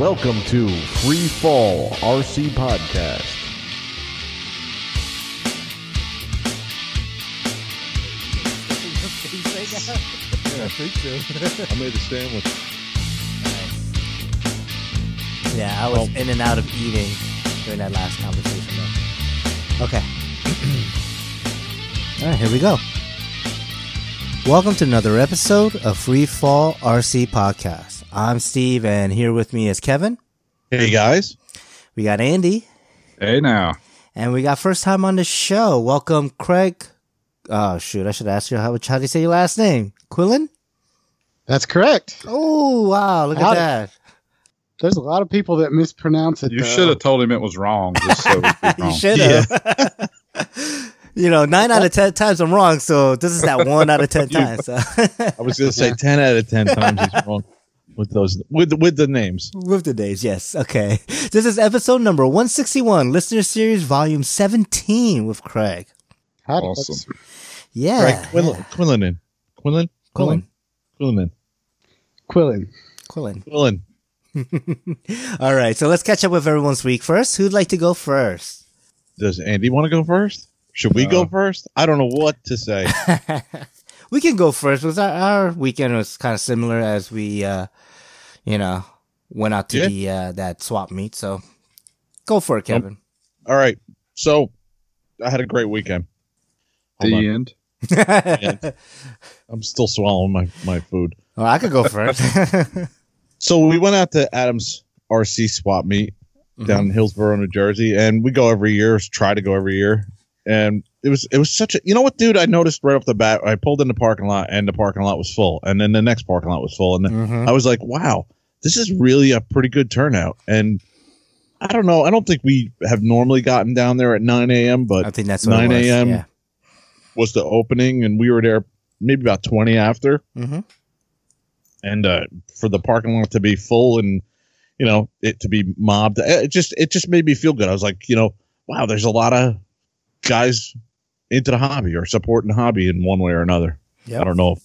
Welcome to Free Fall RC Podcast. Yeah, I think so. I made a sandwich. Yeah, I was in and out of eating during that last conversation. Though. Okay. All right, here we go. Welcome to another episode of Free Fall RC Podcast. I'm Steve, and here with me is Kevin. Hey guys. We got Andy, Hey now. and we got first time on the show. Welcome, Craig. Oh shoot, I should ask you how, how do you say your last name? Quillen? That's correct. Oh wow, look at Howdy. that. There's a lot of people that mispronounce it. You should have told him it was wrong. Just so it was you should have. you know, nine out of ten times I'm wrong, so this is that one out of ten times. So. I was going to say Yeah. 10 out of 10 times he's wrong with those with with the names. With the days, yes. Okay. This is episode number 161, Listener Series Volume 17 with Craig. Howdy, Awesome. that's- Yeah. right. Quillen, Quillen. Quillen? Quillen. Quillen. Quillen. Quillen. Quillen. All right, so let's catch up with everyone's week first. Who'd like to go first? Does Andy want to go first? Should we go Uh, first? I don't know what to say. we can go first because our, our weekend was kind of similar as we, uh, you know, went out to Yeah. the uh, that swap meet. So go for it, Kevin. All right. So I had a great weekend. Hold The on. end. I'm still swallowing my, my food. well, I could go first. So we went out to Adams RC swap meet down in Hillsborough, New Jersey, and we go every year. Try to go every year, and it was it was such a you know what, dude? I noticed right off the bat. I pulled in the parking lot, and the parking lot was full, and then the next parking lot was full, and Mhm. I was like, wow, this is really a pretty good turnout. And I don't know, I don't think we have normally gotten down there at 9 a.m., but I think that's what 9 a.m. Yeah. was the opening, and we were there maybe about 20 after hmm and uh, for the parking lot to be full and you know it to be mobbed it just it just made me feel good i was like you know wow there's a lot of guys into the hobby or supporting the hobby in one way or another Yep. i don't know if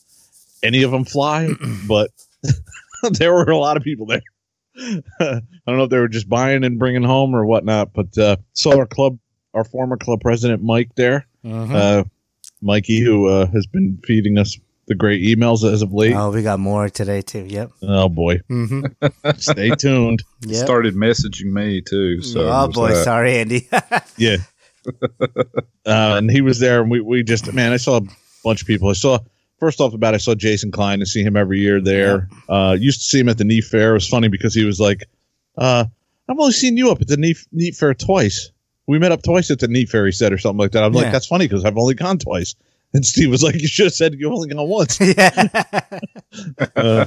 any of them fly but there were a lot of people there i don't know if they were just buying and bringing home or whatnot but uh saw our club our former club president mike there Mhm. uh mikey who uh, has been feeding us the great emails as of late Oh, we got more today too. Yep. oh boy hmm Stay tuned. Yep. Started messaging me too. So oh boy, that. sorry, Andy. Yeah. uh, and he was there, and we, we just, man, I saw a bunch of people. I saw, first off the bat, I saw Jason Klein to see him every year there. Uh, used to see him at the Neat Fair. It was funny because he was like, uh, I've only seen you up at the Neat, Neat Fair twice. We met up twice at the Neat Fair, he said, or something like that. I'm Yeah. like, that's funny because I've only gone twice. And Steve was like, you should have said you've only gone once. yeah. Uh,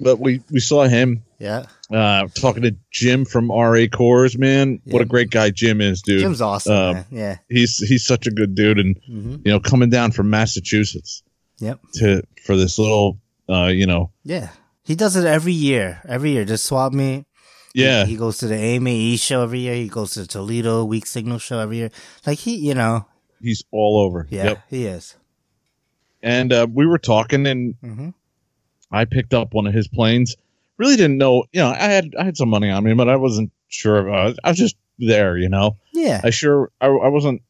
but we, we saw him yeah. uh, talking to Jim from RA Cores, man. What a great guy Jim is, dude. Jim's awesome. man. Yeah. he's he's such a good dude and hmm you know coming down from massachusetts Yep. to for this little uh you know Yeah. He does it every year. Every year. Just swap me. yeah He, he goes to the AMAE show every year. He goes to the Toledo Weak Signal show every year. Like he, you know, he's all over yeah, yep he is. and uh we were talking and hmm i picked up one of his planes really didn't know you know i had i had some money on me but i wasn't sure uh, i was just there you know? Yeah. i sure I, I wasn't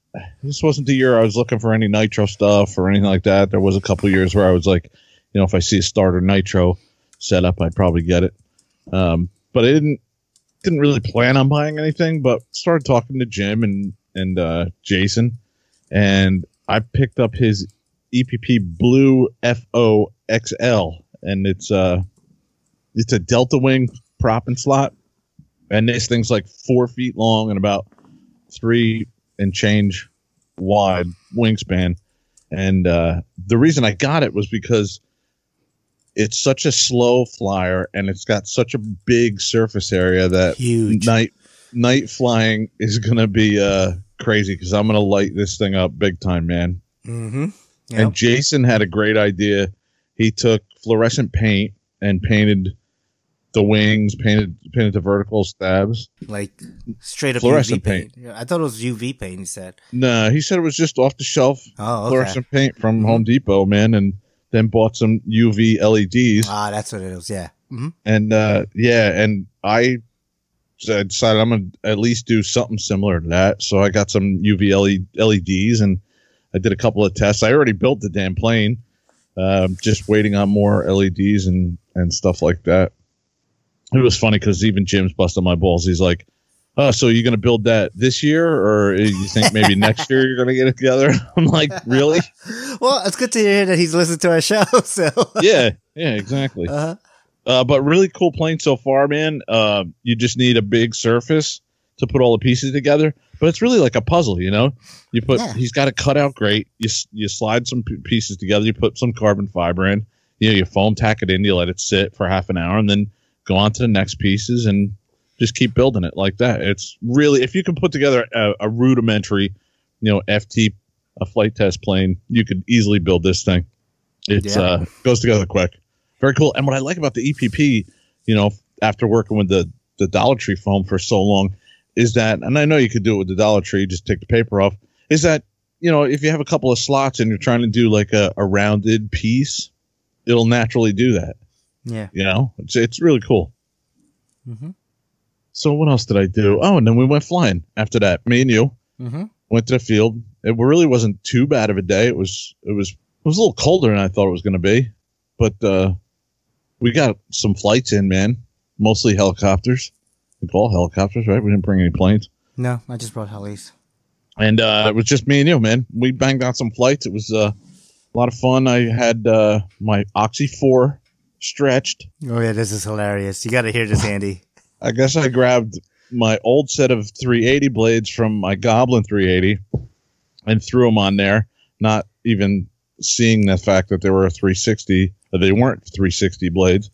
this wasn't the year i was looking for any nitro stuff or anything like that. There was a couple years where i was like you know if i see a starter nitro setup i'd probably get it. Um but i didn't didn't really plan on buying anything but started talking to jim and and uh jason and i picked up his epp blue fo xl and it's uh it's a delta wing prop and slot and this thing's like four feet long and about three and change wide wingspan. And uh, the reason I got it was because it's such a slow flyer and it's got such a big surface area that Huge. night night flying is gonna be uh, crazy because I'm gonna light this thing up big time, man. Mm-hmm. And Jason had a great idea. He took fluorescent paint and painted the wings, painted painted to vertical stabs. like straight up Fluorescent UV paint. Yeah, I thought it was UV paint. He said. No, he said it was just off the shelf Oh, okay. fluorescent paint from Mhm. Home Depot, man, and then bought some UV LEDs. Ah, that's what it was. Yeah. hmm And uh, yeah, and I I decided I'm gonna at least do something similar to that. So I got some UV LEDs and I did a couple of tests. I already built the damn plane, um, just waiting on more LEDs and and stuff like that. It was funny because even Jim's busting my balls. He's like, "Oh, so you're gonna build that this year, or you think maybe next year you're gonna get it together?" I'm like, "Really? well, it's good to hear that he's listened to our show. So yeah, yeah, exactly." uh Uh, but really cool plane so far, man. Uh, you just need a big surface to put all the pieces together. But it's really like a puzzle, you know. You put Yeah. he's got it cut out great. You you slide some p- pieces together. You put some carbon fiber in. You know, you foam tack it in. You let it sit for half an hour, and then go on to the next pieces and just keep building it like that. It's really if you can put together a, a rudimentary, you know, FT a flight test plane, you could easily build this thing. It Yeah. uh goes together quick. Very cool. And what I like about the EPP, you know, after working with the the Dollar Tree foam for so long, is that, and I know you could do it with the Dollar Tree, just take the paper off. Is that you know, if you have a couple of slots and you're trying to do like a, a rounded piece, it'll naturally do that. Yeah. You know, it's it's really cool. Mm-hmm. So what else did I do? Oh, and then we went flying after that. Me and you Mm-hmm. went to the field. It really wasn't too bad of a day. It was it was it was a little colder than I thought it was going to be, but uh, we got some flights in, man. Mostly helicopters. I think all helicopters, right? We didn't bring any planes, No, I just brought helis. and uh, it was just me and you, man. We banged out some flights. It was uh, a lot of fun. I had uh, my Oxy Four stretched. Oh yeah, this is hilarious. You got to hear this, Andy. I guess I grabbed my old set of 380 blades from my Goblin 380 and threw them on there, not even seeing the fact that they were a 360, or they weren't 360 blades,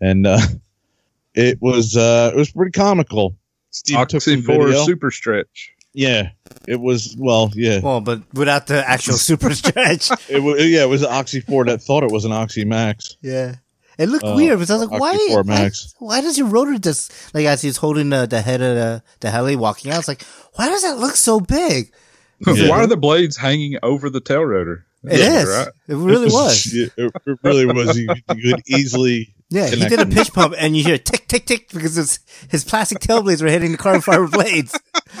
and uh, it was uh, it was pretty comical. Steve took Oxy some 4 super stretch. yeah, it was well, yeah, Well, but without the actual super stretch. it was yeah, it was an Oxy 4 that thought it was an Oxy Max. Yeah. It looked Uh, weird because I was like, why, why, Max. why does your rotor just, like, as he's holding the, the head of the, the heli walking out, it's like, why does that look so big? Yeah. Why are the blades hanging over the tail rotor? It is. Right? It really was. It, it really was. You, you could easily Yeah, he connect did a pitch pump and you hear tick, tick, tick because his, his plastic tail blades were hitting the carbon fiber blades.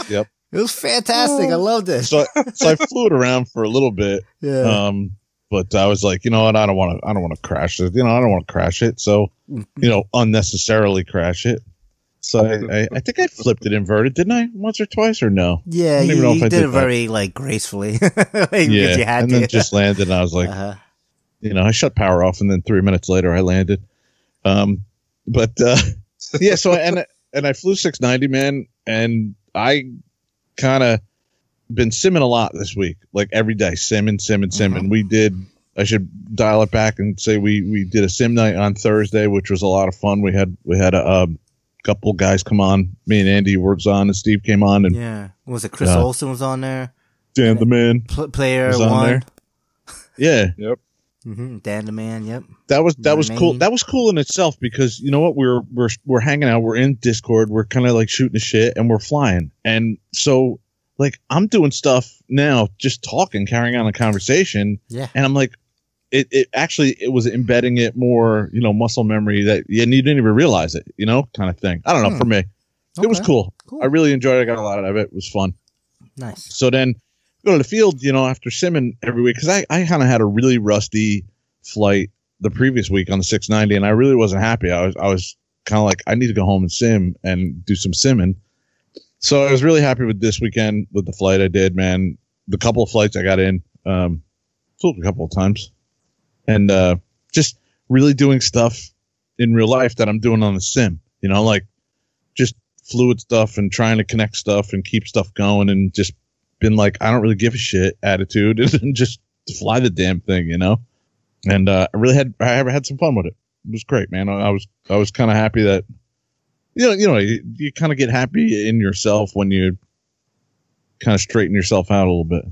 Yep. It was fantastic. I loved it. so I, so I flew it around for a little bit. Yeah. Um, but I was like, you know what? I don't want to. I don't want to crash it. You know, I don't want to crash it. So, you know, unnecessarily crash it. So I, I, I think I flipped it inverted, didn't I? Once or twice, or no? yeah, you, know if you I did, did it that. very, like, gracefully. like, yeah, You had and to. then just landed. And I was like, uh-huh. you know, I shut power off, and then three minutes later, I landed. Um, but uh, yeah, so and and I flew 690, man, and I kind of been simming a lot this week, like every day, simming, simming, simming. We did. I should dial it back and say we we did a sim night on Thursday, which was a lot of fun. We had we had a, um couple guys come on. Me and Andy was on, and Steve came on, and Yeah. Was it? Chris Yeah. Olsen was on there. Dan the man. Pl- player Was on one. there. Yeah, Yep. Mm-hmm. Dan the man. Yep. that was that was cool. Remain. That was cool in itself because you know what we're we're we're hanging out. We're in Discord. We're kind of like shooting the shit, and we're flying. And so like I'm doing stuff now, just talking, carrying on a conversation, Yeah. and I'm like. It, it actually it was embedding it more you know muscle memory that you didn't even realize it you know kind of thing I don't know Hmm. for me it was cool. Cool. I really enjoyed it I got a lot out of it it was fun Nice. so then go to the field, you know, after simming every week because I, I kind of had a really rusty flight the previous week on the 690, and I really wasn't happy. I was I was kind of like I need to go home and sim and do some simming. So I was really happy with this weekend with the flight I did, man. The couple of flights I got in, um, flew a couple of times, and uh, just really doing stuff in real life that I'm doing on the sim. You know, like just fluid stuff and trying to connect stuff and keep stuff going and just been like I don't really give a shit attitude and just fly the damn thing, you know. And uh, I really had I ever had some fun with it. It was great, man. I was I was kind of happy that you know you know you, you kind of get happy in yourself when you kind of straighten yourself out a little bit.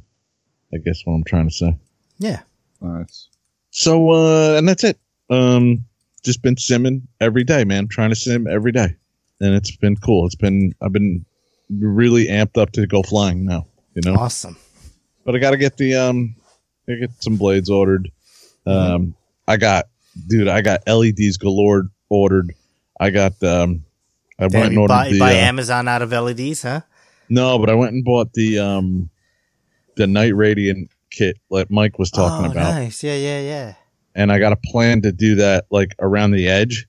I guess what I'm trying to say. Yeah. Nice. So uh and that's it. Um just been simming every day, man. Trying to sim every day. And it's been cool. It's been I've been really amped up to go flying now, you know. Awesome. But I got to get the um, I get some blades ordered. Um, I got, dude, I got LEDs galore ordered. I got um, I went and ordered buy, the. buy uh, Amazon out of LEDs, huh? no, but I went and bought the um, the night radiant kit that Mike was talking oh, about, nice. Yeah, yeah, yeah. and I got a plan to do that like around the edge,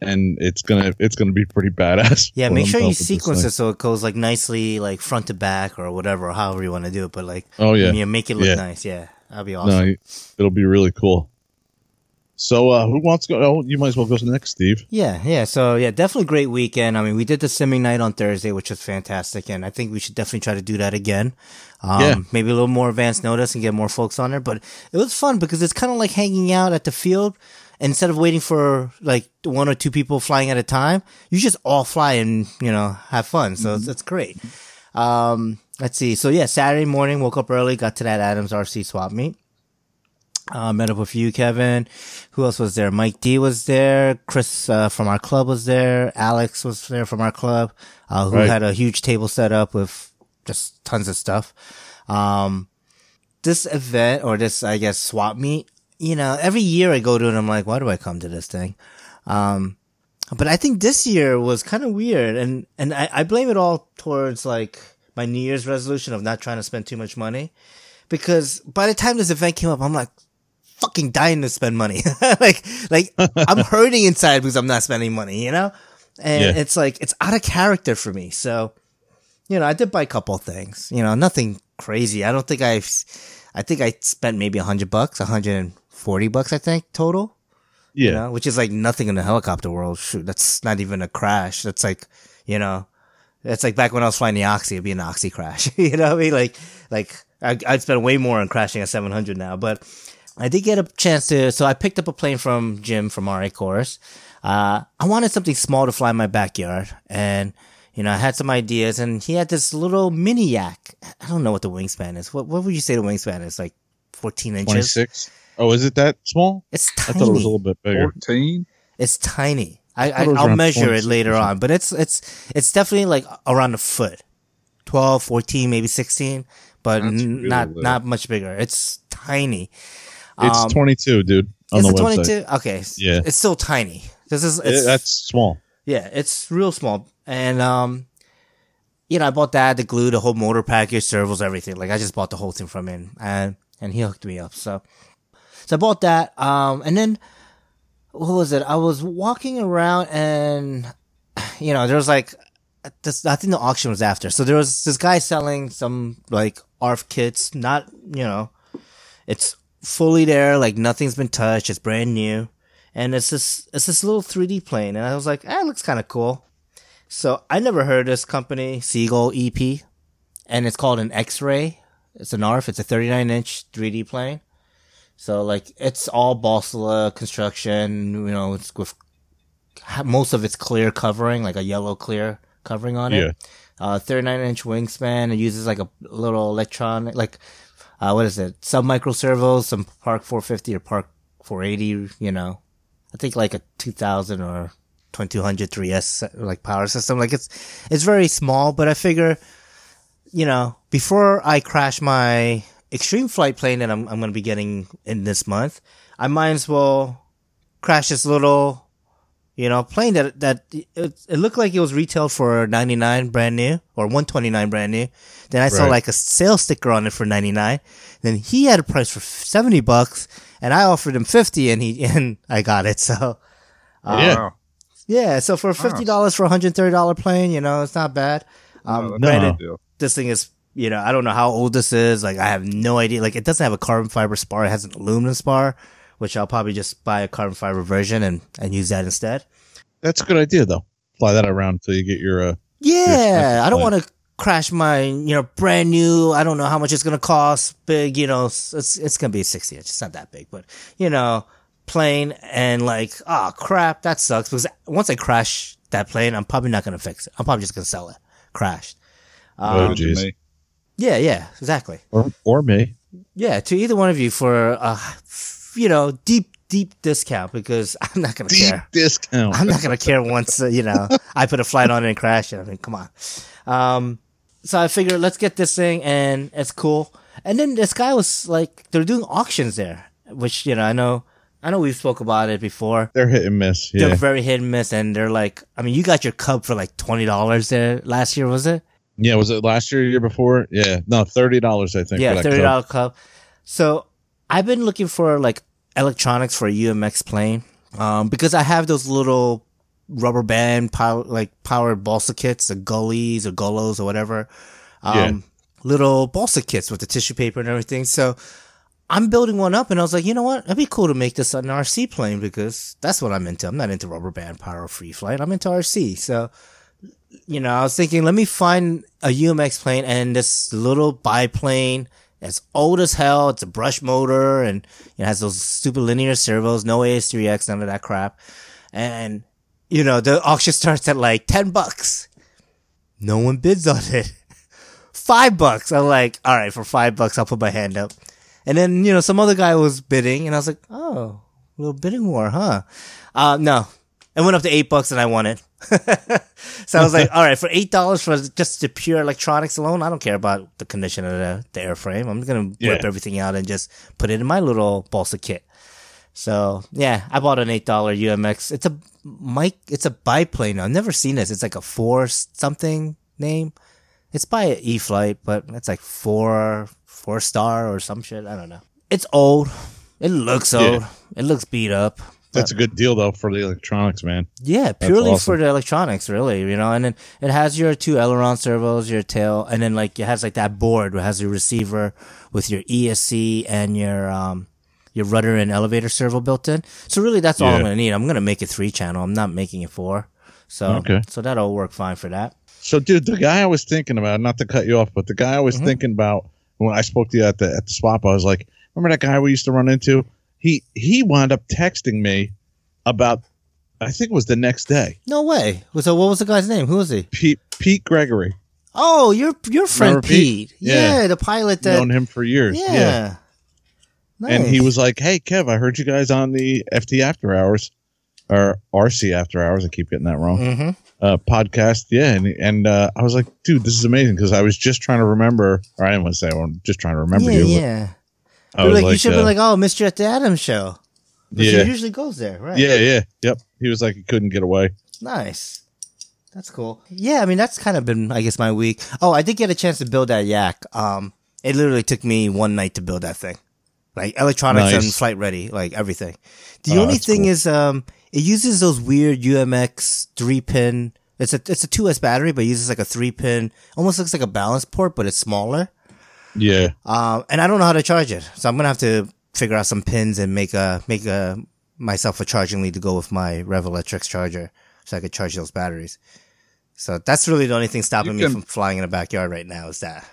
and it's gonna it's gonna be pretty badass. Yeah, make sure you sequence it so it goes like nicely, like front to back or whatever, however you want to do it. But like, Oh yeah, you make it look Yeah. nice. Yeah, that'd be awesome. you- it'll be really cool. So, uh, who wants to go? Oh, you might as well go to the next, Steve. Yeah, yeah. So yeah, definitely great weekend. I mean, we did the simming night on Thursday, which was fantastic, and I think we should definitely try to do that again. Um, Yeah. maybe a little more advance notice and get more folks on there. But it was fun because it's kind of like hanging out at the field. Instead of waiting for like one or two people flying at a time, you just all fly and you know have fun. So it's, it's great. Um, let's see. So yeah, Saturday morning, woke up early, got to that Adams RC swap meet. Uh, met up with you, Kevin. Who else was there? Mike D was there. Chris uh, from our club was there. Alex was there from our club, uh, who Right. had a huge table set up with just tons of stuff. Um, this event or this, I guess, swap meet. You know, every year I go to it, I'm like, why do I come to this thing? Um, but I think this year was kind of weird, and and I, I blame it all towards like my New Year's resolution of not trying to spend too much money, because by the time this event came up, I'm like fucking dying to spend money. like like I'm hurting inside because I'm not spending money, you know? And Yeah. it's like it's out of character for me. So, you know, I did buy a couple of things. You know, nothing crazy. I don't think I've I think I spent maybe a hundred bucks, a hundred and forty bucks, I think, total. Yeah, You know, which is like nothing in the helicopter world. Shoot, that's not even a crash. That's like, you know, it's like back when I was flying the Oxy, it'd be an Oxy crash. you know what I mean? Like, like I, I'd spend way more on crashing a 700 now, but I did get a chance to, so I picked up a plane from Jim from RA Cores. Uh, I wanted something small to fly in my backyard and, you know, I had some ideas and he had this little mini yak. I don't know what the wingspan is. What, what would you say the wingspan is? Like 14 inches? twenty six. Oh, is it that small? It's tiny. I thought it was a little bit bigger. 14? It's tiny. I, I, I I'll measure it later on, but it's it's it's definitely like around a foot, 12, 14, maybe sixteen, but n- really not little. not much bigger. It's tiny. It's Um, twenty two, dude. On Is the it website. twenty two? Okay, Yeah. it's still tiny. This is it's, that's small. yeah, it's real small, and um, you know, I bought that, the glue, the whole motor package, servos, everything. Like I just bought the whole thing from him, and and he hooked me up. So, so I bought that. Um, and then what was it? I was walking around, and you know, there was like this. I think the auction was after. So there was this guy selling some like ARF kits. Not you know, it's fully there. Like nothing's been touched. It's brand new. And it's this, it's this little 3D plane. And I was like, ah, it looks kind of cool. So I never heard of this company, Seagull EP, and it's called an X-Ray. It's an ARF. It's a 39 inch 3D plane. So like it's all balsa construction. You know, it's with most of it's clear covering, like a yellow clear covering on Yeah. it. Uh, 39 inch wingspan. It uses like a little electronic, like uh, what is it? Some micro servos, some Park 450 or Park 480. You know, I think like a 2000 or 2200 3S like power system. Like it's, it's very small, but I figure, you know, before I crash my extreme flight plane that I'm, I'm going to be getting in this month, I might as well crash this little, you know, plane that, that it, it looked like it was retailed for 99 brand new or 129 brand new. Then I saw Right. like a sales sticker on it for 99. Then he had a price for 70 bucks and I offered him 50 and he, and I got it. So, Yeah. Yeah. So for $50 for a $130 plane, you know, it's not bad. Um, No, no. that's a granted, good deal. this thing is, you know, I don't know how old this is. Like, I have no idea. Like, it doesn't have a carbon fiber spar. It has an aluminum spar, which I'll probably just buy a carbon fiber version and, and use that instead. That's a good idea, though. Fly that around until you get your. Uh, Yeah. that's I don't want to crash my, you know, brand new. I don't know how much it's going to cost. Big, you know, it's, it's, going to be 60 inch. It's not that big, but, you know, plane and like, oh crap, that sucks. Because once I crash that plane, I'm probably not going to fix it. I'm probably just going to sell it. Crashed. Oh, Um, geez. Me. yeah, yeah, exactly. or, or me. Yeah, to either one of you for a you know deep deep discount because I'm not gonna Deep care. discount. I'm not gonna care once uh, you know I put a flight on it and crash it. I mean, come on. Um, so I figured let's get this thing and it's cool. And then this guy was like, they're doing auctions there, which you know I know I know we've spoke about it before. They're hit and miss. They're very hit and miss, and they're like, I mean, you got your Cub for like twenty dollars there last year, was it? yeah. Was it last year, year before? Yeah, no, thirty dollars I think. yeah, thirty dollar Cub. So I've been looking for like electronics for a UMX plane, um, because I have those little rubber band power like powered balsa kits, the gullies or gullos or whatever. Um, Yeah. little balsa kits with the tissue paper and everything. So I'm building one up, and I was like, you know what? It'd be cool to make this an RC plane because that's what I'm into. I'm not into rubber band power free flight. I'm into RC. So, you know, I was thinking, let me find a UMX plane and this little biplane. It's old as hell. It's a brush motor and it has those stupid linear servos, no AS3X, none of that crap. And, you know, the auction starts at like 10 bucks. No one bids on it. Five bucks. I'm like, all right, for five bucks, I'll put my hand up. And then, you know, some other guy was bidding and I was like, oh, little bidding war, huh? Uh, no. It went up to eight bucks and I won it. so I was like, all right, for eight dollars for just the pure electronics alone, I don't care about the condition of the, the airframe. I'm gonna Yeah. everything out and just put it in my little balsa kit. So yeah, I bought an eight dollar UMX. It's a mic. It's a biplane. I've never seen this. It's like a four something name. It's by E Flight, but it's like four four star or some shit. I don't know. It's old. It looks Yeah. old. It looks beat up. That's a good deal though for the electronics, man. Yeah, purely awesome. for the electronics, really, you know. And then it has your two aileron servos, your tail, and then like it has like that board where it has your receiver with your ESC and your um your rudder and elevator servo built in. So really, that's all I'm gonna need. I'm gonna make it three channel. I'm not making it four. So Okay. so that'll work fine for that. So, dude, the guy I was thinking about, not to cut you off, but the guy I was Mhm. thinking about when I spoke to you at the at the swap, I was like, remember that guy we used to run into? He he wound up texting me about, I think it was the next day. No way. So what was the guy's name? Who was he? Pete Pete Gregory, Oh, your your friend Remember Pete? Pete. Yeah. Yeah. the pilot that. known him for years. yeah. and he was like, "Hey, Kev, I heard you guys on the FT After Hours or RC After Hours. I keep getting that wrong. Mhm. Uh, podcast, yeah." And and uh, I was like, "Dude, this is amazing," because I was just trying to remember, or I didn't want to say, I'm just trying to remember Yeah, you. but yeah. I was like, you should uh, be like, oh, Mr. at the Adams show. But Yeah. he usually goes there, right? Yeah, yeah, yep. He was like he couldn't get away. Nice. That's cool. Yeah, I mean that's kind of been I guess my week. Oh, I did get a chance to build that yak. Um it literally took me one night to build that thing. Like electronics Nice. and flight ready, like everything. The Oh, only thing cool. is um it uses those weird UMX 3 pin it's a it's a 2S battery but it uses like a 3 pin almost looks like a balance port but it's smaller. Yeah, Um, and I don't know how to charge it, so I'm gonna have to figure out some pins and make a make a myself a charging lead to go with my Revolectrix charger, so I could charge those batteries. So that's really the only thing stopping me can- from flying in the backyard right now is that.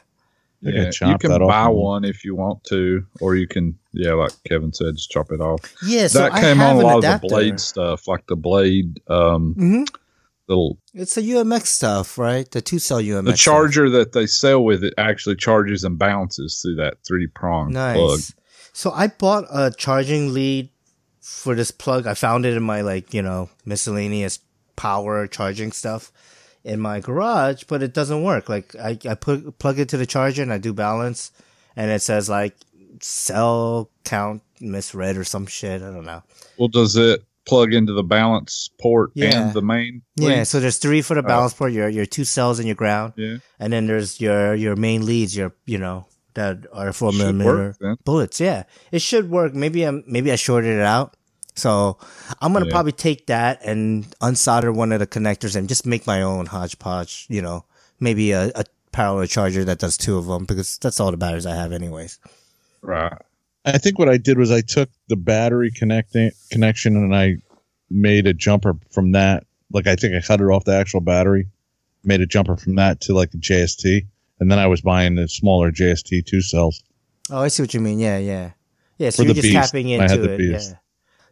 They could Yeah, you can that off buy one if you want to, or you can, yeah, like Kevin said, just chop it off. Yeah, so that I came have on a lot adapter. of the blade stuff, like the blade, um, hmm little It's the UMX stuff, right? The two cell UMX. the stuff. charger that they sell with it actually charges and bounces through that three prong Nice. plug. So I bought a charging lead for this plug. I found it in my like, you know, miscellaneous power charging stuff in my garage, but it doesn't work. Like I, I put plug it to the charger and I do balance and it says like cell count misread or some shit. I don't know. Well, does it plug into the balance port Yeah. and the main? Yeah, so there's three for the Oh. balance port, your your two cells and your ground. yeah. And then there's your your main leads, your you know, that are four millimeter work bullets. Yeah, it should work. Maybe I maybe I shorted it out. So I'm gonna Yeah. probably take that and unsolder one of the connectors and just make my own hodgepodge. You know, maybe a, a parallel charger that does two of them because that's all the batteries I have anyways. Right. I think what I did was I took the battery connecting connection and I made a jumper from that. Like I think I cut it off the actual battery, made a jumper from that to like a JST, and then I was buying the smaller JST two cells. Oh, I see what you mean. Yeah, yeah, yeah. So For you're just Beast. tapping I had into the it. Beast.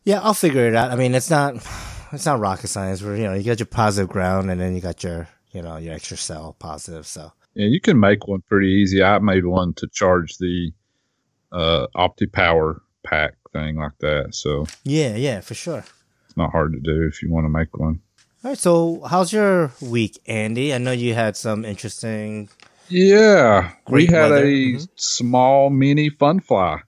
Yeah, yeah. I'll figure it out. I mean, it's not it's not rocket science. Where you know you got your positive ground and then you got your you know your extra cell positive. So Yeah, you can make one pretty easy. I made one to charge the uh, OptiPower pack thing like that. So yeah, yeah, for sure. it's not hard to do if you want to make one. All right. So how's your week, Andy? I know you had some interesting. Yeah, we had weather. a Mhm. small mini fun fly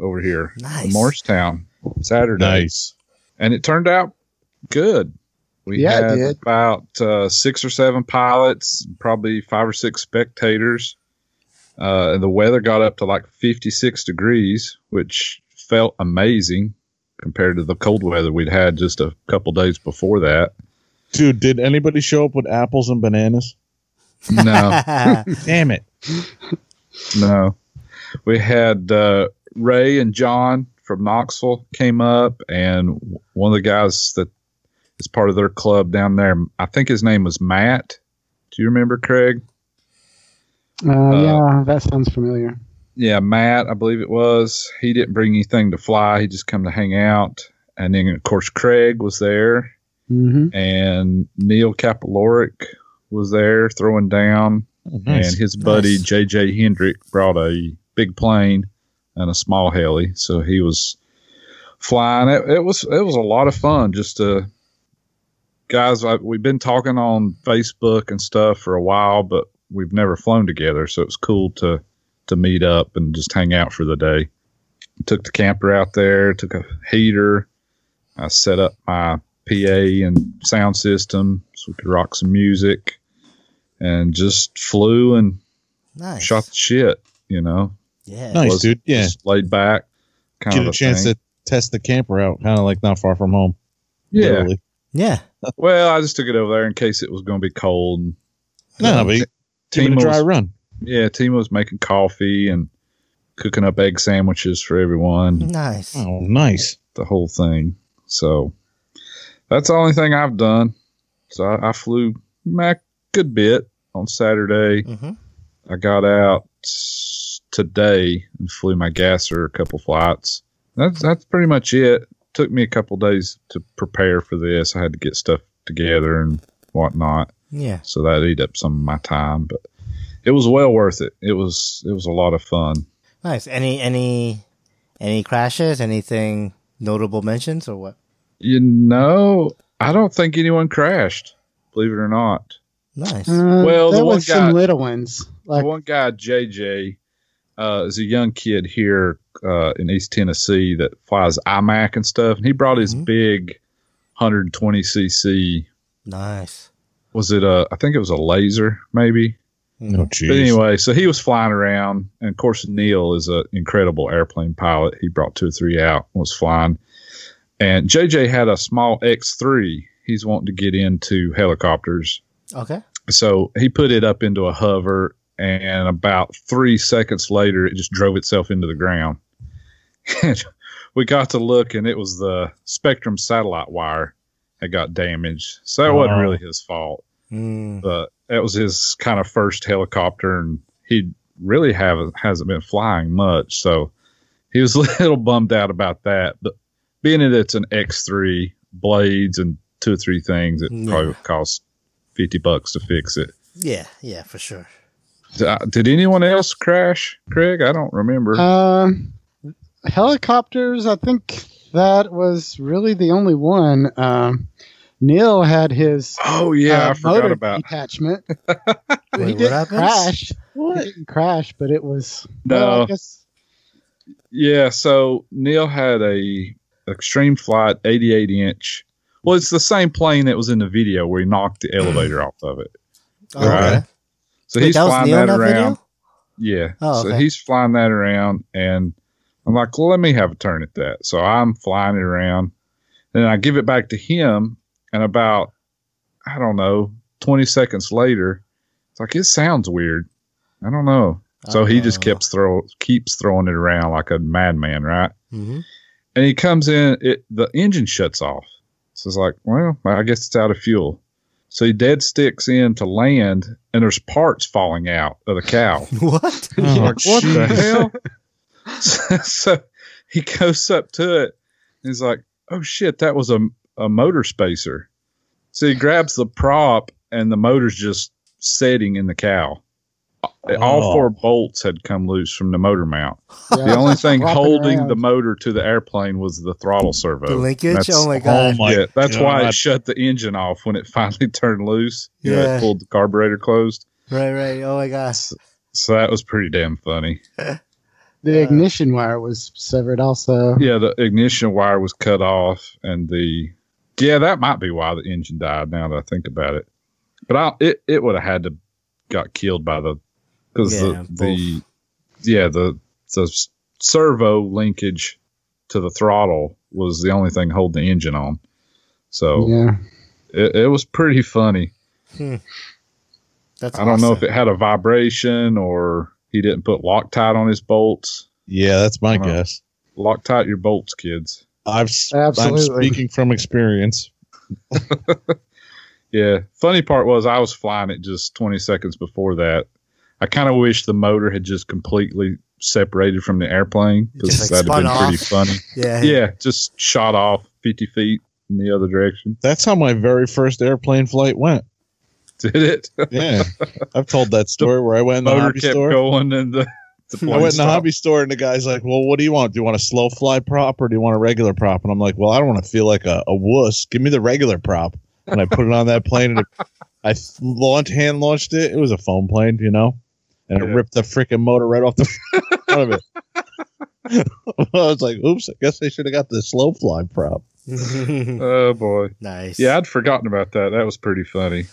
over here Nice. Morristown. Saturday, Nice. and it turned out good. We Yeah, had about uh, six or seven pilots, probably five or six spectators. Uh, and the weather got up to like 56 degrees, which felt amazing compared to the cold weather we'd had just a couple days before that. Dude, did anybody show up with apples and bananas? No, Damn it. no. We had uh, Ray and John from Knoxville came up, and one of the guys that is part of their club down there, I think his name was Matt. Do you remember Craig? Uh, yeah, that sounds familiar. yeah, Matt, I believe it was. He didn't bring anything to fly. He just come to hang out. And then, of course, Craig was there, hmm and Neil Kapaloric was there throwing down, Oh, nice. and his buddy Nice. JJ Hendrick brought a big plane and a small heli, so he was flying. It, it was it was a lot of fun. Just to guys, I, we've been talking on Facebook and stuff for a while, but we've never flown together, so it's cool to to meet up and just hang out for the day. Took the camper out there, took a heater. I set up my PA and sound system so we could rock some music and just flew and nice. shot the shit, you know. Yeah. Nice, Was dude. Yeah. Just laid back. Kind Get of a chance thing. to test the camper out, kind of like not far from home. Yeah. literally. Yeah. Well, I just took it over there in case it was going to be cold. And, No, but you- give it Team a dry was, run. yeah, Team was making coffee and cooking up egg sandwiches for everyone. Nice. Oh, nice. the whole thing. So that's the only thing I've done. So I, I flew a good bit on Saturday. hmm I got out today and flew my gasser a couple flights. That's that's pretty much it. Took me a couple days to prepare for this. I had to get stuff together and whatnot, Yeah. so that ate up some of my time. But it was well worth it. It was it was a lot of fun. Nice. Any any any crashes? Anything notable mentions or what? You know, I don't think anyone crashed. Believe it or not. Nice. Uh, Well, the there one was guy- some little ones. Like the one guy, JJ, uh, is a young kid here uh, in East Tennessee that flies IMAC and stuff. And he brought his Mhm. big 120 cc. nice. Was it a? I think it was a laser, maybe. Oh, jeez. But anyway, so he was flying around, and of course Neil is an incredible airplane pilot. He brought two or three out, was flying, and JJ had a small X3. He's wanting to get into helicopters, Okay. so he put it up into a hover, and about three seconds later, it just drove itself into the ground. And we got to look, and it was the Spektrum satellite wire that got damaged. So that wasn't really his fault Mm. but that was his kind of first helicopter, and he really haven't hasn't been flying much, so he was a little bummed out about that. But being that it's an X three blades and two or three things, it Yeah. probably cost fifty bucks to fix it. Yeah. Yeah. For sure. Did, anyone else crash, Craig? I don't remember. Um, helicopters. I think that was really the only one. Um, Neil had his oh yeah, uh, I forgot motor about. detachment. he Wait, what didn't happens? crash. He didn't crash, but it was. No. well, I guess Yeah, so Neil had a extreme flight 88 inch. Well, it's the same plane that was in the video where he knocked the elevator off of it. Oh, Right. okay. So Wait, he's that flying Neil that that around. video? Yeah. Oh, So okay. he's flying that around, and I'm like, well, let me have a turn at that. So I'm flying it around, and I give it back to him, and about, I don't know, 20 seconds later, it's like, it sounds weird. I don't know. So he just Oh. keeps throw keeps throwing it around like a madman, right? Mhm. And he comes in, it the engine shuts off. So it's like, well, I guess it's out of fuel. So he dead sticks in to land, and there's parts falling out of the cow. What? Oh, like, what the hell? so, so he goes up to it. And he's like, oh shit, that was a, a motor spacer. So he grabs the prop, and the motor's just setting in the cow. All Oh. four bolts had come loose from the motor mount. yeah, The only thing holding around. the motor to the airplane was the throttle servo. The linkage? That's- Oh my Oh god. my yeah, that's why it shut the engine off when it finally turned loose. You know, Yeah. it pulled the carburetor closed. Right, right. Oh my god. So that was pretty damn funny. The Uh, ignition wire was severed also. Yeah, the ignition wire was cut off, and the yeah, that might be why the engine died. Now that I think about it, but I, it it would have had to got killed by the because Yeah, the the yeah the the servo linkage to the throttle was the only thing holding the engine on. So Yeah. it, it was pretty funny. That's I don't know if it had a vibration or he didn't put Loctite on his bolts. Yeah, that's my guess. Loctite your bolts, kids. I've s- I'm speaking from experience. Yeah. Funny part was I was flying it just 20 seconds before that. I kind of wish the motor had just completely separated from the airplane because like, that'd have spun been pretty funny. Yeah. Yeah, just shot off 50 feet in the other direction. That's how my very first airplane flight went. Did it? Yeah, I've told that story where I went in the motor hobby kept store. going and the, the I plane went in the hobby store and the guy's like, "Well, what do you want? Do you want a slow fly prop or do you want a regular prop?" And I'm like, "Well, I don't want to feel like a, a wuss. Give me the regular prop." And I put it on that plane and it, I th- launched hand launched it. It was a foam plane, you know, and it ripped the freaking motor right off the front of it. I was like, "Oops! I guess I should have got the slow fly prop." Oh, boy. nice. Yeah, I'd forgotten about that. That was pretty funny.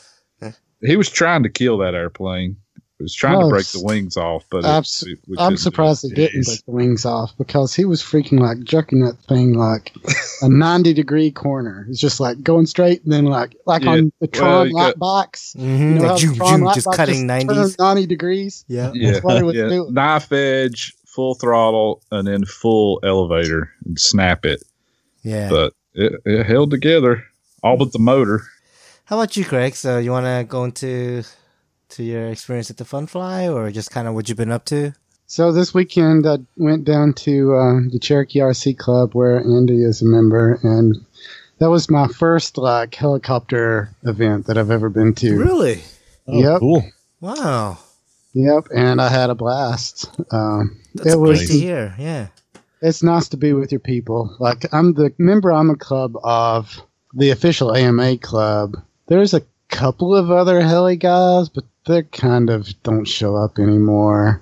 He was trying to kill that airplane. He was trying No, to break the wings off, but it- Abs- we- we I'm surprised it. they didn't break the wings off because he was freaking like jerking that thing like a 90 degree corner. It's just like going straight and then like like Yeah, on the well, Tron you light got- box. Mhm, You know like how the zoom, Tron zoom, light just box cutting just 90s. 90 degrees. Yeah. Yeah, That's what he was yeah. doing. Knife edge, full throttle, and then full elevator and snap it. Yeah. But it, it held together, all but the motor. How about you, Craig? So you want to go into to your experience at the Fun Fly, or just kind of what you've been up to? So this weekend I went down to uh, the Cherokee RC Club where Andy is a member, and that was my first like helicopter event that I've ever been to. Really? Oh, Yep. cool. Wow. Yep, and I had a blast. Um, That's it was great to hear. Yeah. it's nice to be with your people. Like I'm the member I'm a club of the official AMA club. There's a couple of other heli guys, but they kind of don't show up anymore.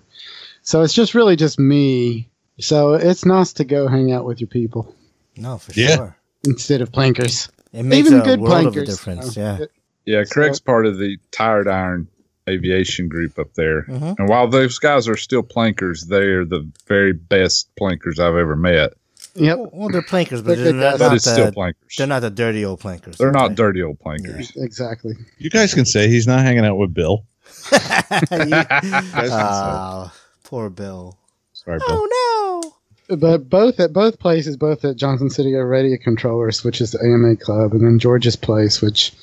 So it's just really just me. So it's nice to go hang out with your people No, for Yeah. sure. instead of plankers. It makes Even a good world of a difference. Yeah. it- Yeah, So- Craig's part of the Tired Iron Aviation group up there. Mhm. And while those guys are still plankers, they're the very best plankers I've ever met. Yep. Well, well, they're plankers, but They're they're good not, guys. But not still the, plankers. they're not the dirty old plankers. They're not okay. dirty old plankers. Exactly. You guys can say he's not hanging out with Bill. You- Guys Ah, poor Bill. Sorry, Bill. Oh no But both at both places, both at Johnson City are radio controllers, which is the AMA club, and then George's place, which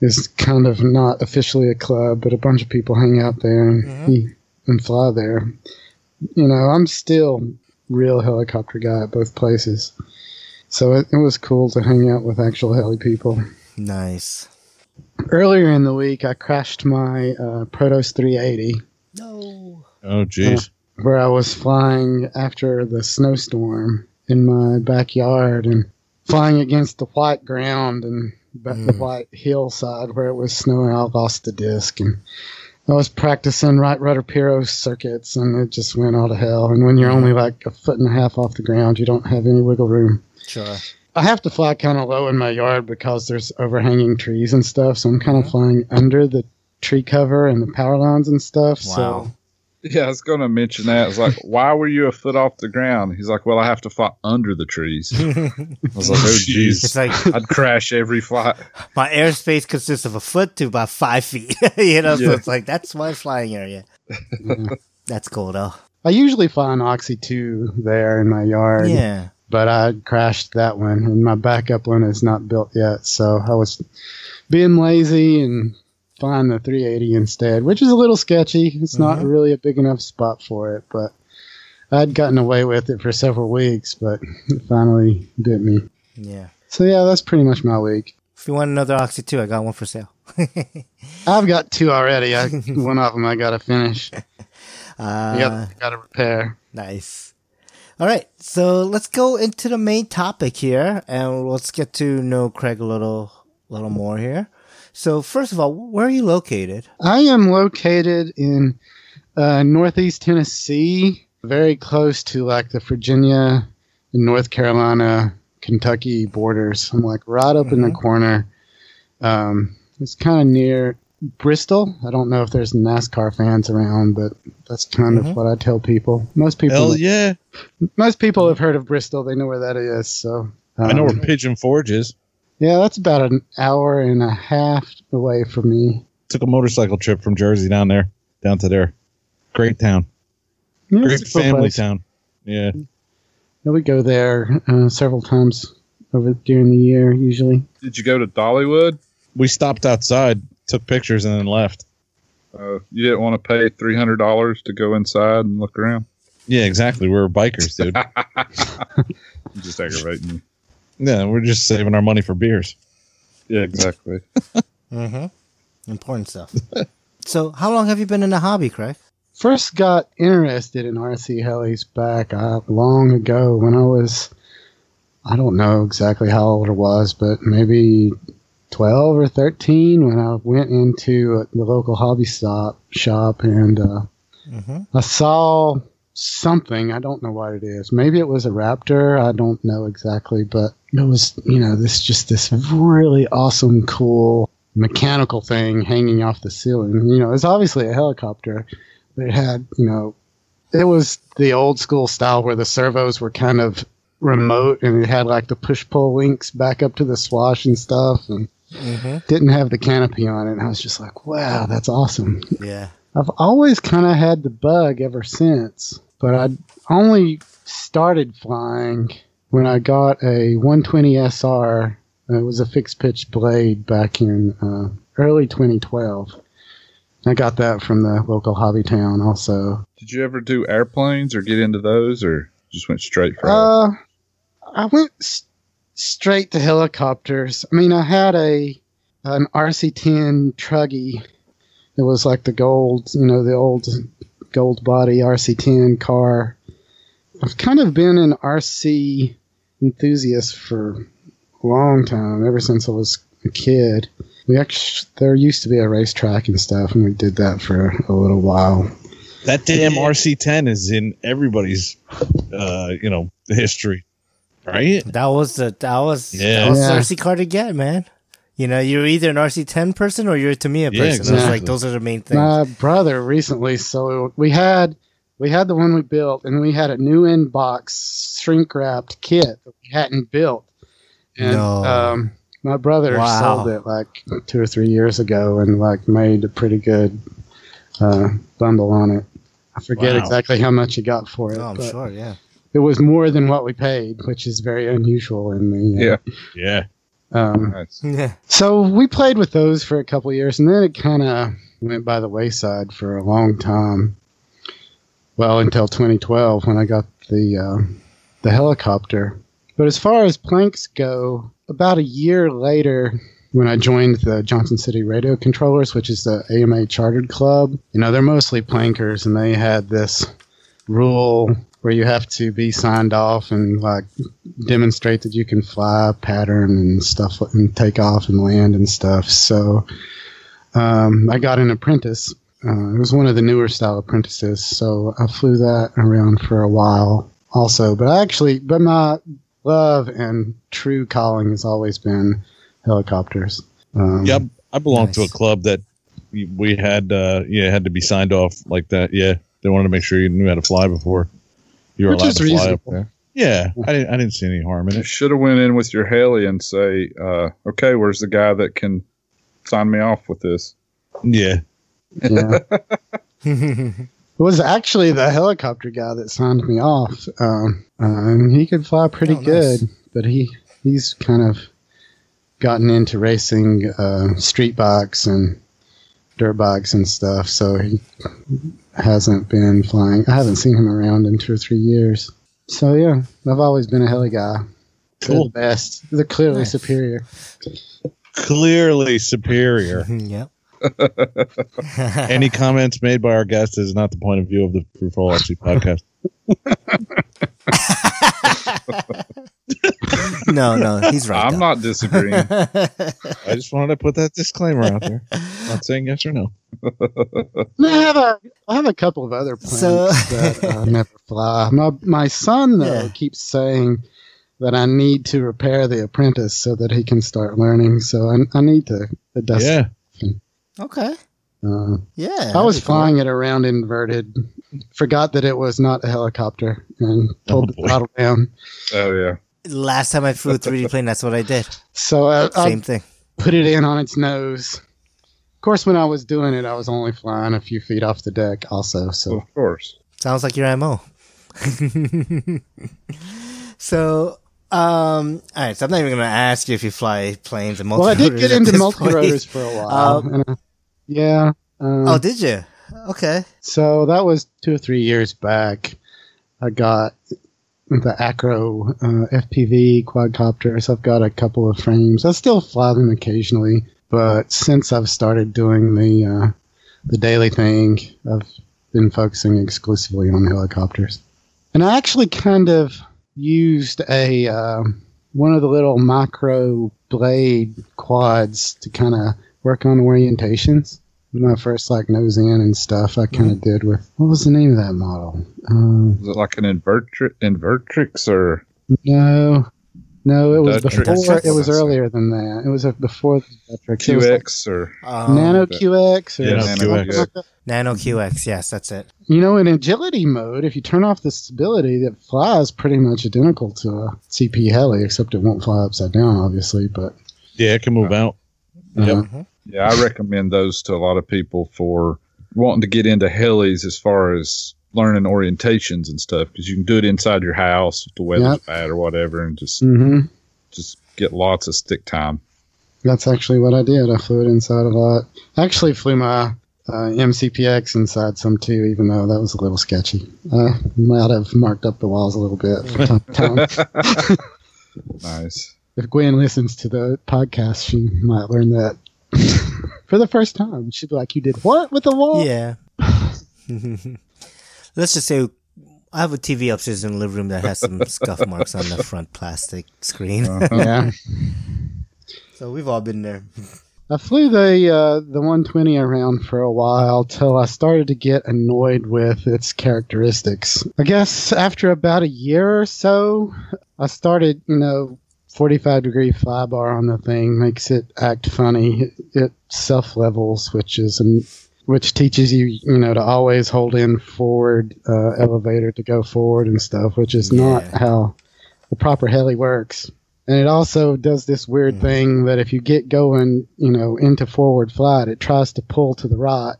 is kind of not officially a club, but a bunch of people hang out there and, Mhm. he, and fly there. You know, I'm still real helicopter guy at both places, so it, it was cool to hang out with actual heli people. Nice. Earlier in the week, I crashed my uh, Protos 380. No. Oh, jeez. where I was flying after the snowstorm in my backyard and flying against the white ground and ba- the Mm. white hillside where it was snowing. I lost the disc and I was practicing right rudder pyro circuits and it just went all to hell. And when you're only like a foot and a half off the ground, you don't have any wiggle room. Sure. I have to fly kind of low in my yard because there's overhanging trees and stuff. So I'm kind of flying under the tree cover and the power lines and stuff. Wow. So Yeah, I was going to mention that. It's like, why were you a foot off the ground? He's like, well, I have to fly under the trees. I was like, oh, it's jeez. like I'd crash every flight. my airspace consists of a foot to about five feet. you know, so it's like that's my flying area. yeah. That's cool though. I usually fly an Oxy 2 there in my yard, Yeah. but I crashed that one, and my backup one is not built yet. So I was being lazy and flying the 380 instead, which is a little sketchy. It's not Mhm. really a big enough spot for it, but I'd gotten away with it for several weeks, but it finally bit me. Yeah. So yeah, that's pretty much my week. If you want another Oxy 2, I got one for sale. I've got two already. I, one of them I got to finish. Uh, The other I got to repair. Nice. All right, so let's go into the main topic here, and let's get to know Craig a little, little more here. So, first of all, where are you located? I am located in uh, northeast Tennessee, very close to like the Virginia and North Carolina, Kentucky borders. I'm like right up in the corner. Um, it's kind of near Bristol. I don't know if there's NASCAR fans around, but that's kind Mhm. of what I tell people. Most people, Hell yeah! most people have heard of Bristol. They know where that is. So I know um, where Pigeon Forge is. Yeah, that's about an hour and a half away from me. Took a motorcycle trip from Jersey down there, down to there. Great town, Yeah, great cool family place. town. Yeah, Yeah, we go there uh, several times over during the year, usually. Did you go to Dollywood? we stopped outside, took pictures, and then left. Uh, you didn't want to pay three hundred dollars to go inside and look around. Yeah, exactly. We were bikers, dude. I'm just aggravating you. Yeah, we're just saving our money for beers. Yeah, exactly. Mm-hmm. Important stuff. so, how long have you been in the hobby, Craig? First got interested in RC helis back uh, long ago when I was, I don't know exactly how old I was, but maybe 12 or 13 when I went into uh, the local hobby stop shop and uh, Mm-hmm. I saw something. I don't know what it is. Maybe it was a raptor. I don't know exactly, but it was, you know, this just this really awesome, cool mechanical thing hanging off the ceiling. You know, it was obviously a helicopter, but it had, you know, it was the old school style where the servos were kind of remote and it had like the push pull links back up to the swash and stuff and Mm-hmm. didn't have the canopy on it. And I was just like, wow, that's awesome. Yeah. I've always kind of had the bug ever since, but I only started flying when I got a 120 SR. It was a fixed pitch blade back in uh, early 2012. I got that from the local hobby town also. Did you ever do airplanes or get into those, or just went straight for? it? Uh, I went s- straight to helicopters. I mean, I had a an RC10 Truggy. It was like the gold, you know, the old gold body RC10 car. I've kind of been an RC enthusiast for a long time, ever since I was a kid. We actually there used to be a racetrack and stuff, and we did that for a little while. That damn RC10 is in everybody's, uh, you know, history, right? That was the that was Yeah. that was Yeah. the RC car to get, man. You know, you're either an RC ten person or you're a Tamiya person. It was exactly. like those are the main things. My brother recently, so we had we had the one we built, and we had a new in box shrink wrapped kit that we hadn't built. And No. um, my brother Wow. sold it like two or three years ago, and like made a pretty good uh, bundle on it. I forget Wow. exactly how much he got for it, oh, I'm but sure, yeah. it was more than what we paid, which is very unusual in the. yeah, Yeah. Um, nice. Yeah. so we played with those for a couple of years, and then it kind of went by the wayside for a long time. Well, until 2012 when I got the uh, the helicopter. But as far as planks go, about a year later, when I joined the Johnson City Radio Controllers, which is the AMA chartered club, you know they're mostly plankers, and they had this rule where you have to be signed off and like demonstrate that you can fly pattern and stuff and take off and land and stuff. So um, I got an apprentice. Uh, it was one of the newer style apprentices, so I flew that around for a while also. But I actually, but my love and true calling has always been helicopters. Um, Yep. I belonged to a club that we- we had, uh, yeah, had to be signed off like that. Yeah. They wanted to make sure you knew how to fly before you were Which allowed to fly up there. Yeah. I didn't, I didn't see any harm in You it. should have went in with your heli and say, uh, "Okay, where's the guy that can sign me off with this?" Yeah. yeah. It was actually the helicopter guy that signed me off. Um, and he could fly pretty Oh, nice. good, but he he's kind of gotten into racing uh, street bikes and dirt bikes and stuff. So he hasn't been flying. I haven't seen him around in two or three years. So yeah, I've always been a heli guy. They're Cool. the best. They're clearly Nice. superior. Clearly superior. yep. Any comments made by our guest is not the point of view of the Free for All RC podcast. no, no, he's right. I'm though. not disagreeing. I just wanted to put that disclaimer out there. Not saying yes or no. I have a I have a couple of other plants So- that uh, never fly. My my son though Yeah. keeps saying that I need to repair the apprentice so that he can start learning. So I, I need to adjust. Yeah. okay. Uh, Yeah. I was that'd cool. flying it around inverted, forgot that it was not a helicopter, and pulled Oh, the throttle down. oh yeah. Last time I flew a 3D plane, that's what I did. So I, I Same thing. put it in on its nose. Of course, when I was doing it, I was only flying a few feet off the deck, also. So Of course. Sounds like your MO. so, um, all right. So I'm not even going to ask you if you fly planes and multi. well, I did get into multi multi rotors for a while. Um, I- yeah. Um, Oh, did you? Okay. So that was two or three years back. I got the Acro uh, FPV quadcopters. I've got a couple of frames. I still fly them occasionally, but since I've started doing the uh, the daily thing, I've been focusing exclusively on helicopters. And I actually kind of used a uh, one of the little micro blade quads to kind of work on orientations my first like nose in and stuff I kind of did with what was the name of that model? Um, Was it like an invertri- invertrix or no, no, it was Dutch before. Inductrix? It was earlier than that. It was uh, before the Vectrex. It was like QX or Um, Nano QX or Yeah, Nano like QX. Nano QX. Yes, that's it. You know, in agility mode, if you turn off the stability, it flies pretty much identical to a CP heli, except it won't fly upside down, obviously. But Yeah, it can move out. uh, yeah, I recommend those to a lot of people for wanting to get into helis as far as learning orientations and stuff because you can do it inside your house if the weather's Yep. bad or whatever and just hmm just get lots of stick time. That's actually what I did. I flew it inside a lot. I actually flew my uh, MCPX inside some too, even though that was a little sketchy. I might have marked up the walls a little bit from time to time. Nice. if Gwen listens to the podcast, she might learn that for the first time. She'd be like, "You did what with the wall?" Yeah. Let's just say I have a TV upstairs in the living room that has some scuff marks on the front plastic screen. Uh-huh. Yeah. so we've all been there. I flew the uh, the 120 around for a while till I started to get annoyed with its characteristics. I guess after about a year or so, I started, you know, 45 degree fly bar on the thing makes it act funny. It, it self levels, which is an, which teaches you, you know, to always hold in forward uh, elevator to go forward and stuff, which is not how the proper heli works. And it also does this weird Mm. thing that if you get going, you know, into forward flight, it tries to pull to the right.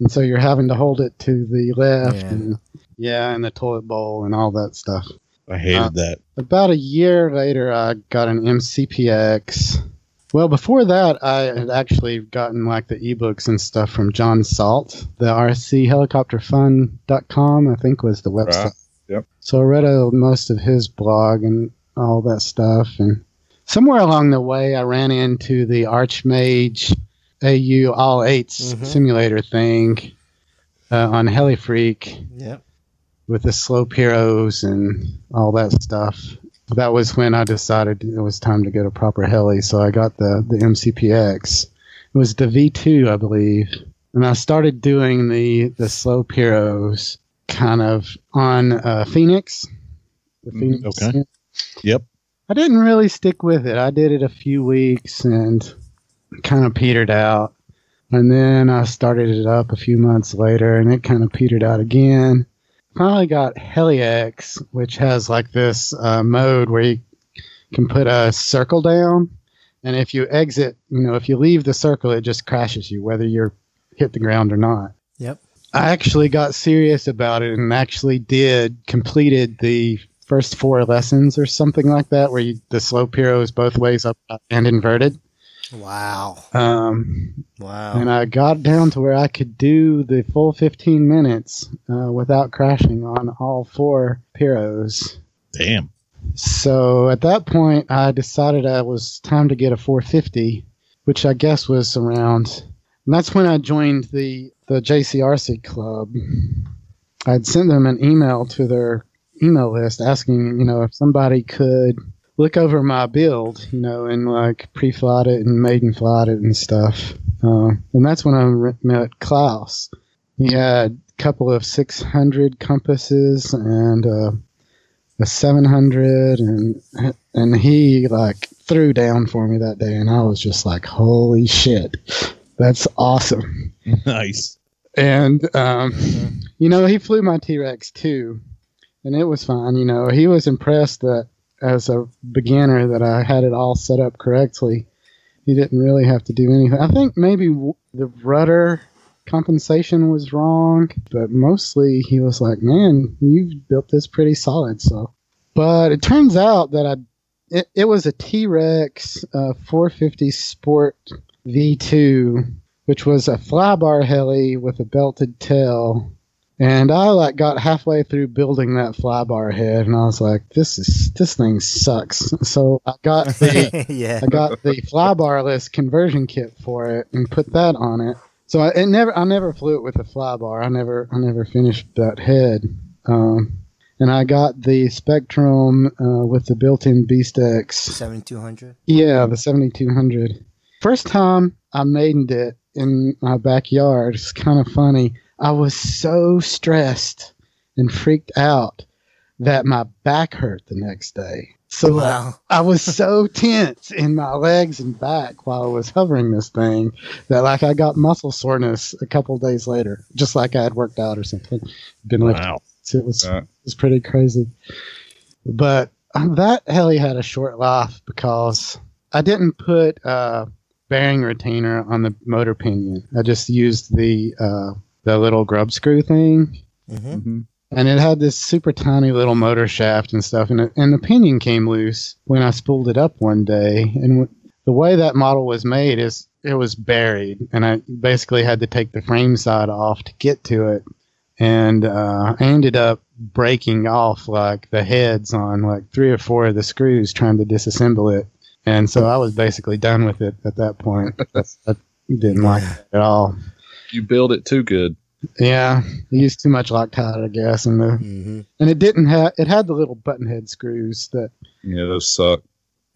And so you're having to hold it to the left Yeah. and yeah, and the toilet bowl and all that stuff. I hated Uh, that. About a year later, I got an MCPX. Well, before that, I had actually gotten like the ebooks and stuff from John Salt, the rchelicopterfun.com, I think was the website. Right. Yep. So I read uh, most of his blog and all that stuff. And somewhere along the way, I ran into the Archmage AU All 8s Mhm. simulator thing uh, on HeliFreak Yep. With the slope heroes and all that stuff. That was when I decided it was time to get a proper heli, so I got the the MCPX. It was the V2, I believe, and I started doing the the slope heroes kind of on uh, Phoenix. The Mhm, Phoenix. okay. Yep. I didn't really stick with it. I did it a few weeks and kind of petered out. And then I started it up a few months later and it kind of petered out again. Finally got HeliX, which has like this uh, mode where you can put a circle down. And if you exit, you know, if you leave the circle, it just crashes you, whether you're hit the ground or not. Yep. I actually got serious about it and actually did completed the first four lessons or something like that, where you, the slope hero is both ways up and inverted. Wow. Um, Wow. and I got down to where I could do the full 15 minutes uh, without crashing on all four Pyros. Damn. So at that point, I decided it was time to get a 450, which I guess was around. And that's when I joined the, the JCRC club. I'd sent them an email to their email list asking, you know, if somebody could look over my build, you know, and like pre-flight it and maiden flight it and stuff. Uh, and that's when I met Klaus. He had a couple of 600 compasses and uh, a 700, and and he like threw down for me that day, and I was just like, holy shit, that's awesome. nice. And um, you know, he flew my T Rex too, and it was fine. You know, he was impressed that as a beginner that I had it all set up correctly. He didn't really have to do anything. I think maybe the rudder compensation was wrong, but mostly he was like, "Man, you've built this pretty solid." So, but it turns out that I it, it was a T Rex uh, 450 Sport V2, which was a flybar heli with a belted tail. And I like got halfway through building that flybar head, and I was like, "This is this thing sucks." So I got the yeah. I got the flybarless conversion kit for it and put that on it. So I it never I never flew it with a flybar. I never I never finished that head. Um, and I got the Spektrum uh, with the built-in Beast X. 7200. Yeah, the 7200. First time I maidened it in my backyard. It's kind of funny. I was so stressed and freaked out that my back hurt the next day. So uh, Wow. I was so tense in my legs and back while I was hovering this thing that like I got muscle soreness a couple days later, just like I had worked out or something. Been lifting Wow. it was Right. it was pretty crazy. But um, that heli had a short life because I didn't put a bearing retainer on the motor pinion. I just used the uh, the little grub screw thing, hmm Mhm. and it had this super tiny little motor shaft and stuff, and it, and the pinion came loose when I spooled it up one day, and w- the way that model was made is it was buried, and I basically had to take the frame side off to get to it, and uh, I ended up breaking off like the heads on like three or four of the screws trying to disassemble it, and so I was basically done with it at that point. I didn't like it at all. You build it too good. Yeah, I used too much Loctite, I guess, and the hmm and it didn't have it had the little button head screws that Yeah, those suck.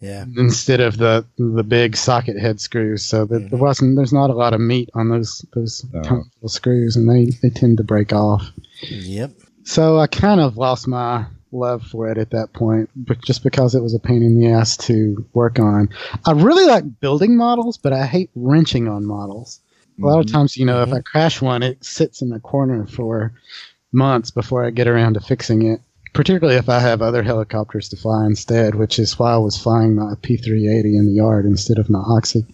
Yeah. instead of the the big socket head screws so that there wasn't there's not a lot of meat on those those No. screws and they they tend to break off Yep. so i kind of lost my love for it at that point but just because it was a pain in the ass to work on i really like building models but i hate wrenching on models a lot of Mhm. times you know if i crash one it sits in the corner for months before i get around to fixing it particularly if I have other helicopters to fly instead, which is why I was flying my P380 in the yard instead of my Oxy.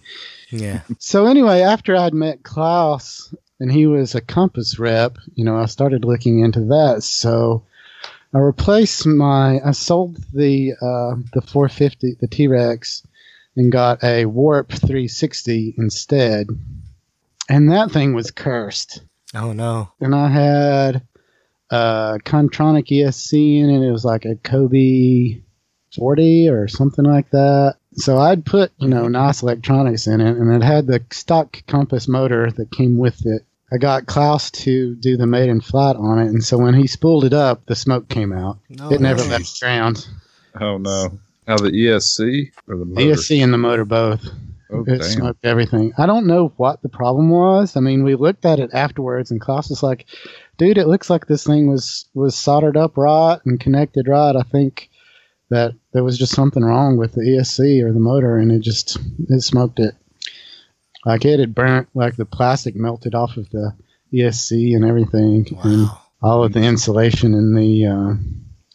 Yeah. So anyway, after I'd met Klaus and he was a Compass rep, you know, I started looking into that. So I replaced my, I sold the uh, the 450, the T-Rex, and got a Warp 360 instead. And that thing was cursed Oh no. and I had a Kontronik ESC in it. It was like a Kobe 40 or something like that. So I'd put, you know, nice electronics in it, and it had the stock Compass motor that came with it. I got Klaus to do the maiden flight on it, and so when he spooled it up, the smoke came out. No. it never way. left the ground. Oh no. How the ESC or the motor? ESC and the motor both. Oh, it damn. smoked everything. I don't know what the problem was. I mean, we looked at it afterwards, and Klaus was like, "Dude, it looks like this thing was was soldered up right and connected right. I think that there was just something wrong with the ESC or the motor, and it just it smoked it. Like it had burnt, like the plastic melted off of the ESC and everything, and all of the insulation in the uh,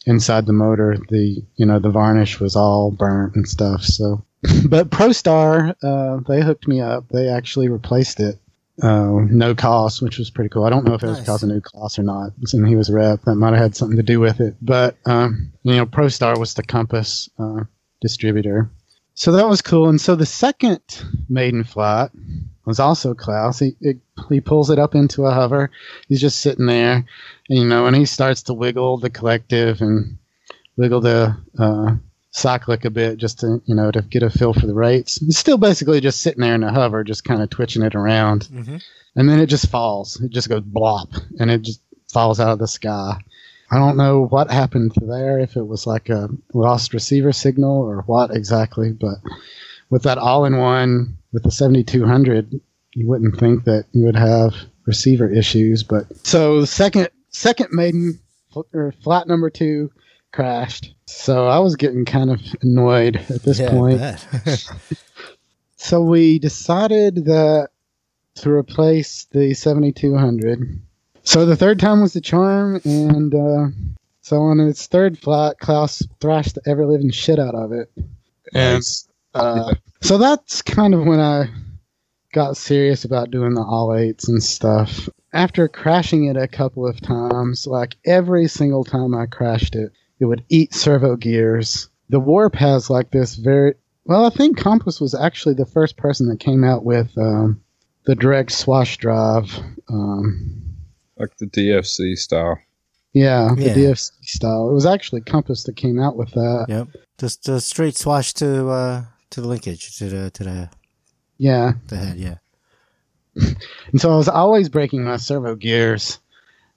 inside the motor, the you know the varnish was all burnt and stuff. So, but ProStar, uh, they hooked me up. They actually replaced it, uh, no cost, which was pretty cool. I don't know if it was Nice. because of new cost or not. And he was a rep, that might have had something to do with it. But um, you know, ProStar was the Compass uh, distributor. So that was cool. And so the second maiden flight was also Klaus. He it, he pulls it up into a hover. He's just sitting there, and, you know, and he starts to wiggle the collective and wiggle the uh, cyclic a bit just to you know to get a feel for the rates. He's still basically just sitting there in a hover, just kind of twitching it around, hmm and then it just falls. It just goes blop, and it just falls out of the sky. I don't know what happened there, if it was like a lost receiver signal or what exactly, but with that all in one, with the 7200, you wouldn't think that you would have receiver issues. But so second, second maiden or flat number two crashed. So I was getting kind of annoyed at this Yeah, point. So we decided that to replace the 7200. So the third time was the charm, and uh, so on its third flight, Klaus thrashed the ever living shit out of it. And uh, so that's kind of when I got serious about doing the all eights and stuff. After crashing it a couple of times, like every single time I crashed it, it would eat servo gears. The Warp has like this very well. I think Compass was actually the first person that came out with um, the direct swash drive. Um, like the DFC style. yeah, Yeah. the DFC style. It was actually Compass that came out with that. yep. Just a straight swash to uh to the linkage to the to the Yeah. the head. Yeah. And so I was always breaking my servo gears.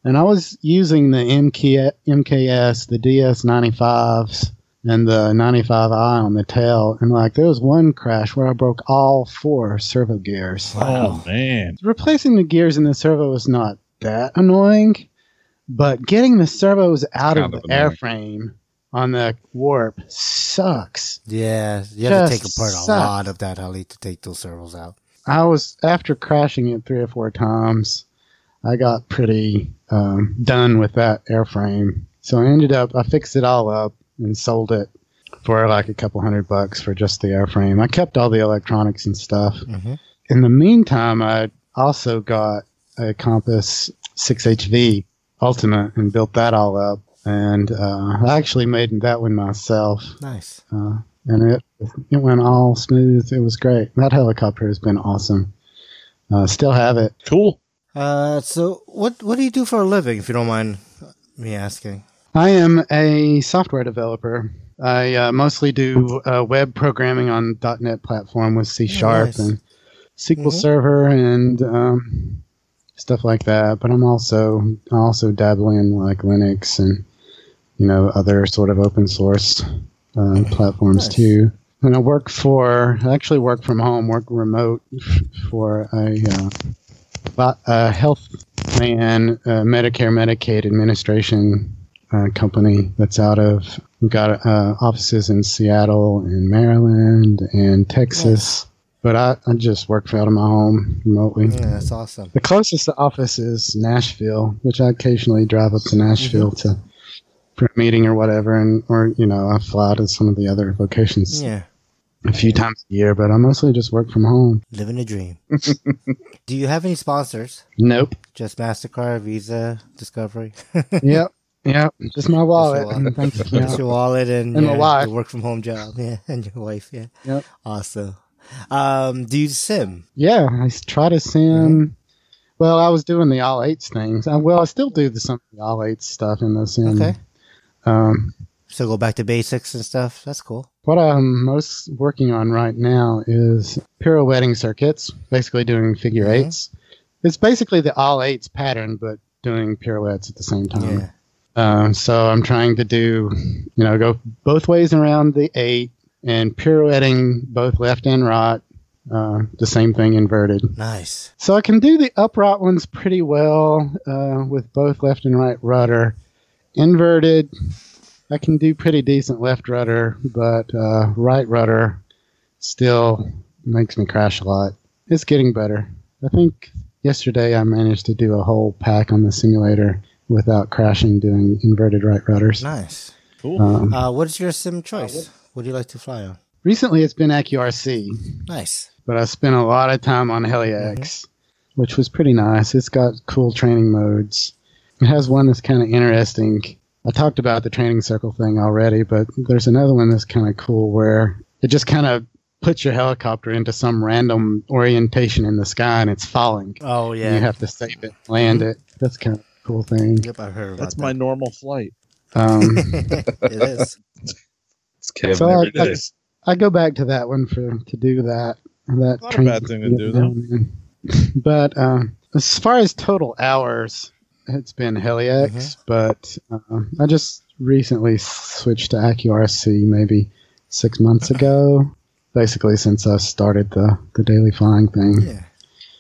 And I was using the MK, MKS, the DS95s, and the 95i on the tail. And like there was one crash where I broke all four servo gears. Oh man. Replacing the gears in the servo is not that annoying, but getting the servos out Kind of of the annoying. airframe on the warp sucks. Yeah. You have to take Just apart a lot of that heli to take those servos out. I was after crashing it three or four times. I got pretty um, done with that airframe, so I ended up I fixed it all up and sold it for like a couple hundred bucks for just the airframe. I kept all the electronics and stuff. Mm-hmm. In the meantime, I also got a Compass 6HV Ultimate and built that all up. And uh, I actually made that one myself Nice. uh, and it it went all smooth. It was great. That helicopter has been awesome. Uh, still have it. Cool. Uh, so what what do you do for a living, if you don't mind me asking? I am a software developer. I uh, mostly do uh, web programming on .NET platform with C Sharp nice. and SQL Mhm. Server and um, stuff like that. But I'm also I also dabble in like Linux and you know other sort of open source uh, platforms Nice. too. And I work for I actually work from home, work remote for a, uh, a health plan uh, Medicare Medicaid administration uh, company that's out of we've got uh, offices in Seattle and Maryland and Texas. But I, I just work out of my home remotely. Yeah, that's awesome. The closest office is Nashville, which I occasionally drive up to Nashville to for a meeting or whatever, and or you know I fly to some of the other locations Yeah, a few times a year. But I mostly just work from home. living a dream. do you have any sponsors? Nope. Just Mastercard, Visa, Discovery. yep. Yep. Just my wallet. wallet. and bank Just your wallet and, And my wife. your work from home job. Yeah, and your wife. Yeah. Yep. Awesome. Um, do you sim? Yeah, I try to sim. Well, I was doing the all eights things. I, well, I still do the some of the all eights stuff in the sim. Okay. Um, So go back to basics and stuff. That's cool. what I'm most working on right now is pirouetting circuits, basically doing figure Mhm. eights. It's basically the all eights pattern, but doing pirouettes at the same time. Yeah. Um, so I'm trying to do, you know, go both ways around the eight and pirouetting both left and right. Uh, the same thing inverted. Nice. So I can do the upright ones pretty well uh, with both left and right rudder. Inverted, I can do pretty decent left rudder, but uh, right rudder still makes me crash a lot. It's getting better. I think yesterday I managed to do a whole pack on the simulator without crashing doing inverted right rudders. Nice. Cool. Um, Uh, what is your sim choice? What do you like to fly on? recently it's been AccuRC. Nice. but I spent a lot of time on HeliX, which was pretty nice. It's got cool training modes. It has one that's kind of interesting. I talked about the training circle thing already, but there's another one that's kind of cool where it just kind of puts your helicopter into some random orientation in the sky and it's falling. Oh And yeah. you have to save it, land it. That's kind of a cool thing. Yep, I heard about That's my normal flight. Um, it is. It's Kevin So every I- day. I go back to that one for to do that. That Not a bad thing to do, though. But um, as far as total hours, it's been HeliX, but um, I just recently switched to AccuRC maybe six months ago. Basically, since I started the the daily flying thing. Yeah.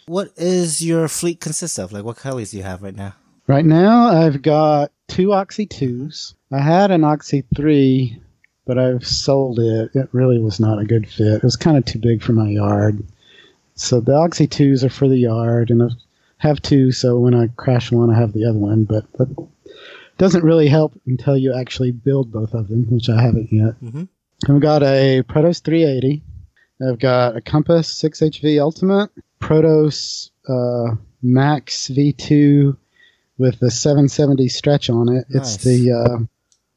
What is your fleet consist of? Like, what helis do you have right now? Right now, I've got two Oxy 2s. I had an Oxy 3, but I've sold it. It really was not a good fit. It was kind of too big for my yard. So the Oxy 2s are for the yard, and I have two, so when I crash one, I have the other one. But that doesn't really help until you actually build both of them, which I haven't yet. Mhm. I've got a Protos 380. I've got a Compass 6HV Ultimate, Protos uh, Max V2 with the 770 stretch on it. Nice. It's the uh,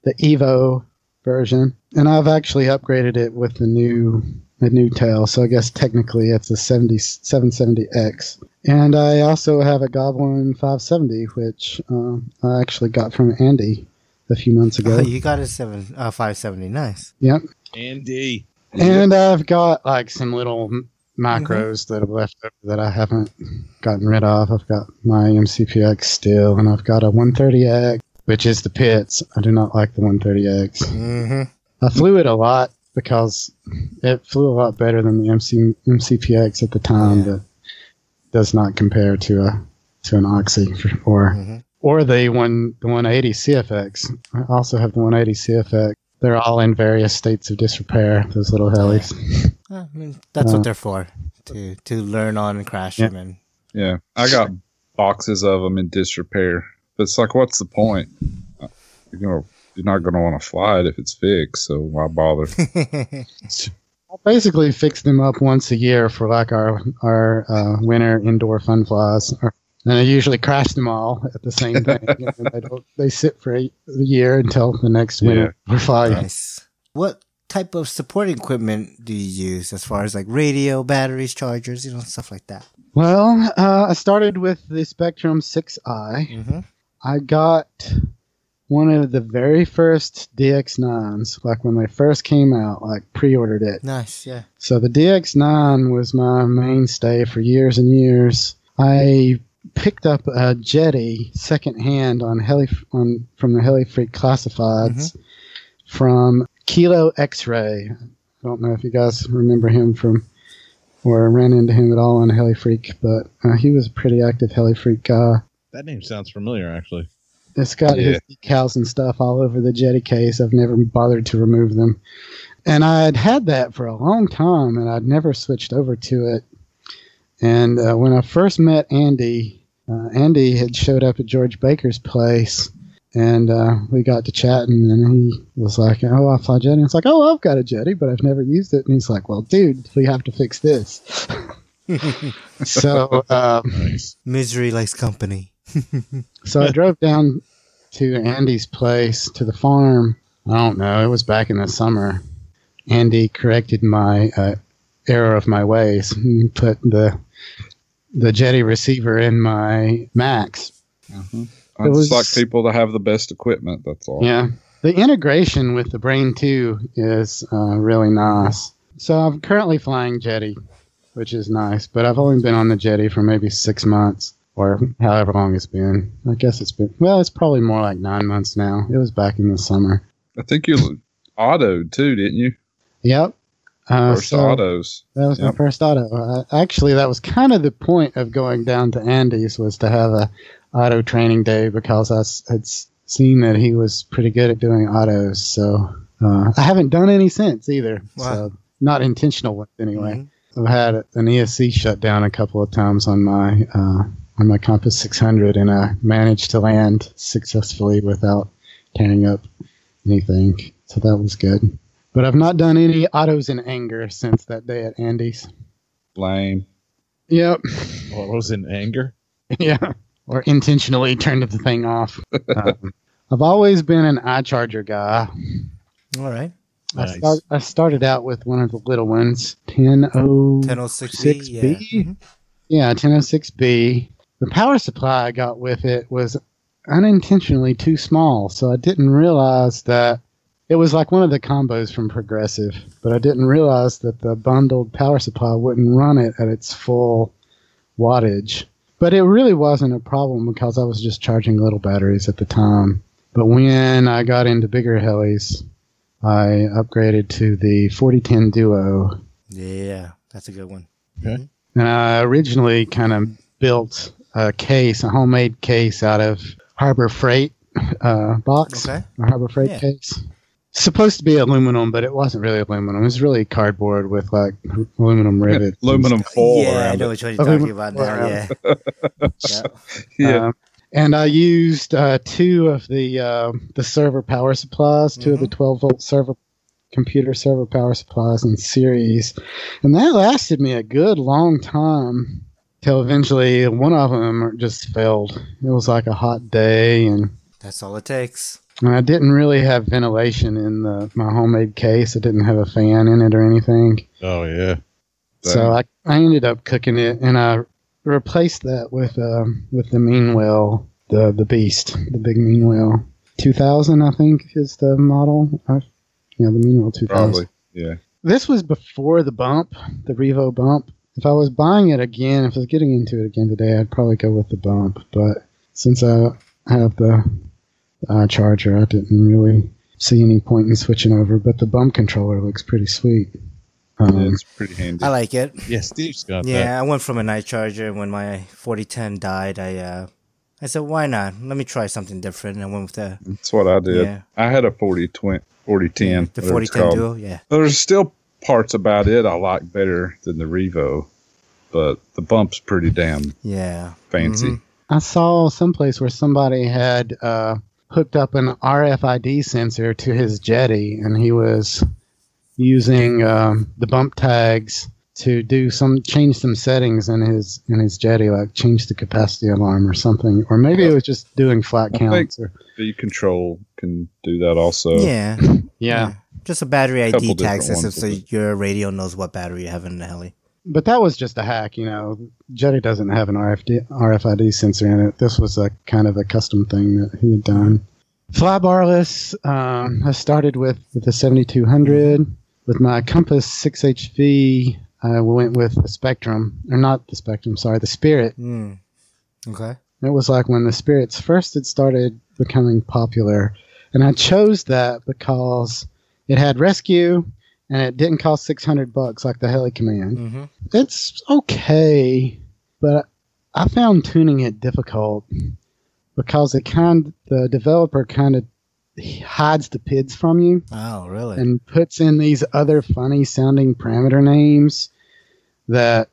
the Evo version, and I've actually upgraded it with the new the new tail. So I guess technically it's a 70 770X. And I also have a Goblin 570, which uh, I actually got from Andy a few months ago. Oh, you got a seven, uh, five seventy. Nice. Yep. Andy. And I've got like some little m- macros that have left over that I haven't gotten rid of. I've got my MCPX still, and I've got a 130X, which is the pits. I do not like the 130X. Mm-hmm. I flew it a lot because it flew a lot better than the MC, MCPX at the time, Yeah. but does not compare to a to an Oxy for- or Mhm. or the one the 180 CFX. I also have the 180 CFX. They're all in various states of disrepair. Those little helis. I mean, that's Uh, what they're for to to learn on and crash Yeah. them. And Yeah, I got boxes of them in disrepair. But it's like, what's the point? Uh, You're gonna, you're not gonna want to fly it if it's fixed. So why bother? I basically fix them up once a year for like our our uh, winter indoor fun flies. And I usually crash them all at the same thing. You know, they, don't, they sit for a a year until the next winter we fly. nice. What type of supporting equipment do you use as far as like radio, batteries, chargers, you know, stuff like that? Well, uh, I started with the Spektrum 6i. Mm-hmm. I got one of the very first DX9s, like when they first came out, like pre-ordered it. Nice, yeah. So the DX9 was my mainstay for years and years. I picked up a Jeti secondhand on Heli on from the Heli Freak Classifieds from Kilo X-Ray. I don't know if you guys remember him from or ran into him at all on Heli Freak, but uh, he was a pretty active Heli Freak guy. That name sounds familiar, actually. It's got his decals and stuff all over the Jeti case. I've never bothered to remove them. And I'd had that for a long time and I'd never switched over to it. And uh, when I first met Andy, uh, Andy had showed up at George Baker's place and uh, we got to chatting and he was like, Oh, I fly Jeti. And it's like, Oh, I've got a Jeti, but I've never used it. And he's like, Well, dude, we have to fix this. so, um, Nice. Misery likes company. So I drove down to Andy's place to the farm. I don't know. It was back in the summer. Andy corrected my uh, error of my ways and put the the Jeti receiver in my Max. I It was- just like people to have the best equipment. That's all. Yeah, the integration with the Brain Two is uh, really nice. So I'm currently flying Jeti, which is nice, but I've only been on the Jeti for maybe six months or however long it's been. I guess it's been well, it's probably more like nine months now. It was back in the summer. I think you autoed too, didn't you? Yep. Uh, First so autos. that was my first auto. Uh, actually, that was kind of the point of going down to Andy's was to have a auto training day because I s- had seen that he was pretty good at doing autos. So uh, I haven't done any since either. Wow. So not intentional ones anyway. Mhm. I've had an ESC shut down a couple of times on my uh, on my Compass 600, and I managed to land successfully without tearing up anything. So that was good. But I've not done any autos in anger since that day at Andy's. Lame. Yep. What was in anger? yeah. Or intentionally turned the thing off. um, I've always been an iCharger guy. All right. I, Nice. start, I started out with one of the little ones, 1006B. 1006B. Yeah. 6B? Mhm. Yeah, 1006B. The power supply I got with it was unintentionally too small, so I didn't realize that it was like one of the combos from Progressive, but I didn't realize that the bundled power supply wouldn't run it at its full wattage. but it really wasn't a problem because I was just charging little batteries at the time. But when I got into bigger helis, I upgraded to the 4010 Duo, Yeah, that's a good one. Okay. Mm-hmm. and I originally kind of built a case, a homemade case out of Harbor Freight uh, box, Okay. a Harbor Freight Yeah. case. Supposed to be aluminum, but it wasn't really aluminum. It was really cardboard with like aluminum rivets. and Aluminum foil yeah, I know it. which one you're talking about foil now. around Yeah. yeah. Yeah. Um, and I used uh, two of the uh, the server power supplies, 2 of the 12 volt server computer server power supplies in series, and that lasted me a good long time. Till eventually, one of them just failed. It was like a hot day, and, That's all it takes. and I didn't really have ventilation in the, my homemade case. I didn't have a fan in it or anything. Oh yeah. So I, I ended up cooking it, and I replaced that with um, with the Meanwell, the the Beast, the big Meanwell, two thousand I think is the model. I, yeah, the Meanwell two thousand. Probably. Yeah. This was before the bump, the Revo bump. If I was buying it again, if I was getting into it again today, I'd probably go with the bump. But since I have the uh, charger, I didn't really see any point in switching over. But the bump controller looks pretty sweet. Um, yeah it's pretty handy. I like it. Yeah, Steve's got that. Yeah, I went from an iCharger and when my 4010 died. I uh, I said, why not? Let me try something different. And I went with the That's what I did. Yeah. I had a 40 20, 4010. the 4010 called. Duo. Yeah, There's still parts about it I like better than the Revo, but the bump's pretty damn yeah. fancy. Mhm. I saw someplace where somebody had uh, hooked up an RFID sensor to his Jeti, and he was using um, the bump tags to do some change some settings in his in his Jeti, like change the capacity alarm or something, or maybe it was just doing flat I counts. Or, V Control can do that also. Yeah. yeah, Just a battery ID tag different system so your radio knows what battery you have in the heli. but that was just a hack. You know, Jeti doesn't have an RFD, RFID sensor in it. This was a kind of a custom thing that he had done. Fly barless. Um, I started with with the 7200 with my Compass 6HV. I went with the Spektrum, or not the Spektrum. Sorry, the Spirit. Mm. Okay. It was like when the Spirits first had started becoming popular, and I chose that because it had rescue and it didn't cost 600 bucks like the Heli Command Mm-hmm. it's okay, but I found tuning it difficult because it kind the developer kind of hides the PIDs from you Oh, really? and puts in these other funny sounding parameter names that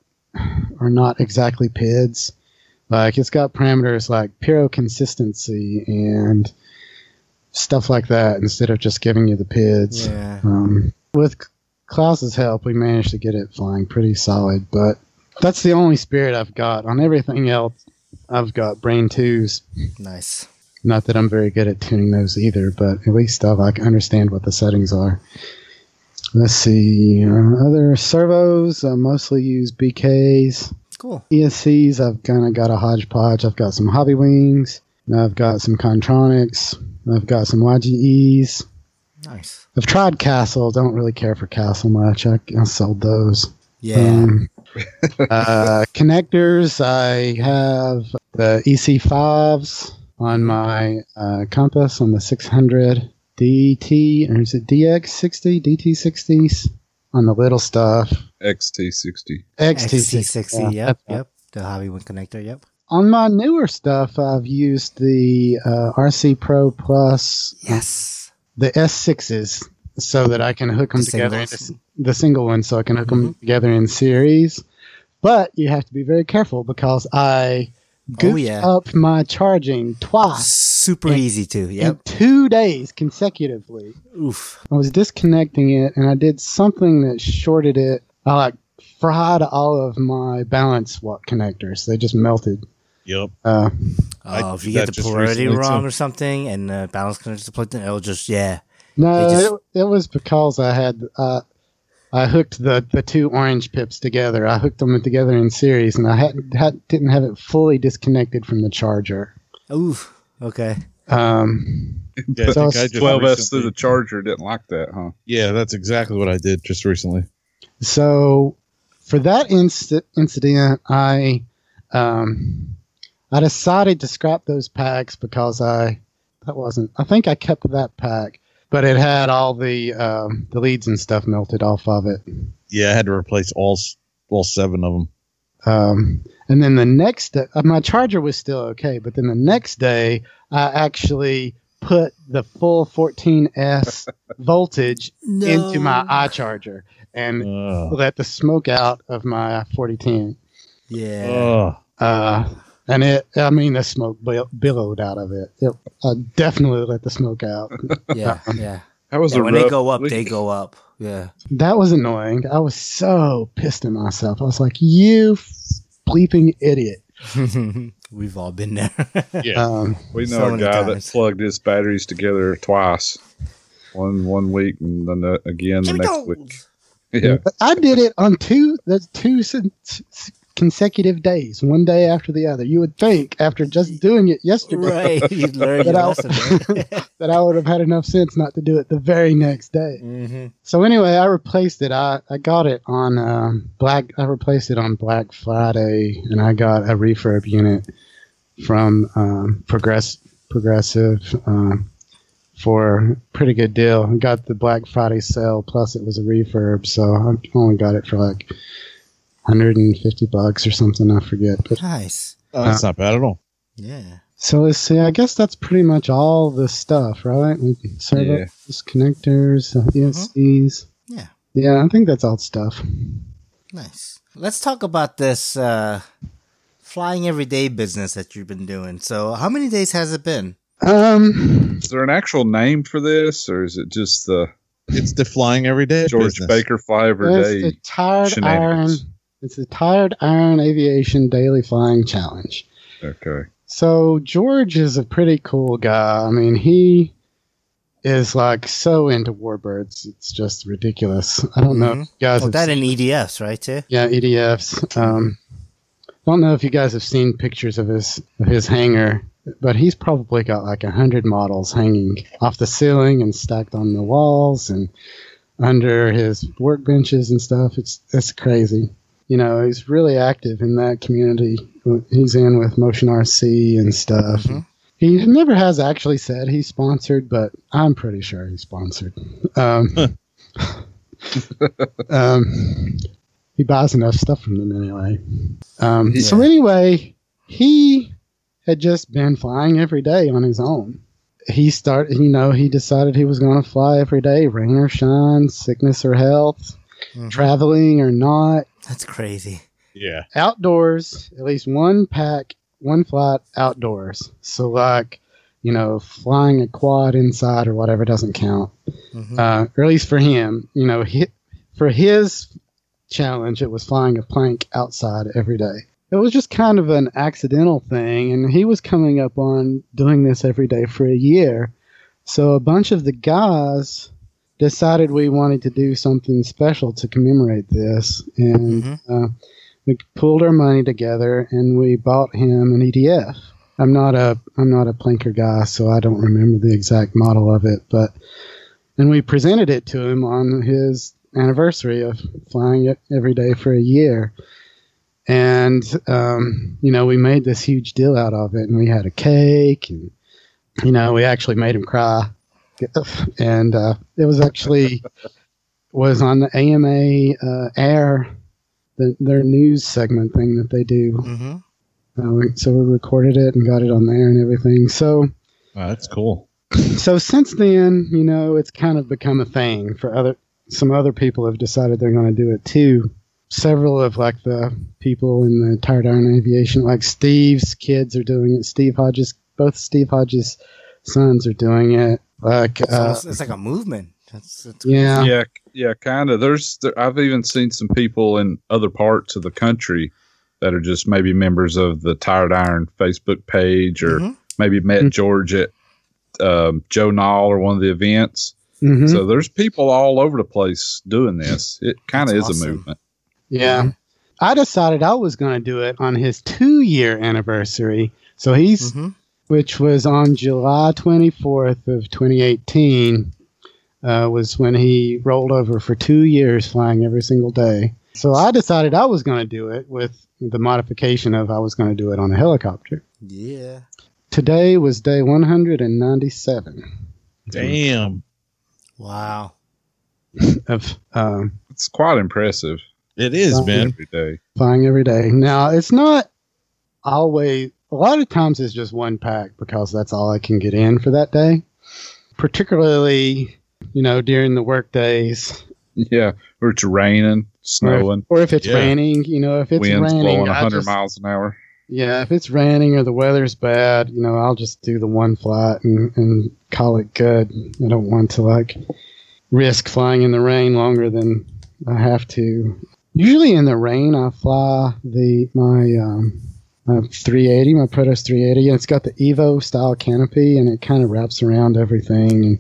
are not exactly PIDs. Like it's got parameters like pyro consistency and stuff like that instead of just giving you the PIDs. yeah. Um, with Klaus's help, we managed to get it flying pretty solid, but that's the only spirit I've got. On everything else, I've got Brain 2s. Nice. Not that I'm very good at tuning those either, but at least I can understand what the settings are. Let's see. Uh, other servos, I mostly use BKs. Cool. ESCs, I've kind of got a hodgepodge. I've got some Hobby Wings. I've got some Kontroniks. I've got some YGEs. Nice. I've tried Castle. Don't really care for Castle much. I, I sold those. Yeah. Um, uh, connectors. I have the EC5s on my uh, Compass on the 600 DT, or is it DX60, DT60s on the little stuff. XT60. XT60. XT60. yeah, Yep. Yep. The Hobby One connector. Yep. On my newer stuff, I've used the uh, RC Pro Plus, Yes. the S6s, so that I can hook them The together. into- the single ones, so I can hook them Mhm. together in series. But you have to be very careful because I goofed Oh, yeah. up my charging twice Super And- easy to, in Yep. two days consecutively. Oof. I was disconnecting it, and I did something that shorted it. I like fried all of my balance watt connectors. They just melted. Yep. Uh, I Oh, if you get the polarity wrong too. or something, and the balance connector plugged in, it'll just yeah. No, They just- it, it was because I had uh, I hooked the, the two orange pips together. I hooked them together in series, and I had, had didn't have it fully disconnected from the charger. Oof. Okay. Um, Yeah, So think I just 12S through the charger didn't like that, huh? Yeah, that's exactly what I did just recently. so for that inst- incident, I um, I decided to scrap those packs because I that wasn't. I think I kept that pack, but it had all the um, the leads and stuff melted off of it. Yeah, I had to replace all s- all seven of them. Um, and then the next day, uh, my charger was still okay, but then the next day, I actually put the full 14S voltage into my iCharger and Ugh. let the smoke out of my 4010. Yeah. Ugh. Uh, and it, I mean, the smoke bill- billowed out of it. it I definitely let the smoke out. yeah. Yeah. That was Yeah, a when they go up, week. they go up. Yeah. That was annoying. I was so pissed at myself. I was like, you bleeping idiot. We've all been there. Yeah. Um, We know So a guy that plugged his batteries together twice. One one week and then the, again the next week. Yeah. I did it on two that's two s- s- consecutive days, one day after the other. You would think after just doing it yesterday right. Your I- lesson. Right? that I would have had enough sense not to do it the very next day. mm-hmm. So anyway, I replaced it. I, I got it on um, Black. I replaced it on Black Friday, and I got a refurb unit from um, Progress Progressive um, for a pretty good deal. I got the Black Friday sale plus it was a refurb, so I only got it for like 150 bucks or something. I forget. But Nice. Oh, that's not bad at all. Yeah. so let's see. I guess that's pretty much all the stuff, right? Like servos, connectors, uh, ESCs. Yeah. Yeah, I think that's all stuff. Nice. Let's talk about this uh, flying everyday business that you've been doing. So, how many days has it been? Um, Is there an actual name for this, or is it just the It's the flying every day. George business. Baker Fly Every it's Day? the tired iron. Shenanigans. It's the tired iron aviation daily flying challenge. Okay. So George is a pretty cool guy. I mean, he is like so into warbirds. It's just ridiculous. I don't know if you guys Oh, that seen- in EDS, right? Too. Yeah, EDFs. Um, don't know if you guys have seen pictures of his of his hangar, but he's probably got like a hundred models hanging off the ceiling and stacked on the walls and under his workbenches and stuff. It's it's crazy. You know, he's really active in that community. He's in with Motion RC and stuff. Mhm. He never has actually said he's sponsored, but I'm pretty sure he's sponsored. Um, um, he buys enough stuff from them anyway. Um, So anyway, he had just been flying every day on his own. He started, you know, he decided he was going to fly every day, rain or shine, sickness or health, Mhm. traveling or not, That's crazy. Yeah. outdoors, at least one pack, one flight outdoors. So like, you know, flying a quad inside or whatever doesn't count. Mhm. Uh, or at least for him, you know, he, for his challenge, it was flying a plank outside every day. It was just kind of an accidental thing, and he was coming up on doing this every day for a year. So a bunch of the guys decided we wanted to do something special to commemorate this, and Mhm. uh, we pulled our money together and we bought him an EDF. I'm not a I'm not a planker guy, so I don't remember the exact model of it, but and we presented it to him on his anniversary of flying it every day for a year. And um, you know, we made this huge deal out of it, and we had a cake, and you know, we actually made him cry, and uh, it was actually was on the AMA uh, Air, the, their news segment thing that they do. Mhm. Uh, we, so we recorded it and got it on there and everything. So Wow, that's cool. so since then, you know, it's kind of become a thing for other. Some other people have decided they're going to do it too. Several of like the people in the tired iron aviation, like Steve's kids, are doing it. Steve Hodges, both Steve Hodges' sons are doing it. Like, It's, uh, almost- it's like a movement. That's, that's yeah, yeah, yeah, kind of. There's, there, I've even seen some people in other parts of the country that are just maybe members of the Tired Iron Facebook page, or Mhm. maybe met Mhm. George at um, Joe Nall or one of the events. Mhm. So there's people all over the place doing this. It kind of is That's a movement. Yeah. I decided I was going to do it on his two year anniversary. So he's, Mhm. Which was on July 24th of 2018, uh, was when he rolled over for two years flying every single day. So I decided I was going to do it with the modification of I was going to do it on a helicopter. Yeah. Today was day 197 Damn. Wow. of um, It's quite impressive It is, man. every day. flying every day. Now, it's not always, a lot of times it's just one pack because that's all I can get in for that day. Particularly, you know, during the work days. Yeah, or it's raining, snowing, Or if it's Yeah. raining, you know, if it's winds raining, blowing I 100 just- miles an hour. Yeah, if it's raining or the weather's bad, you know, I'll just do the one flight and, and call it good. I don't want to like risk flying in the rain longer than I have to. Usually in the rain, I fly the my um, my 380, my Protos 380, and it's got the Evo style canopy, and it kind of wraps around everything and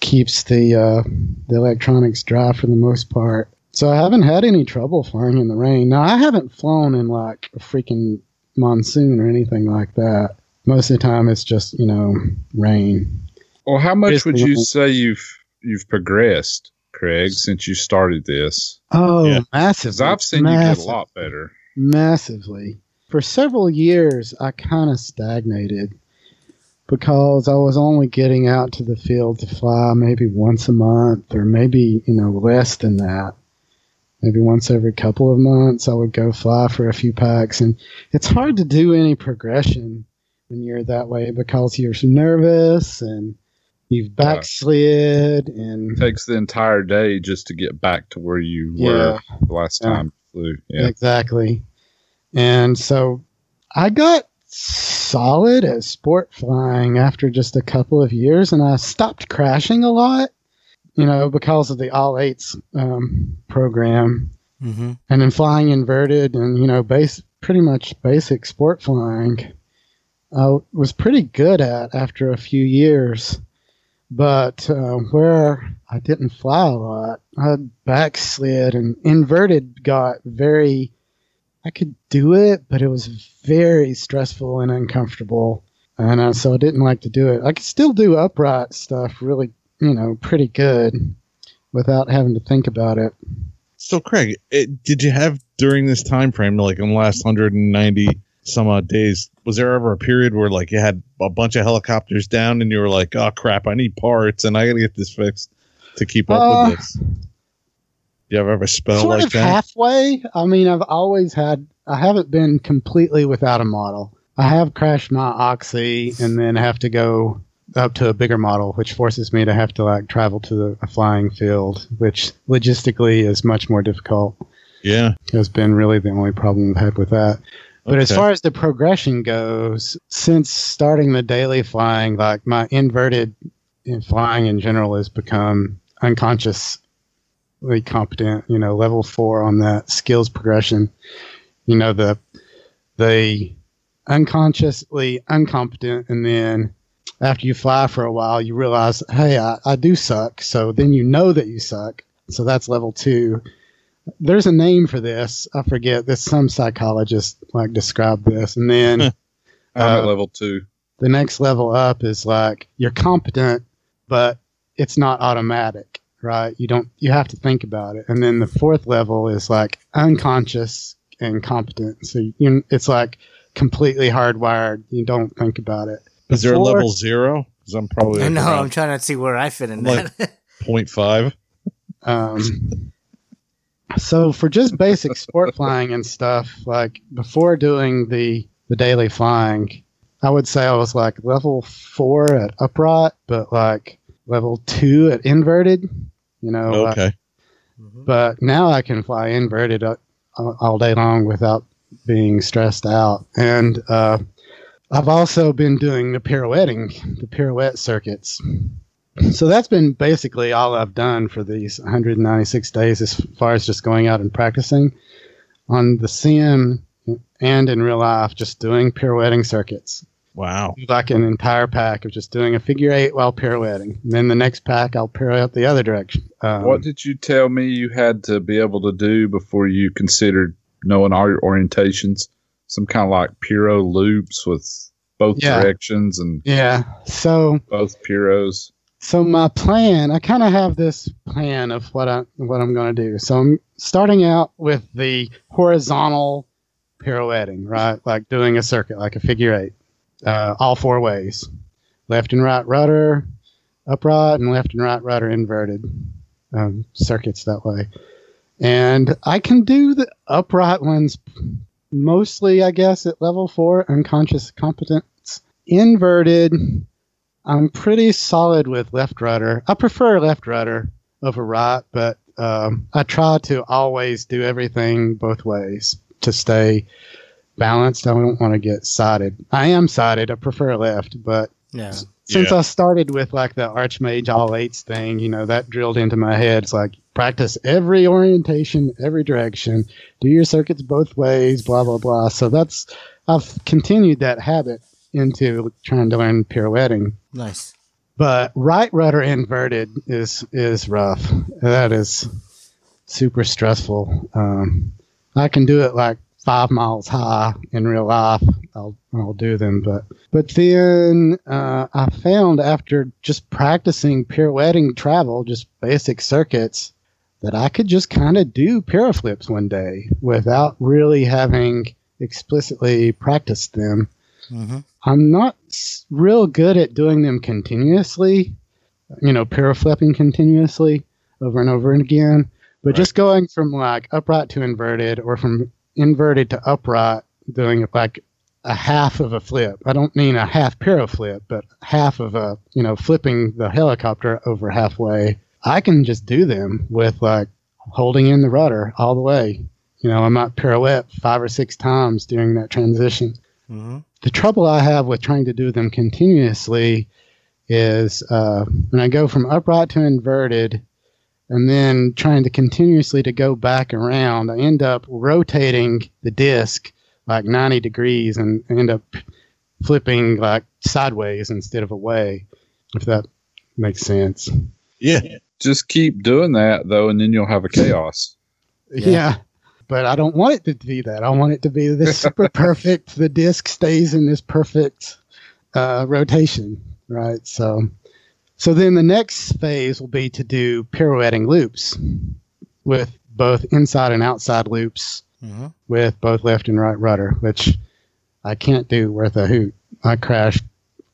keeps the uh, the electronics dry for the most part. So I haven't had any trouble flying in the rain. Now I haven't flown in like a freaking monsoon or anything like that. Most of the time, it's just you know rain. Well, how much Yes, would you well- say you've you've progressed, Craig, since you started this? Oh, Yeah. massively! Because I've seen you get a lot better. massively. For several years, I kind of stagnated because I was only getting out to the field to fly maybe once a month, or maybe you know less than that. Maybe once every couple of months, I would go fly for a few packs, and it's hard to do any progression when you're that way because you're nervous and you've backslid and It takes the entire day just to get back to where you Yeah. were the last Yeah. time you flew. Yeah. Exactly. And so I got solid at sport flying after just a couple of years, and I stopped crashing a lot, you know, because of the All Eights um, program, Mm-hmm. and then flying inverted, and you know, base pretty much basic sport flying. I was pretty good at after a few years, but uh, where I didn't fly a lot, I backslid and inverted got very. I could do it, but it was very stressful and uncomfortable, and uh, so I didn't like to do it. I could still do upright stuff really, you know, pretty good without having to think about it. So, Craig, it, did you have during this time frame, like in the last 190 some odd days, was there ever a period where like you had a bunch of helicopters down and you were like, "Oh crap, I need parts and I gotta get this fixed to keep up Uh, with this"? Do you ever have a spell sort like of that? halfway. I mean, I've always had. I haven't been completely without a model. I have crashed my Oxy and then have to go up to a bigger model, which forces me to have to like travel to the, a flying field, which logistically is much more difficult. yeah. Has been really the only problem I've had with that. But as far as the progression goes, since starting the daily flying, like my inverted in flying in general has become unconsciously competent. You know, level four on that skills progression. You know the the unconsciously incompetent, and then after you fly for a while, you realize, hey, I, I do suck. So then you know that you suck. So that's level two there's a name for this. I forget. This some psychologist like described this, and then I'm at uh, level two. the next level up is like you're competent, but it's not automatic, right? You don't. You have to think about it, and then the fourth level is like unconscious and competent. So you, it's like completely hardwired. You don't think about it it. Is there a Before- level zero? Because I'm probably I like know. I'm trying to see where I fit in Like- that. 0.5. Um, so for just basic sport flying and stuff, like before doing the the daily flying, I would say I was like level four at upright, but like level two at inverted. You know, uh, Okay. Mhm. but now I can fly inverted uh, all day long without being stressed out. And uh, I've also been doing the pirouetting, the pirouette circuits. So that's been basically all I've done for these 196 days as far as just going out and practicing on the sim and in real life, just doing pirouetting circuits. Wow. Like an entire pack of just doing a figure eight while pirouetting. And then the next pack, I'll pirouette the other direction. Um, what did you tell me you had to be able to do before you considered knowing all your orientations? Some kind of like Piro loops with both Yeah. directions and Yeah. So both Piros. so my plan, I kind of have this plan of what I what I'm going to do. So I'm starting out with the horizontal pirouetting, right? Like doing a circuit, like a figure eight, uh, all four ways, left and right rudder, upright, and left and right rudder inverted um, circuits that way. And I can do the upright ones mostly, I guess, at level four, unconscious competence. Inverted, I'm pretty solid with left rudder. I prefer left rudder over right, but um, I try to always do everything both ways to stay balanced. I don't want to get sided. I am sided. I prefer left, but Yeah. since Yeah. I started with like the Archmage all eights thing, you know, that drilled into my head. It's like practice every orientation, every direction, do your circuits both ways, blah blah blah. So that's I've continued that habit into trying to learn pirouetting. Nice. But right rudder inverted is is rough. That is super stressful. Um, I can do it like five miles high in real life. I'll I'll do them, but but then uh, I found after just practicing pirouetting travel, just basic circuits, that I could just kind of do piroflips one day without really having explicitly practiced them. hmm I'm not real good at doing them continuously, you know, piroflipping continuously over and over and again. But just going from like upright to inverted or from inverted to upright, doing it like a half of a flip. I don't mean a half piroflip, but half of a, you know, flipping the helicopter over halfway. I can just do them with like holding in the rudder all the way. You know, I might pirouette five or six times during that transition hmm the trouble I have with trying to do them continuously is uh, when I go from upright to inverted and then trying to continuously to go back around, I end up rotating the disc like 90 degrees and end up flipping like sideways instead of away, if that makes sense. Yeah. Just keep doing that though, and then you'll have a chaos. Yeah. Yeah. But I don't want it to be that. I want it to be this super perfect. The disc stays in this perfect uh, rotation, right? So, so then the next phase will be to do pirouetting loops with both inside and outside loops hmm with both left and right rudder, which I can't do worth a hoot. I crash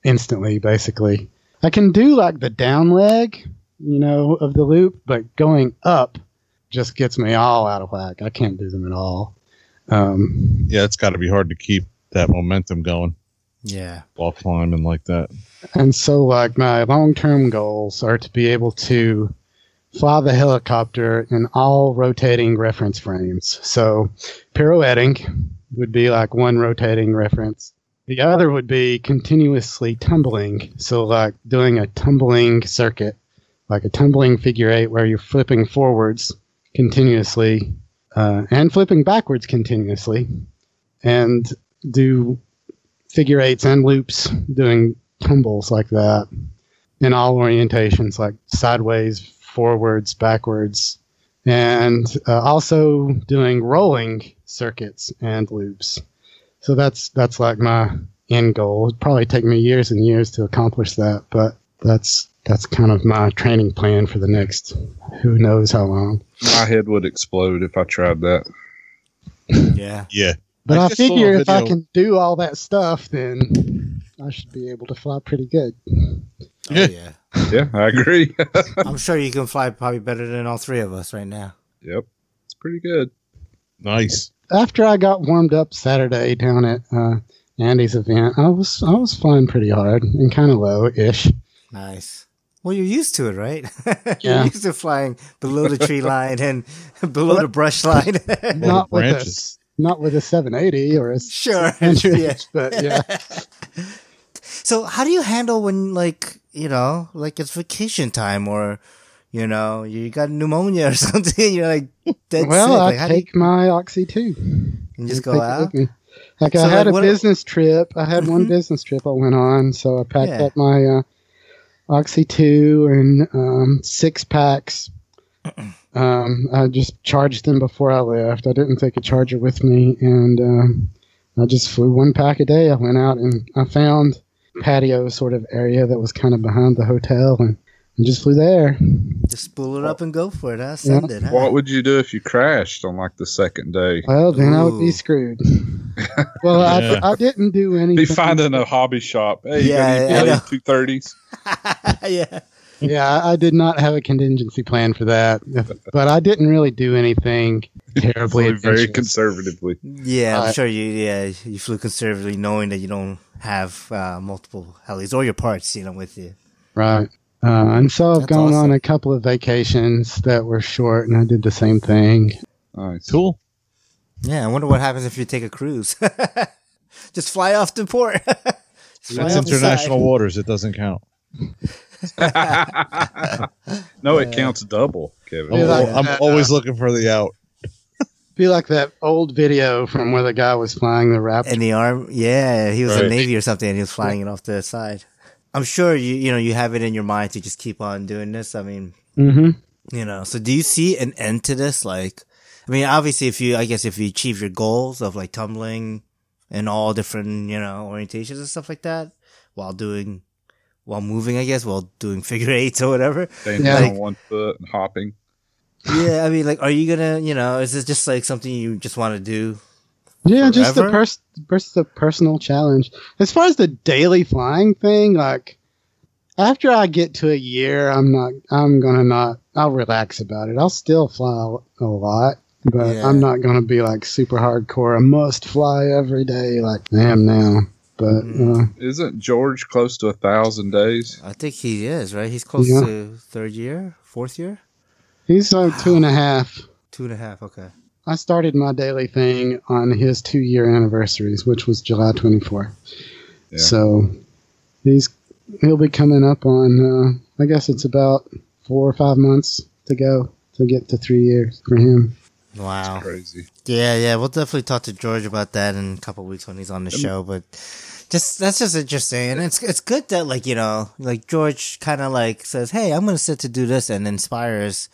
instantly, basically. I can do like the down leg, you know, of the loop, but going up just gets me all out of whack. I can't do them at all. Um, Yeah, it's got to be hard to keep that momentum going Yeah. while climbing like that. And so, like, my long term goals are to be able to fly the helicopter in all rotating reference frames. So, pirouetting would be like one rotating reference. The other would be continuously tumbling. So, like doing a tumbling circuit, like a tumbling figure eight where you're flipping forwards continuously uh, and flipping backwards continuously, and do figure eights and loops doing tumbles like that in all orientations, like sideways, forwards, backwards, and uh, also doing rolling circuits and loops. So that's that's like my end goal. It'd probably take me years and years to accomplish that, but that's that's kind of my training plan for the next who knows how long. My head would explode if I tried that. Yeah. Yeah. But I I, just saw a figure if I can do all that stuff, then I should be able to fly pretty good. Oh, Yeah. yeah. Yeah, I agree. I'm sure you can fly probably better than all three of us right now. yep, it's pretty good. Nice. After I got warmed up Saturday down at uh, Andy's event, I was I was flying pretty hard and kind of low ish. Nice. Well, you're used to it, right? Yeah. you're used to flying below the tree line and below the brush line. Not with a branches. not with a 780 or a sure. Andrew, Yeah. but yeah. So how do you handle when like, you know, like it's vacation time or you know, you got pneumonia or something, you're like dead well. I Like, do you, take my Oxy too. you just go out? Like So, I had like, a business trip. I had one Mhm. business trip I went on, so I packed Yeah. up my uh, Oxy two and um, six packs. Um, I just charged them before I left. I didn't take a charger with me, and um, I just flew one pack a day. I went out and I found patio sort of area that was kind of behind the hotel, and and just flew there. Just spool it up and go for it, huh? Send it, huh? What would you do if you crashed on like the second day? Well, then I would be screwed. well, Yeah. I, I didn't do anything. Be finding a hobby shop. Hey, you Yeah, got any two thirties? yeah. Yeah, I I did not have a contingency plan for that, but I didn't really do anything terribly Very conservatively. Yeah, I'm Uh, sure you. Yeah, you flew conservatively, knowing that you don't have uh, multiple helis or your parts, you know, with you. Right. Uh, and so I've That's gone awesome. on a couple of vacations that were short, and I did the same thing. Nice. Cool. Yeah, I wonder what happens if you take a cruise. Just fly off the port. That's international waters. It doesn't count. No, it counts double, Kevin. I'm, like al- I'm that, always looking for the out. Be like that old video from where the guy was flying the Raptor. In the arm, yeah, he was in Right. Navy or something, and he was flying it off the side. I'm sure you, you know, you have it in your mind to just keep on doing this. I mean, hmm you know, so do you see an end to this? Like, I mean, obviously, if you, I guess, if you achieve your goals of like tumbling and all different, you know, orientations and stuff like that, while doing, while moving, I guess, while doing figure eights or whatever. Standing Yeah. on one foot and hopping. yeah, I mean, like, are you gonna, you know, is this just like something you just want to do? Yeah, just the Forever? pers- just the personal challenge. As far as the daily flying thing, like after I get to a year, I'm not. I'm gonna not. I'll relax about it. I'll still fly a lot, but Yeah. I'm not gonna be like super hardcore. I must fly every day like I am now. But Mm. uh, Isn't George close to a thousand days? I think he is right. He's close Yeah. to third year, fourth year, he's like two and a half. two and a half. Okay. I started my daily thing on his two year anniversaries, which was July 24. Yeah. So he's he'll be coming up on uh, I guess it's about four or five months to go to get to three years for him. Wow. Crazy. Yeah, yeah, we'll definitely talk to George about that in a couple weeks when he's on the show. But just that's just interesting, and it's it's good that like you know like George kind of like says, "Hey, I'm gonna sit to do this," and inspires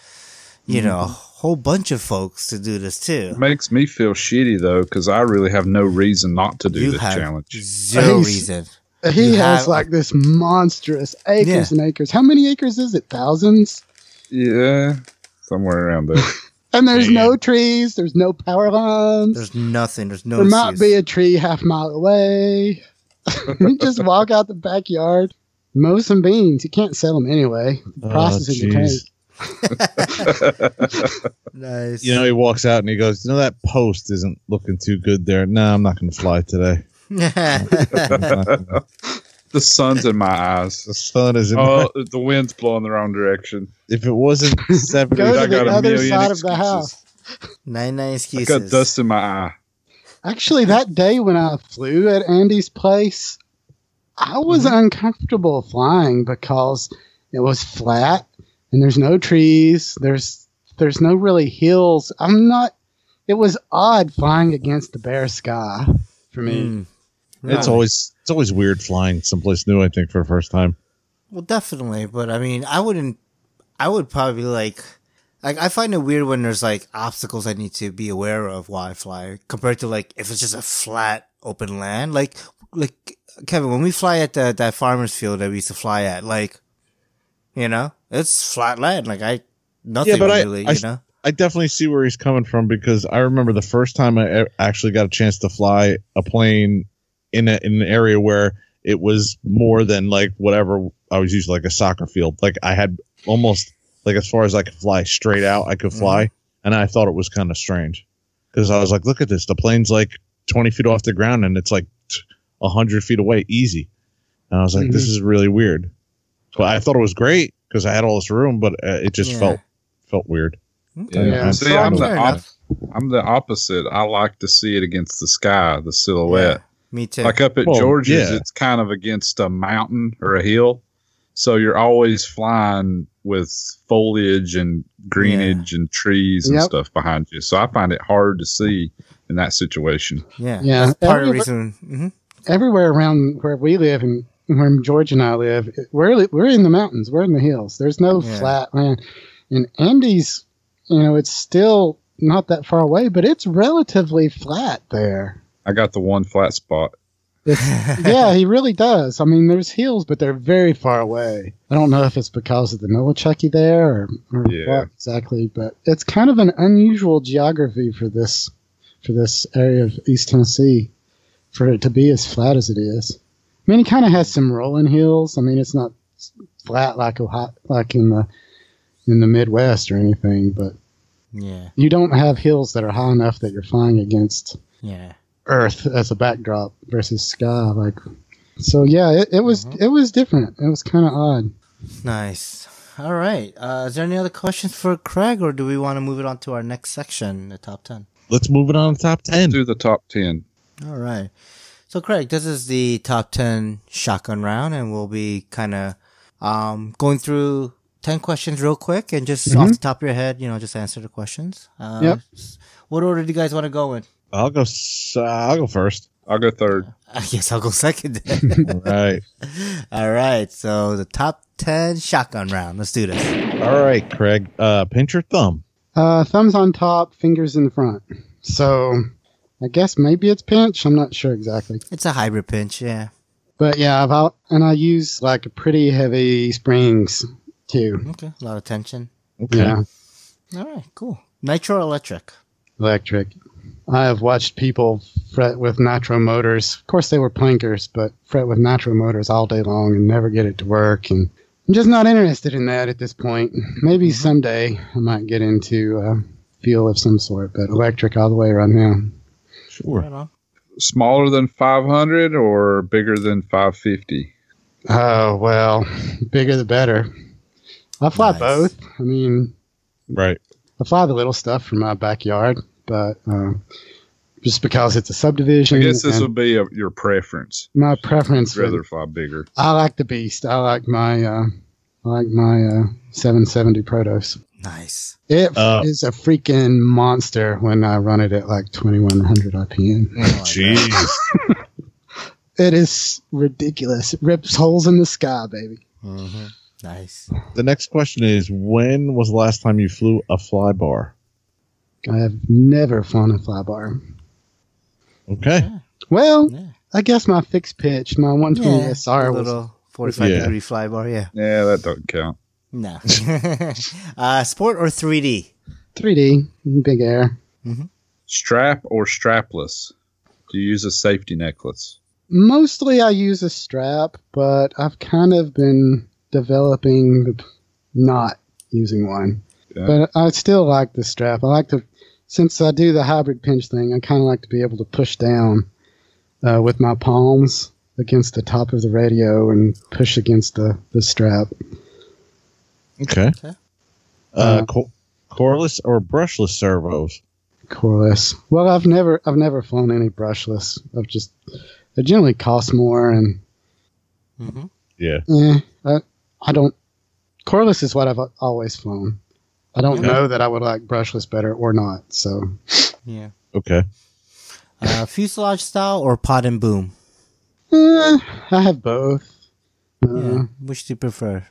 you mm-hmm. know a whole bunch of folks to do this too. It makes me feel shitty though, because I really have no reason not to do You this have challenge. zero He's- reason. He You has have- like this monstrous acres Yeah. and acres. How many acres is it? Thousands? Yeah, somewhere around there. And there's Man. no trees. There's no power lines. There's nothing. There's no. there might excuse. be a tree half mile away. You just walk out the backyard, mow some beans. You can't sell them anyway. The Oh, processing will jeez. take. nice. You know, he walks out and he goes, "You know that post isn't looking too good there. No, I'm not going to fly today. I'm not gonna- the sun's in my eyes. the sun is in. Oh, the wind's blowing the wrong direction. if it wasn't seventy, Go I to got the a other million side of the excuses. house. nine nine I excuses. got dust in my eye. Actually, that day when I flew at Andy's place, I was Mm-hmm. uncomfortable flying because it was flat and there's no trees. There's there's no really hills. I'm not. It was odd flying against the bare sky for me. Mm. it's always it's always weird flying someplace new. I think for the first time. Well, definitely, but I mean, I wouldn't. I would probably like, like I find it weird when there's like obstacles I need to be aware of while I fly, compared to like if it's just a flat open land. Like, like Kevin, when we fly at the, that farmer's field that we used to fly at, like, you know, it's flat land. Like I, nothing I- really, I- you know. I definitely see where he's coming from because I remember the first time I actually got a chance to fly a plane in, a, in an area where it was more than like whatever I was used to, like a soccer field. Like I had almost like as far as I could fly straight out, I could fly, and I thought it was kind of strange because I was like, look at this, the plane's like twenty feet off the ground and it's like hundred feet away, easy. And I was like, this is really weird. But I thought it was great because I had all this room, but uh, it just Yeah. felt felt weird. Yeah. Yeah. See, I'm the op- I'm the opposite. I like to see it against the sky, the silhouette. Yeah, me too. Like up at Well, George's, yeah. it's kind of against a mountain or a hill. So you're always flying with foliage and greenage and trees and Yep. stuff behind you. So I find it hard to see in that situation. yeah, Yeah, That's part of the every- reason. hmm Everywhere around where we live and where George and I live, we're li- we're in the mountains. We're in the hills. There's no Yeah. flat land. And Andy's, you know, it's still not that far away, but it's relatively flat there. I got the one flat spot. Yeah, he really does. I mean, there's hills, but they're very far away. I don't know if it's because of the Nolichucky there or, or Yeah. what exactly, but it's kind of an unusual geography for this for this area of East Tennessee for it to be as flat as it is. I mean, it kind of has some rolling hills. I mean, it's not flat like Ohio, like in the in the Midwest or anything, but Yeah. you don't have hills that are high enough that you're flying against Yeah. Earth as a backdrop versus sky. Like, so yeah, it, it was Mm-hmm. it was different. It was kind of odd. Nice. All right. Uh, is there any other questions for Craig, or do we want to move it on to our next section, the top 10? Let's move it on to top 10. Do the top 10. All right. So, Craig, this is the top 10 shotgun round, and we'll be kind of um, going through 10 questions real quick and just off the top of your head, you know, just answer the questions. Uh, Yep. What order do you guys want to go in? I'll go. Uh, I'll go first. I'll go third. I guess I'll go second. All right. All right. So, the top 10 shotgun round. Let's do this. All right, Craig. Uh, pinch your thumb. Uh, thumbs on top, fingers in front. So, I guess maybe it's pinch. I'm not sure exactly, It's a hybrid pinch. Yeah. but yeah, I've out, and I use like a pretty heavy springs too. Okay. A lot of tension. Okay. Yeah, All right. Cool. Nitro electric. electric. I have watched people fret with nitro motors. Of course, they were plankers, but fret with nitro motors all day long and never get it to work. And I'm just not interested in that at this point. Maybe someday I might get into uh, fuel of some sort, but electric all the way right now. Sure. Right. Smaller than 500 or bigger than 550? Oh well, bigger the better. I fly Nice. both. I mean, Right. I fly the little stuff from my backyard, but uh, just because it's a subdivision, I guess this would be a, your preference. my preference. for- Rather fly bigger. I like the beast. I like my uh, I like my uh, 770 Protos. Nice. It is Uh, a freaking monster when I run it at like 2100 RPM. Jeez. It is ridiculous. It rips holes in the sky, baby. hmm Nice. the next question is: When was the last time you flew a fly bar? I have never flown a flybar. Okay. Well, Yeah. I guess my fixed pitch, my 120 Yeah. SR a was little 45 Yeah. degree fly bar. Yeah. Yeah, that doesn't count. No. uh, sport or 3D? 3D, big air. Strap or strapless? Do you use a safety necklace? Mostly I use a strap, but I've kind of been developing not using one. Yeah. But I still like the strap. I like to, since I do the hybrid pinch thing, I kind of like to be able to push down uh, with my palms against the top of the radio and push against the, the strap. Okay. Okay. Uh, Uh, co- coreless or brushless servos? Coreless. Well, I've never I've never flown any brushless. I've just they generally cost more and hmm Yeah. eh, I, I don't. Coreless is what I've always flown. I don't Okay. know that I would like brushless better or not. So Yeah. Okay. Uh, fuselage style or pod and boom? eh, I have both. Uh, Yeah. Which do you prefer?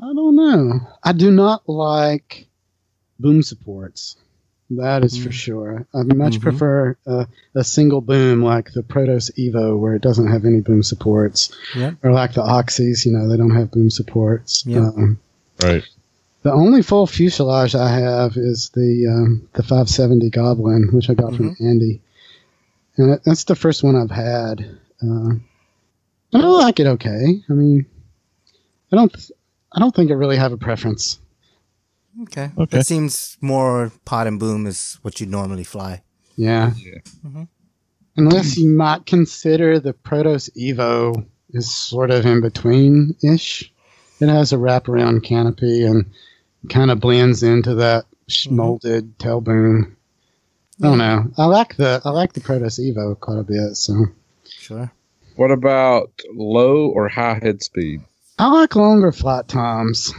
I don't know. I do not like boom supports. That is for Mm. sure. I much Mhm. prefer uh, a single boom like the Protos Evo, where it doesn't have any boom supports, Yep. or like the Oxys. You know, they don't have boom supports. Yep. Um, Right. The only full fuselage I have is the um, the 570 Goblin, which I got from Andy, and that's the first one I've had. Uh, and I like it okay. I mean, I don't. I don't think I really have a preference. Okay. Okay. It seems more pot and boom is what you normally fly. Yeah. Yeah. Mhm. Unless you might consider the Protos Evo is sort of in between ish. It has a wraparound canopy and kind of blends into that sh- Mhm. molded tail boom. I don't know. I like the I like the Protos Evo quite a bit. So Sure. What about low or high head speed? I like longer flight times.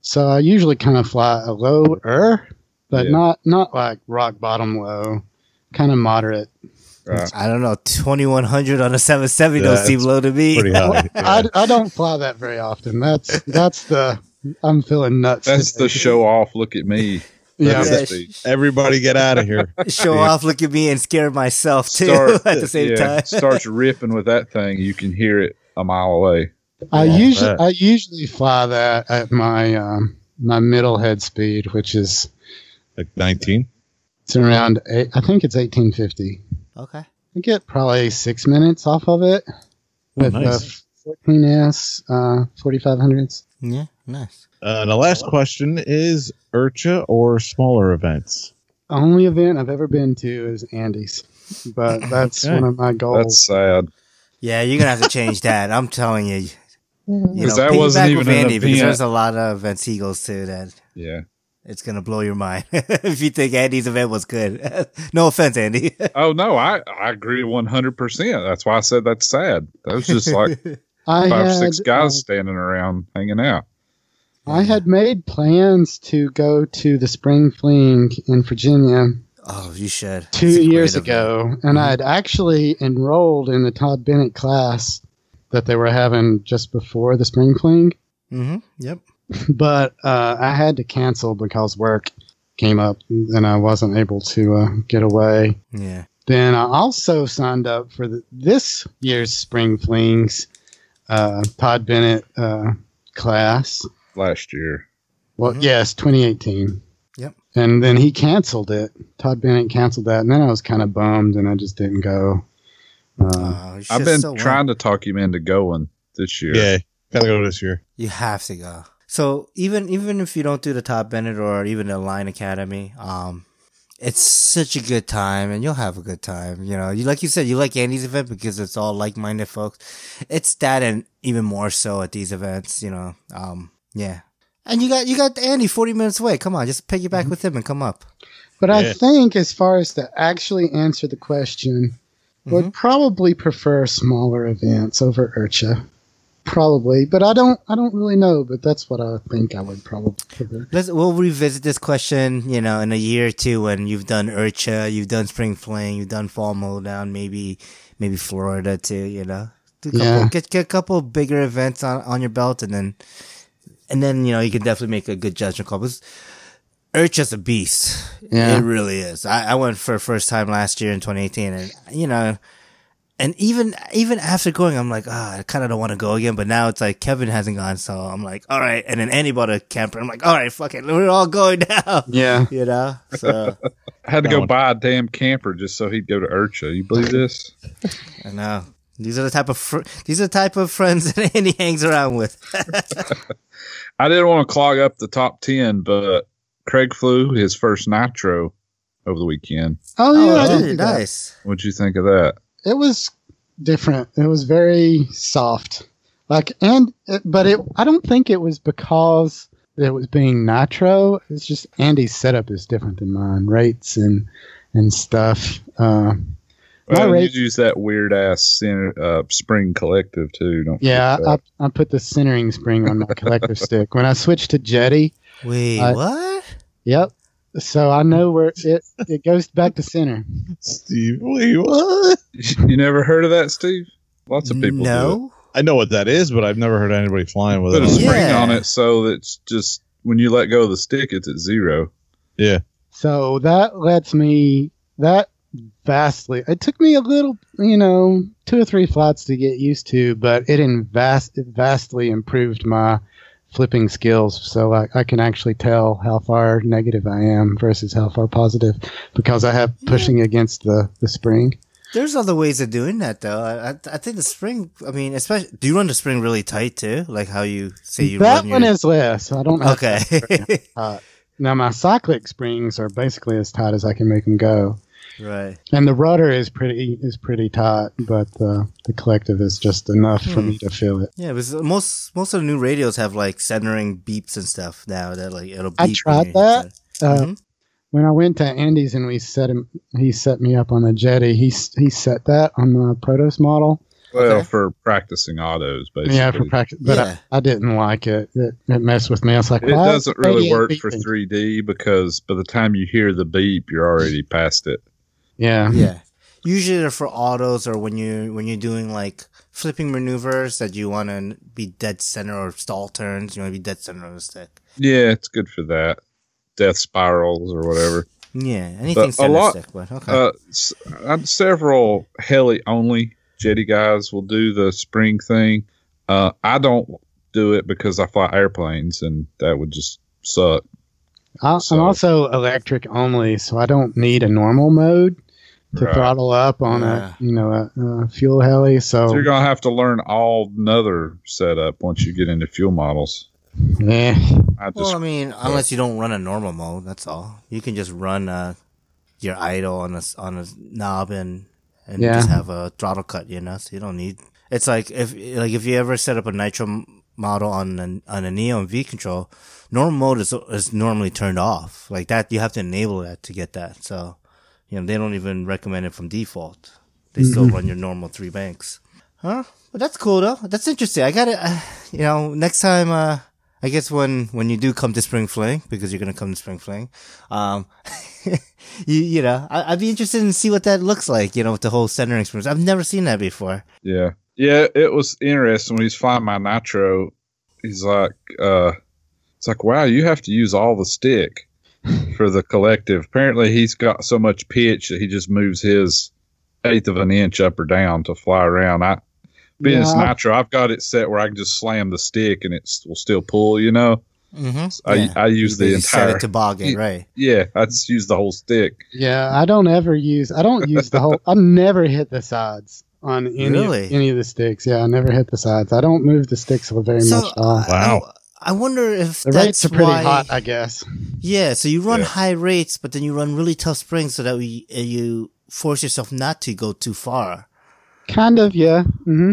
So I usually kind of fly a lower, but Yeah. not not like rock bottom low, kind of moderate. Right. I don't know. 2100 on a 770 don't seem low to me. Pretty high. I, I don't fly that very often. That's that's the I'm feeling nuts. That's today. the show off. Look at me. Yeah. That's Yeah, Everybody get out of here. Show off, look at me, and scare myself too Start- at the same yeah, time. starts ripping with that thing. You can hear it a mile away. I Yeah, usually bet. I usually fly that at my um, my middle head speed, which is Like 19. it's around eight, I think it's eighteen fifty. okay. I get probably six minutes off of it with nice. the 14s uh, 4500s. Yeah, nice. Uh, the last question is IRCHA or smaller events? Only event I've ever been to is Andy's, but that's Okay. one of my goals. That's sad. Yeah, you're gonna have to change that. I'm telling you. You know, 'Cause that wasn't even with an Andy because event. there's a lot of events he goes to that Yeah. it's gonna blow your mind if you think Andy's event was good. no offense, Andy. Oh no, I I agree one hundred percent. That's why I said that's sad. That was just like five had, six guys uh, standing around hanging out. I had made plans to go to the Spring Fling in Virginia oh, you should. two years ago, and I had actually enrolled in the Todd Bennett class that they were having just before the Spring Fling. Mm-hmm. Yep. but uh, I had to cancel because work came up and I wasn't able to uh, get away. Yeah. Then I also signed up for the, this year's Spring Flings uh, Todd Bennett uh, class. Last year. Well, Mhm. yes, 2018. Yep. And then he canceled it. Todd Bennett canceled that, and then I was kind of bummed, and I just didn't go. Uh, Oh, I've been still win. trying to talk him into going this year. Yeah. Gotta go this year. You have to go. So even even if you don't do the Todd Bennett or even the Line Academy, um, it's such a good time and you'll have a good time. You know, you like you said, you like Andy's event because it's all like minded folks. It's that and even more so at these events. You know, um, yeah. And you got you got Andy forty minutes away. Come on, just piggyback Mm-hmm. with him and come up. but I think, as far as to actually answer the question, would probably prefer smaller events over IRCHA. Probably, but I don't. I don't really know. But that's what I think I would probably prefer. Let's we'll revisit this question, you know, in a year or two when you've done IRCHA, you've done Spring Fling, you've done Fall Mowdown, maybe maybe Florida too, you know. Do a couple, Yeah. get get a couple bigger events on, on your belt and then and then, you know, you can definitely make a good judgment call. Because IRCHA's a beast. Yeah. It really is. I, I went for first time last year in twenty eighteen and you know and even even after going, I'm like, ah, I kind of don't want to go again. But now it's like Kevin hasn't gone, so I'm like, all right. And then Andy bought a camper. I'm like, all right, fuck it, we're all going now. Yeah. You know, so I had to go one. buy a damn camper just so he'd go to IRCHA. You believe this? I know these are the type of fr- these are the type of friends that Andy hangs around with. I didn't want to clog up the top ten, but Craig flew his first nitro over the weekend. Oh oh, yeah, I did do nice. What'd you think of that? it was different. It was very soft. Like and but it I don't think it was because it was being nitro. It's just Andy's setup is different than mine. Rates and and stuff. Uh, My Well, rate- you use that weird ass center, uh, spring collective too. Don't yeah, forget I, I put the centering spring on my collective stick. When I switched to Jeti, Wait, I- what? yep. So I know where it it goes back to center. Steve, wait, what? you never heard of that, Steve? Lots of people do no. I know what that is, but I've never heard anybody flying with Put a spring Yeah. on it so that it's just when you let go of the stick, it's at zero. Yeah. So that lets me that vastly. It took me a little, you know, two or three flats to get used to, but it in vast it vastly improved my flipping skills. So I, I can actually tell how far negative I am versus how far positive because I have pushing against the the spring. There's other ways of doing that though. I, I, I think the spring. I mean, especially. Do you run the spring really tight too? Like how you say you that run one your, is less. I don't okay. uh, now my cyclic springs are basically as tight as I can make them go. Right. And the rudder is pretty is pretty taut, but the the collective is just enough for me to feel it. Yeah, because most most of the new radios have like centering beeps and stuff now that like it'll. Beep I when tried that. Uh, Mhm. When I went to Andy's and we set him, he set me up on the Jeti. He he set that on the Protos model. Well, Okay. for practicing autos, basically. Yeah, for practice, but Yeah. I, I didn't like it. it. It messed with me. I was like, It doesn't really radio work for 3D because by the time you hear the beep, you're already past it. Yeah, Yeah. Usually they're for autos or when you when you're doing like flipping maneuvers that you want to be dead center or stall turns. You want to be dead center of the stick. Yeah, it's good for that. death spirals or whatever. Yeah, anything a center lot- stick, but okay. Uh, s- uh, several heli only Jeti guys will do the spring thing. Uh, I don't do it because I fly airplanes, and that would just suck. I, So- I'm also electric only, so I don't need a normal mode to Right. throttle up on Yeah. a you know a, a fuel heli. So, So you're gonna have to learn all another setup once you get into fuel models. yeah, I just well, I mean, unless you don't run a normal mode, that's all. You can just run uh, your idle on a s- on a knob and and Yeah. just have a throttle cut. You know, so you don't need. It's like if like if you ever set up a nitro model on an, on a Neon V control, normal mode is is normally turned off. Like that, you have to enable that to get that. So, you know, they don't even recommend it from default. They still run your normal three banks. Huh? But that's cool though. That's interesting. I gotta, uh, you know, next time, uh, I guess when, when you do come to Spring Fling, because you're gonna come to Spring Fling, um, you, you know, I, I'd be interested in see what that looks like, you know, with the whole centering experience. I've never seen that before. Yeah. Yeah, it was interesting when he's flying my nitro. He's like, uh, it's like, wow, you have to use all the stick for the collective. Apparently, he's got so much pitch that he just moves his eighth of an inch up or down to fly around. I, being it's Yeah. nitro, I've got it set where I can just slam the stick and it will still pull. You know, Mm-hmm. I I use the set entire. it toboggan, right? yeah, I just use the whole stick. yeah. I don't ever use. I don't use the whole. I never hit the sides on any Really? of, any of the sticks. Yeah, I never hit the sides. I don't move the sticks very So, much at all. I- Wow. I, I wonder if the that's rates are pretty why, hot, I guess. Yeah, so you run Yeah. high rates, but then you run really tough springs so that we, uh, you force yourself not to go too far. Kind of, yeah. hmm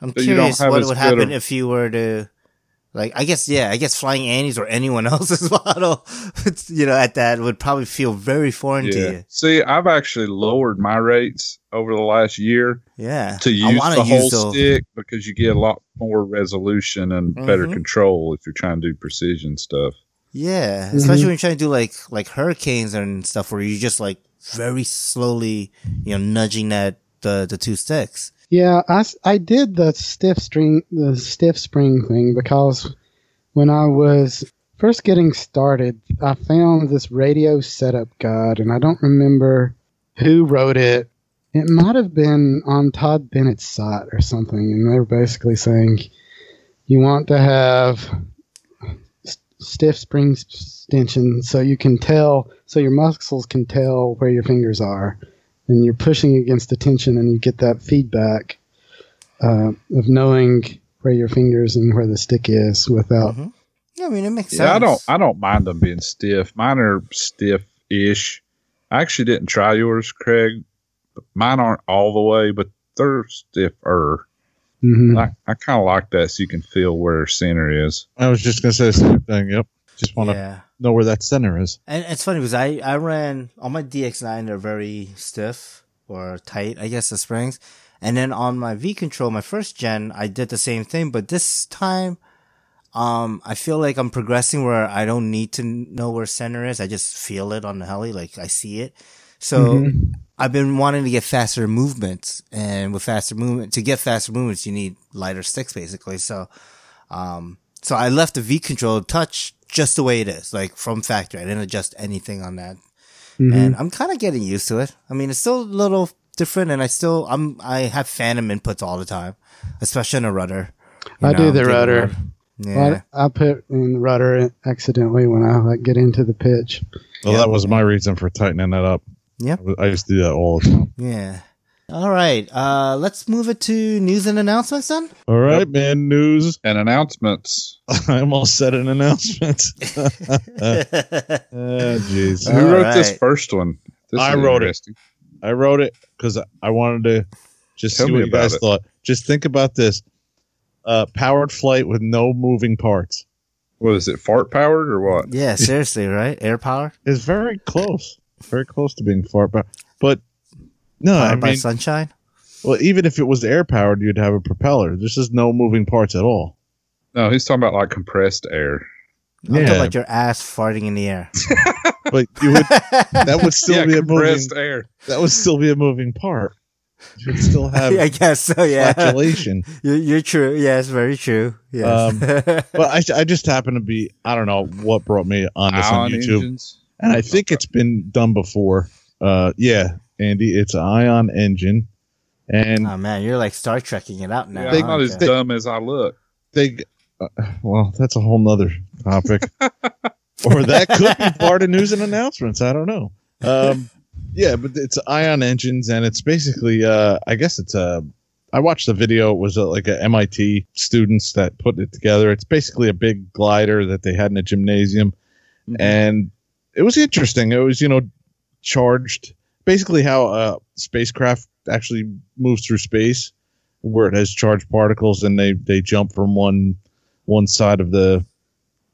I'm But curious what would happen of- if you were to, like, I guess, yeah, I guess flying Annie's or anyone else's model, it's, you know, at that would probably feel very foreign to you. See, I've actually lowered my rates over the last year Yeah. to I use wanna the whole use the- stick because you get a lot more resolution and better Mhm. control if you're trying to do precision stuff. Yeah, Mm-hmm. especially when you're trying to do like like hurricanes and stuff, where you just like very slowly, you know, nudging that the the two sticks. Yeah, I, I did the stiff string the stiff spring thing because when I was first getting started, I found this radio setup guide, and I don't remember who wrote it. It might have been on Todd Bennett's site or something, and they were basically saying you want to have s- stiff spring s- extension so you can tell, so your muscles can tell where your fingers are and you're pushing against the tension and you get that feedback uh, of knowing where your fingers and where the stick is without Mhm. Yeah, I mean it makes sense. Yeah, I don't I don't mind them being stiff. Mine are stiff ish. I actually didn't try yours, Craig. Mine aren't all the way, but they're stiffer. Mhm. I, I kind of like that so you can feel where center is. I was just gonna say the same thing. Yep. Just want to Yeah, know where that center is. and it's funny because I I ran on my DX9. They're very stiff or tight, I guess the springs. And then on my V control, my first gen, I did the same thing, but this time, um, I feel like I'm progressing where I don't need to know where center is. I just feel it on the heli, like I see it. So Mhm. I've been wanting to get faster movements, and with faster movement, to get faster movements, you need lighter sticks, basically. So, um, so I left the V control touch just the way it is, like from factory. I didn't adjust anything on that, Mhm. and I'm kind of getting used to it. I mean, it's still a little different, and I still I'm I have phantom inputs all the time, especially in a rudder. You I do the rudder. Yeah. Well, I, I put in the rudder accidentally when I like get into the pitch. Well, Yeah. that was my reason for tightening that up. Yeah. I used to do that all the time. Yeah. All right. Uh, let's move it to news and announcements then. All right, man. News. And announcements. I almost said an announcement. Oh, jeez. Who All wrote this first one? This I wrote it. I wrote it because I wanted to just Tell see what you guys it. thought. Just think about this: uh, powered flight with no moving parts What is it? Fart powered or what? yeah, seriously, right? Air power is very close, very close to being far powered. But no, powered I by mean, sunshine. well, even if it was air powered, you'd have a propeller. This is no moving parts at all. No, he's talking about like compressed air. I'm talking Yeah. about your ass farting in the air. But you would that would still yeah, be a moving compressed air. that would still be a moving part. should still have I guess so. Yeah, flatulation. you're, you're true. Yes, very true. Yes. Um, But I, I just happen to be I don't know what brought me on this on YouTube, engines. And I think it's been done before. Uh, yeah, Andy, it's an ion engine, and oh man, you're like Star Trekking it out now. Yeah, They- I'm not as Okay. dumb as I look. they uh, well that's a whole nother topic or that could be part of news and announcements i don't know um yeah but it's ion engines and it's basically uh i guess it's a i watched the video it was uh like a mit students that put it together it's basically a big glider that they had in a gymnasium Mhm. and it was interesting. It was you know charged basically how a spacecraft actually moves through space where it has charged particles and they they jump from one one side of the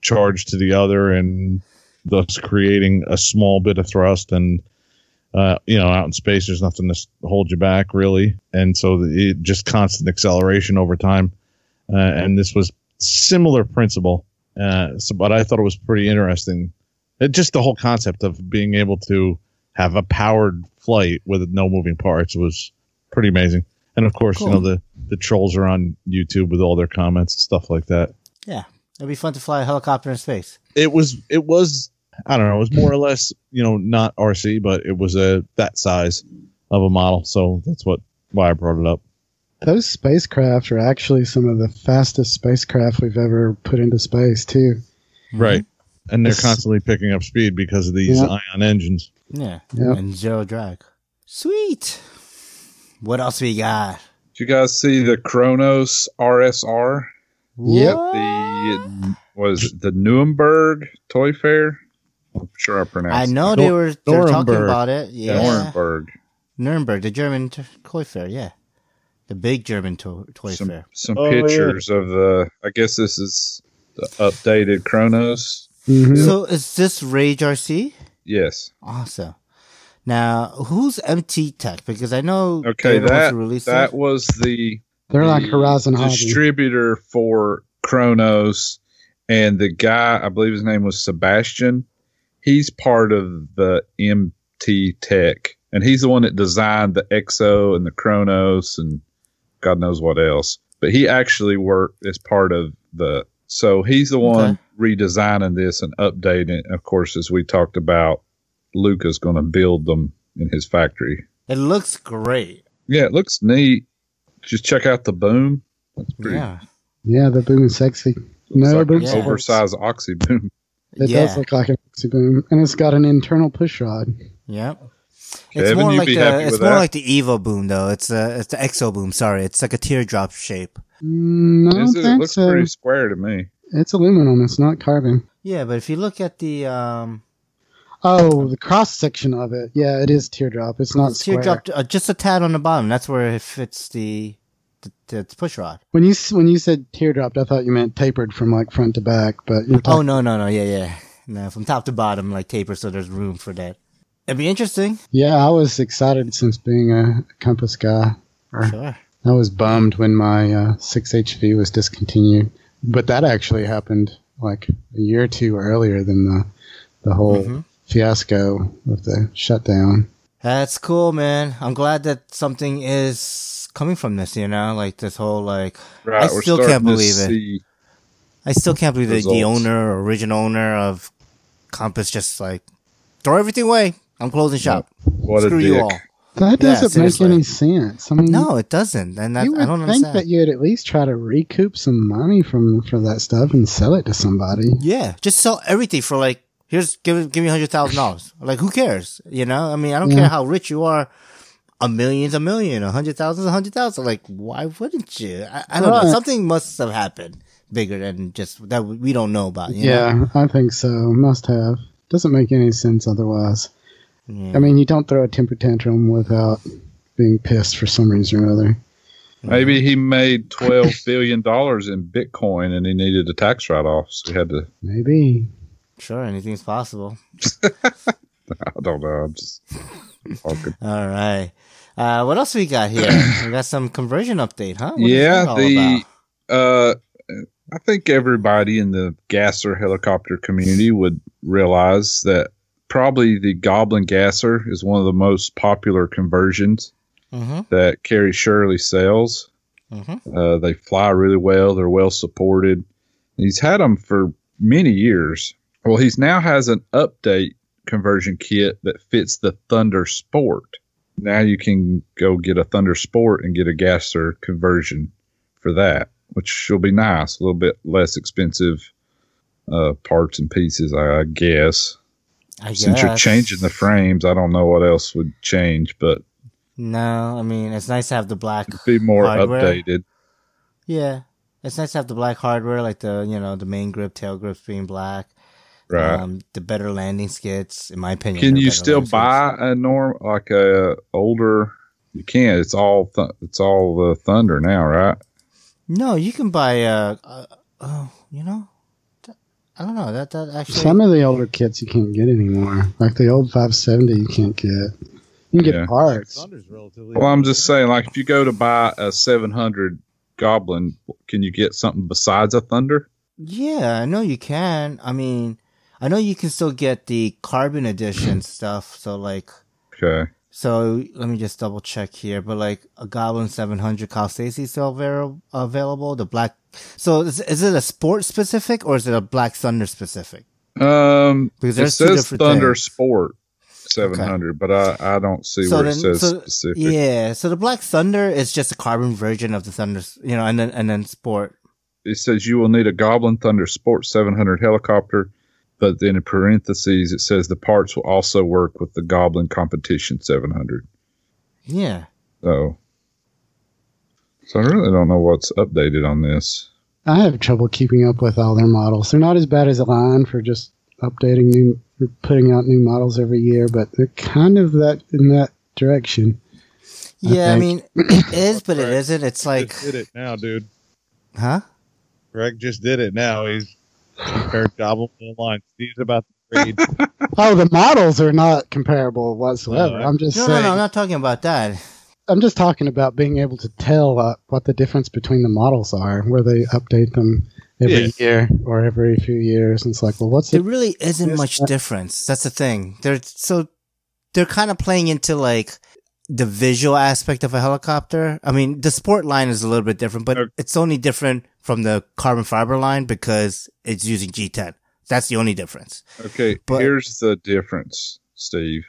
charge to the other and thus creating a small bit of thrust and uh, you know out in space there's nothing to hold you back really. And so the, it just constant acceleration over time. Uh, and this was similar principle. Uh, so, but i thought it was pretty interesting it, just the whole concept of being able to have a powered flight with no moving parts was pretty amazing and of course you know the the trolls are on youtube with all their comments and stuff like that Yeah, it'd be fun to fly a helicopter in space. it was it was I don't know, it was more or less, you know, not RC, but it was a that size of a model. So that's what why I brought it up. Those spacecraft are actually some of the fastest spacecraft we've ever put into space, too. Right. And they're It's- constantly picking up speed because of these Yeah. ion engines. Yeah, Yep. and zero drag. Sweet. What else we got? Did you guys see the Kronos RSR? Yep. What? The was the Nuremberg Toy Fair? I'm sure I pronounced. I know Nor- they were they were talking about it. it. Yeah, Nuremberg. Nuremberg, the German t- toy fair. Yeah, the big German to- toy Some fair. some Oh, yeah. pictures of the. I guess this is the updated Kronos. Mhm. So is this Rage RC? Yes. Awesome. Now, who's MT Tech? Because I know Okay, they're that released that it. was the They're like the Horizon Hobby. distributor for Kronos, and the guy I believe his name was Sebastian. He's part of the MT Tech, and he's the one that designed the Exo and the Kronos and God knows what else. But he actually worked as part of the. So he's the one redesigning this and updating. it. Of course, as we talked about, Luca's going to build them in his factory. It looks great. Yeah, it looks neat. Just check out the boom. That's pretty. Yeah. Yeah, the boom is sexy. Looks No, like boom an Yeah. oversized oxy boom. It yeah. does look like an oxy boom, and it's got an internal push rod. Yep. It's Kevin, more like the happy it's more that? like the Evo boom though. It's a it's the Exo boom. Sorry, it's like a teardrop shape. Mm, I Is don't it? It looks so. pretty square to me. It's aluminum. It's not carbon. Yeah, but if you look at the um Oh, the cross section of it. Yeah, it is teardrop. It's not square. teardrop, uh, just a tad on the bottom. That's where it fits the the, push rod. When you when you said teardropped, I thought you meant tapered from like front to back. But you're Oh no no no yeah yeah no from top to bottom like taper so there's room for that. It'd be interesting. yeah, I was excited since being a Compass guy. Sure. I was bummed when my uh, 6HV was discontinued, but that actually happened like a year or two earlier than the the whole Mhm. fiasco of the shutdown. That's cool, man. I'm glad that something is coming from this. You know, like this whole like Right. I still can't believe it. I still can't believe that the owner, or original owner of Compass, just like throw everything away. I'm closing shop. What Screw a you all. That doesn't make seriously. any sense. I mean, No, it doesn't, and that, you would I don't think understand. that you'd at least try to recoup some money from for that stuff and sell it to somebody. yeah, just sell everything for like here's give give me hundred thousand dollars. Like who cares? You know, I mean, I don't Yeah. care how rich you are. A million's a million. A hundred thousand's a hundred thousand. Like, why wouldn't you? I, I don't know. Something must have happened bigger than just that we don't know about. You know? Yeah, I think so. Must have. Doesn't make any sense otherwise. Yeah. I mean, you don't throw a temper tantrum without being pissed for some reason or other. Maybe he made twelve billion dollars in Bitcoin and he needed a tax write off, so he had to. Maybe. Sure, anything's possible. I don't know. I'm just talking. All right. Uh, what else we got here? we got some conversion update, huh? What is that yeah, the uh, I think everybody in the gasser helicopter community would realize that probably the Goblin gasser is one of the most popular conversions. Mm-hmm. that Carrie Shirley sells. Mm-hmm. Uh, they fly really well. They're well supported. He's had them for many years. Well, he's now has an update conversion kit that fits the Thunder Sport. Now you can go get a Thunder Sport and get a gasser conversion for that, which will be nice. A little bit less expensive uh, parts and pieces, I guess. I Since you're changing the frames, I don't know what else would change, but No, I mean it's nice to have the black. be more Hardware. updated. Yeah, it's nice to have the black hardware, like the you know the main grip, tail grips being black. Right. Um, the better landing skits, in my opinion. Can you still landing skits. buy a norm like a older? You can't. It's all th- it's all the Thunder now, right? No, you can buy. Uh, uh oh, you know, I don't know that that actually. Some of the older kits you can't get anymore. Like the old 570 you can't get. You can get Yeah. parts. Well, I'm just saying, like if you go to buy a 700 Goblin, can you get something besides a Thunder? Yeah, I know you can. I mean, I know you can still get the carbon edition stuff. So like, Okay. So let me just double check here. But like a Goblin 700 Kyle Stacy still avail- available. The black. So is, is it a sport specific or is it a Black Thunder specific? Um, Because there's two says different Thunder things. Sport 700, but I I don't see So where then- it says so- specific. Yeah, so the Black Thunder is just a carbon version of the Thunder, you know, and then and then Sport. It says you will need a Goblin Thunder Sport 700 helicopter, but then in parentheses it says the parts will also work with the Goblin Competition 700. Yeah, So, so I really don't know what's updated on this. I have trouble keeping up with all their models. They're not as bad as Align for just updating new, putting out new models every year, but they're kind of that in that direction. yeah. I think. mean, it is, but it Right. isn't. It's like, just did it now, dude. huh? Greg just did it now. He's compared Goblin to the line. Steve's about the read. Oh, the models are not comparable whatsoever. No, I'm just No, no, saying. no. I'm not talking about that. I'm just talking about being able to tell uh, what the difference between the models are, where they update them every Yeah. year or every few years. And it's like, well, what's There the really isn't much difference. That's the thing. They're so they're kind of playing into like the visual aspect of a helicopter. I mean, the sport line is a little bit different, but it's only different from the carbon fiber line because it's using G10. That's the only difference. Okay, But- here's the difference, Steve.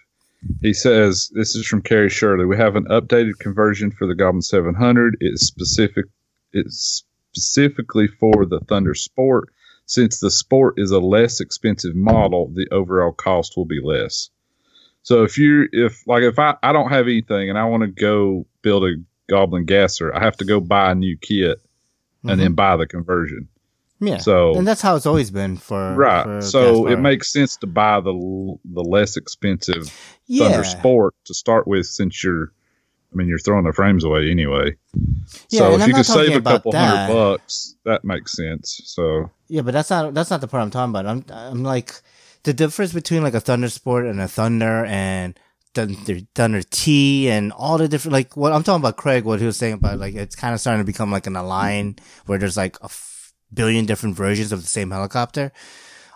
He says this is from Carrie Shirley. We have an updated conversion for the Goblin 700. It's specific. It's specifically for the Thunder Sport. Since the Sport is a less expensive model, the overall cost will be less. So if you if like if I I don't have anything and I want to go build a Goblin gasser, I have to go buy a new kit and then buy the conversion. Mm-hmm. Yeah. So and that's how it's always been for Right. for So it makes sense to buy the the less expensive yeah. Thunder Sport to start with, since you're, I mean, you're throwing the frames away anyway. Yeah, so if I'm you could save a couple that. hundred bucks, that makes sense. So Yeah, but that's not that's not the part I'm talking about. I'm I'm like the difference between like a Thunder Sport and a Thunder and Thunder Thunder T and all the different like what I'm talking about Craig what he was saying about like it's kind of starting to become like an align where there's like a f- billion different versions of the same helicopter.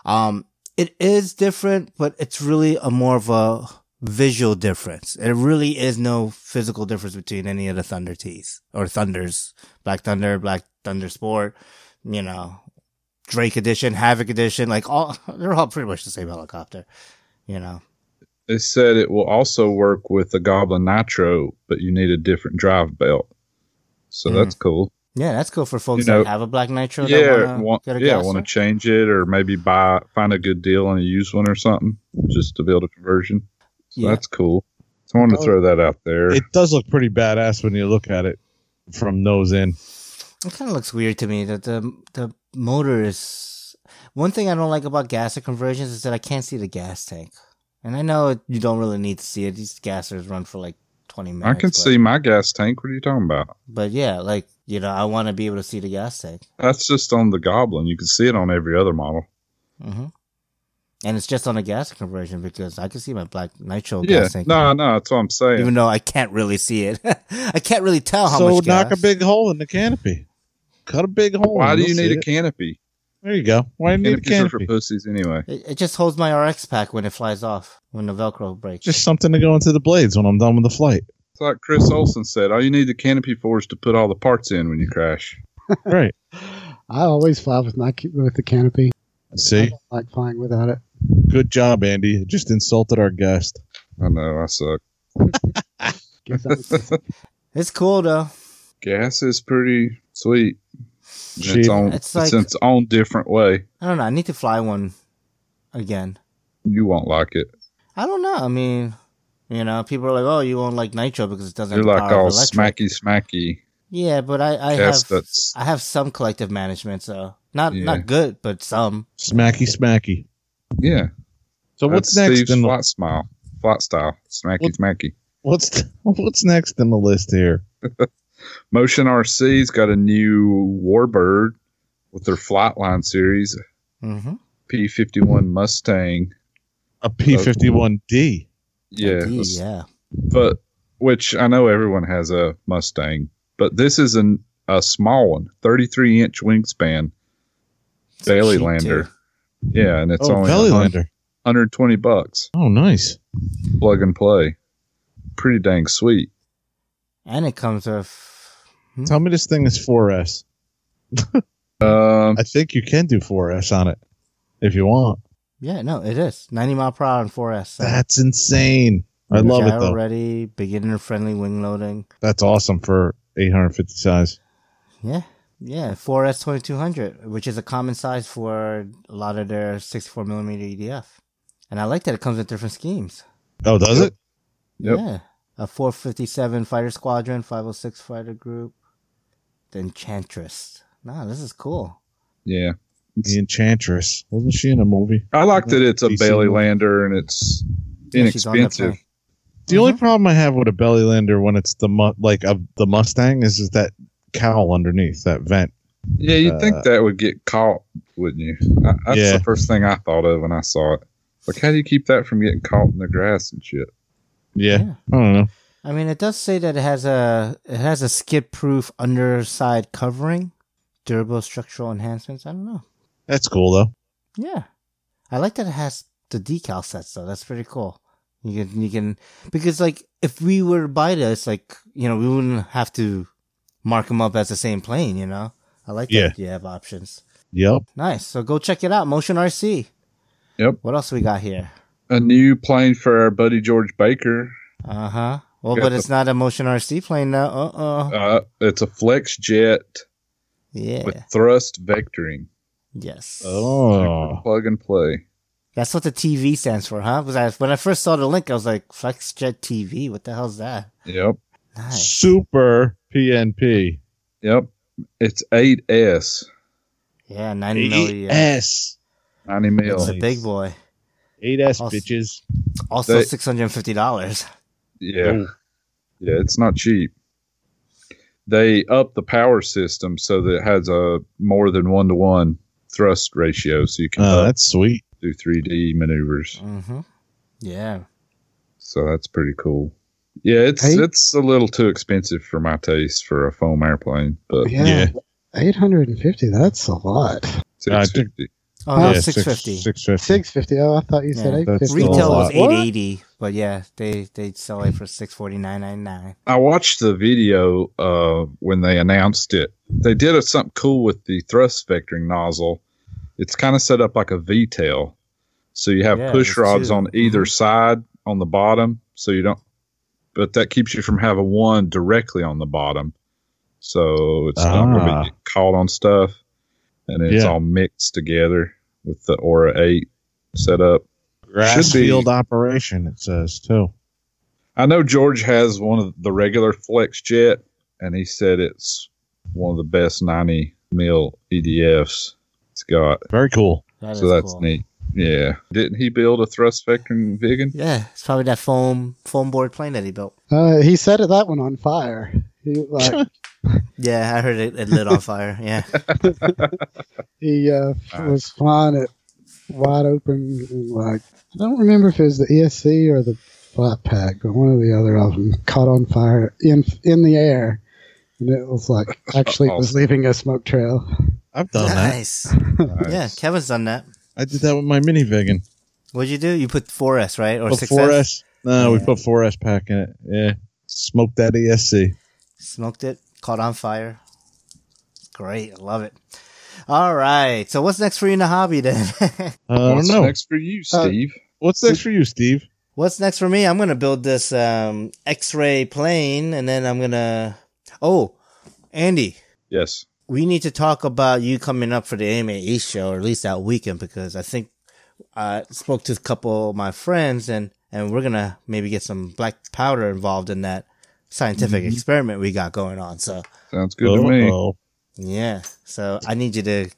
Um it is different, but it's really a more of a visual difference. There really is no physical difference between any of the Thunder T's or Thunders, Black Thunder, Black Thunder Sport, you know, Drake edition, Havoc edition, like all they're all pretty much the same helicopter, you know. They said it will also work with the Goblin Nitro, but you need a different drive belt. So Mhm. that's cool. Yeah, that's cool for folks You know, that have a black nitro. yeah, that wanna want, get a yeah, want to change it or maybe buy find a good deal on a used one or something just to build a conversion. So Yeah. that's cool. So I wanted to Oh. throw that out there. it does look pretty badass when you look at it from nose in. It kind of looks weird to me that the the motor is. One thing I don't like about gasser conversions is that I can't see the gas tank, and I know it, you don't really need to see it. These gassers run for like twenty minutes. I can but, see my gas tank. What are you talking about? but yeah, like you know, I want to be able to see the gas tank. That's just on the Goblin. You can see it on every other model. Mm-hmm. And it's just on a gas conversion because I can see my black nitro Yeah, gas tank. no, no, that's what I'm saying. even though I can't really see it. I can't really tell how much. so much knock gas. a big hole in the canopy. Cut a big hole. Why do you'll need a it. canopy? There you go. Why do you need a canopy? for canopy? pussies anyway. It, it just holds my RX pack when it flies off, when the Velcro breaks. Just something to go into the blades when I'm done with the flight. It's like Chris Olson said. All you need the canopy for is to put all the parts in when you crash. Right. I always fly with my with the canopy. I See, don't like flying without it. good job, Andy. Just insulted our guest. I know I suck. Guess I- It's cool though. Gas is pretty sweet. Cheap. Its on It's it's, like- its own different way. I don't know. I need to fly one again. You won't like it. I don't know. I mean, you know, people are like, "Oh, you won't like nitro because it doesn't." You're have the like all smacky, smacky. Yeah, but I, I have that's I have some collective management, so not Yeah. not good, but some. Smacky, smacky. yeah. So what's that's next Steve's in the, flat smile, flat style, smacky, What- smacky. what's what's next in the list here? Motion RC's got a new Warbird with their Flightline series Mm-hmm. P51 Mustang. A P fifty one D. Yeah, Indeed, yeah. but which I know everyone has a Mustang, but this is an, a small one, 33 inch wingspan It's belly lander. too. Yeah, and it's Oh, only Belly 100 Lander. 120 bucks, Oh, nice. plug and play. Pretty dang sweet. And it comes with Tell me this thing is 4S. Um, I think you can do 4S on it if you want. yeah, no, it is ninety mile per hour and 4S. So That's insane. I love it gyro though. Ready, beginner friendly wing loading. That's awesome for 850 size. Yeah, yeah, 4S 2200, which is a common size for a lot of their 64 millimeter EDF. And I like that it comes with different schemes. Oh, does it? Yep. Yeah, a 457 fighter squadron, 506 fighter group, the Enchantress. Nah, this is cool. yeah. The Enchantress. Wasn't she in a movie? I like that it's a DC Bailey movie. Lander and it's Yeah, on that inexpensive. plane. The only Mhm. problem I have with a belly lander when it's the mu- like of the Mustang is, is that cowl underneath that vent. Yeah, you'd Uh, think that would get caught, wouldn't you? I, that's Yeah. the first thing I thought of when I saw it. Like, how do you keep that from getting caught in the grass and shit? Yeah. Yeah. I don't know. I mean, it does say that it has a it has a skid proof underside covering, durable structural enhancements. I don't know. That's cool though. Yeah, I like that it has the decal sets though. That's pretty cool. You can you can because like if we were to buy this, like you know, we wouldn't have to mark them up as the same plane. You know, I like that Yeah. you have options. Yep. Nice. So go check it out, Motion RC. Yep. What else we got here? A new plane for our buddy George Baker. Uh huh. Well, Got but the- it's not a Motion RC plane now. Uh uh Uh, it's a flex jet Yeah. with thrust vectoring. yes. Oh. Plug and play. That's what the TV stands for, huh? Because I, when I first saw the link, I was like, FlexJet TV. What the hell's that? Yep. Nice. Super PNP. Yep. It's 8S, Yeah, 90 milli. Yeah. 8S. 90 mil. It's a big boy. 8S Awesome. bitches. Also, They- $650. Yeah. Oh. Yeah, it's not cheap. They up the power system so that it has a more than one to one thrust ratio, so you can Oh, that's sweet. do 3D maneuvers. Mm-hmm. Yeah. So that's pretty cool. Yeah, it's Hey. it's a little too expensive for my taste for a foam airplane, but Yeah. Yeah. 850, that's a lot. I six fifty. Oh, Yeah, 650 Six fifty. 650. Oh, I thought you said Yeah. 850. Retail was lot. 880 but yeah, they they sell it for 649.99. I watched the video uh, when they announced it. They did a, something cool with the thrust vectoring nozzle. It's kind of set up like a V tail, so you have Yeah, push rods two. on either Mhm. side on the bottom, so you don't. But that keeps you from having one directly on the bottom, so it's not going Ah. to get caught on stuff, and it's Yeah. all mixed together with the Aura Eight setup. Grass Should be- field operation, it says too. I know George has one of the regular Flex Jet, and he said it's one of the best 90 mil EDFs it's got. Very cool. That is so that's cool. neat. Yeah. Didn't he build a thrust vectoring Viggen? Yeah, it's probably that foam foam board plane that he built. Uh, he set that one on fire. He like Yeah, I heard it, it lit on fire. Yeah. he uh, Nice. was flying it wide open. And like I don't remember if it was the ESC or the flat pack, but one or the other of them caught on fire in in the air, and it was like actually it was leaving a smoke trail. I've done that. nice. Yeah, Kevin's done that. I did that with my mini Viggen. What'd you do? You put 4S, right? Or Put 6S? 4S. No, we Yeah. put 4S pack in it. Yeah. Smoked that ESC. Smoked it, caught on fire. Great, I love it. All right, so what's next for you in the hobby then? Uh, I don't What's know. next for you, Steve? What's next for you, Steve? what's next for me? I'm gonna build this um, X-ray plane, and then I'm gonna. Oh, Andy, yes. we need to talk about you coming up for the AMA East show, or at least that weekend, because I think I spoke to a couple of my friends, and and we're gonna maybe get some black powder involved in that scientific experiment we got going on. So Sounds good to me. Yeah, so I need you to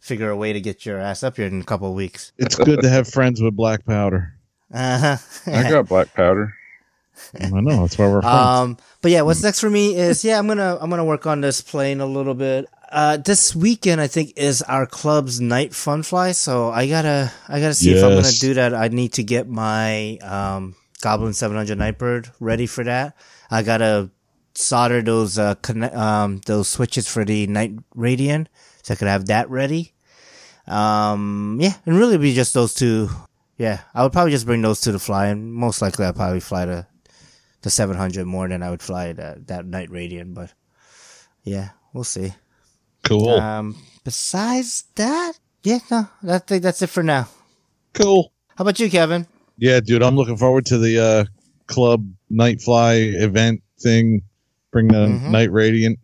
figure a way to get your ass up here in a couple of weeks. It's good to have friends with black powder. Uh-huh. I got black powder. I know that's why we're friends. Um, but yeah, what's next for me is yeah, I'm gonna I'm gonna work on this plane a little bit. Uh, this weekend I think is our club's night fun fly, so I gotta I gotta see if I'm gonna do that. I need to get my um Goblin 700 Nightbird ready for that. I gotta solder those uh connect, um those switches for the night radian, so I could have that ready. Um, yeah, and really be just those two. Yeah, I would probably just bring those two to fly, and most likely I'd probably fly the the 700 more than I would fly that that night radian. But yeah, we'll see. cool. Um, besides that, yeah, no, I think that's it for now. cool. How about you, Kevin? Yeah, dude, I'm looking forward to the uh, club night fly event thing. Bring the Mhm. night radiant.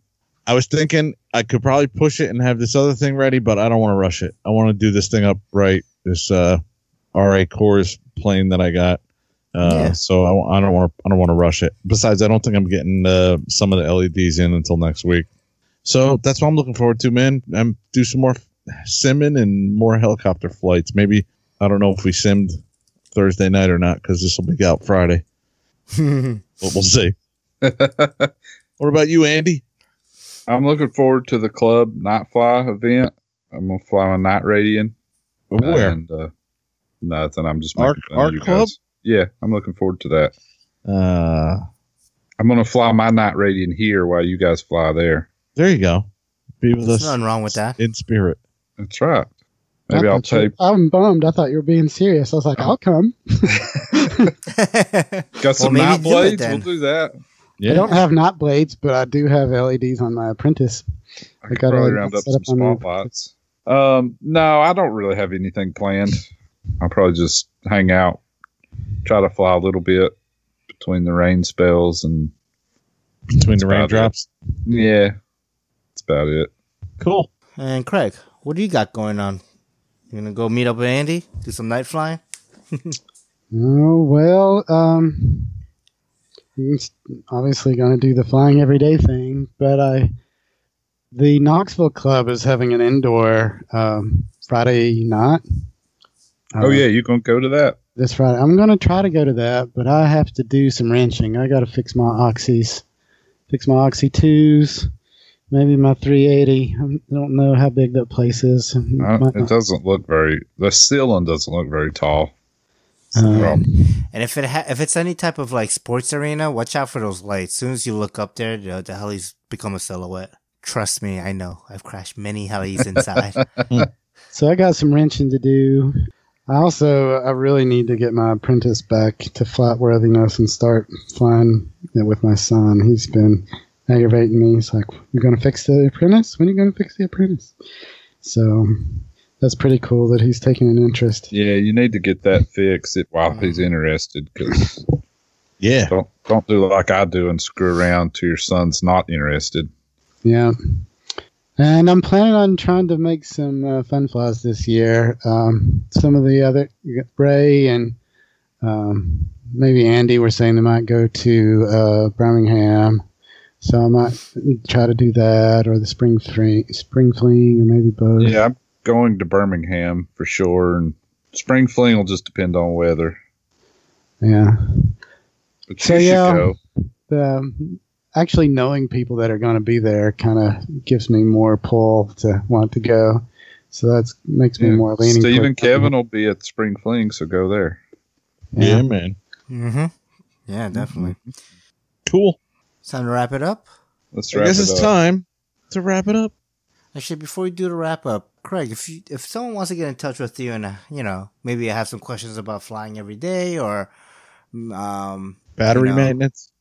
I was thinking I could probably push it and have this other thing ready, but I don't want to rush it. I want to do this thing up right. This uh, RA cores plane that I got. Uh, Yeah. So I, I don't want to. I don't want to rush it. Besides, I don't think I'm getting uh, some of the LEDs in until next week. So that's what I'm looking forward to, man. I'm do some more simming and more helicopter flights. Maybe I don't know if we simmed Thursday night or not because this will be out Friday. But we'll see. What about you, Andy? I'm looking forward to the club night fly event. I'm gonna fly on night radian. Where? And, uh, nothing. I'm just Arc- making fun of you Club? guys. Yeah, I'm looking forward to that. Uh, I'm gonna fly my night radian here while you guys fly there. there you go. Be with There's us nothing wrong with that. in spirit. That's right. Maybe I I'll thought you- tape. I'm bummed. I thought you were being serious. I was like, I'll come. Got some maybe night do it blades. then. We'll do that. Yeah. I don't have knot blades, but I do have LEDs on my apprentice. I I gotta probably round up some up on spotlights. Um, no, I don't really have anything planned. I'll probably just hang out, try to fly a little bit between the rain spells, and Between the about it. raindrops. yeah, that's about it. Cool. and Craig, what do you got going on? You gonna go meet up with Andy? Do some night flying? Oh well, um, it's obviously going to do the flying every day thing, but I, the Knoxville Club is having an indoor um, Friday night. oh Uh, yeah, you gonna go to that? this Friday. I'm going to try to go to that, but I have to do some wrenching. I got to fix my oxys, fix my oxy twos, maybe my 380. I don't know how big that place is. Uh, it doesn't look very. The ceiling doesn't look very tall. That's the Um, problem. And if it ha- if it's any type of like sports arena, watch out for those lights. As soon as you look up there, the, the helis become a silhouette. Trust me, I know. I've crashed many helis inside. So I got some wrenching to do. I also I really need to get my apprentice back to flat worthiness and start flying it with my son. He's been aggravating me. He's like, "You're gonna fix the apprentice? When are you gonna fix the apprentice?" So that's pretty cool that he's taking an interest. Yeah, you need to get that fixed it while he's interested. Because Yeah. don't don't do like I do and screw around till your son's not interested. Yeah. And I'm planning on trying to make some uh, fun flies this year. Um, some of the other Ray and um, maybe Andy were saying they might go to uh, Birmingham, so I might try to do that or the spring fling, spring fling, or maybe both. Yeah, I'm going to Birmingham for sure, and spring fling will just depend on weather. Yeah. But So, you yeah. should go. Um, actually, knowing people that are going to be there kind of gives me more pull to want to go. So that makes me Yeah. more leaning. Steve toward and Kevin will be at spring fling, so go there. Yeah, man. mm-hmm. Yeah, definitely. Cool. It's time to wrap it up. Let's wrap I guess it it's up. time to wrap it up. Actually, before we do the wrap up, Craig, if you, if someone wants to get in touch with you and uh, you know maybe I have some questions about flying every day or um Battery You know. maintenance.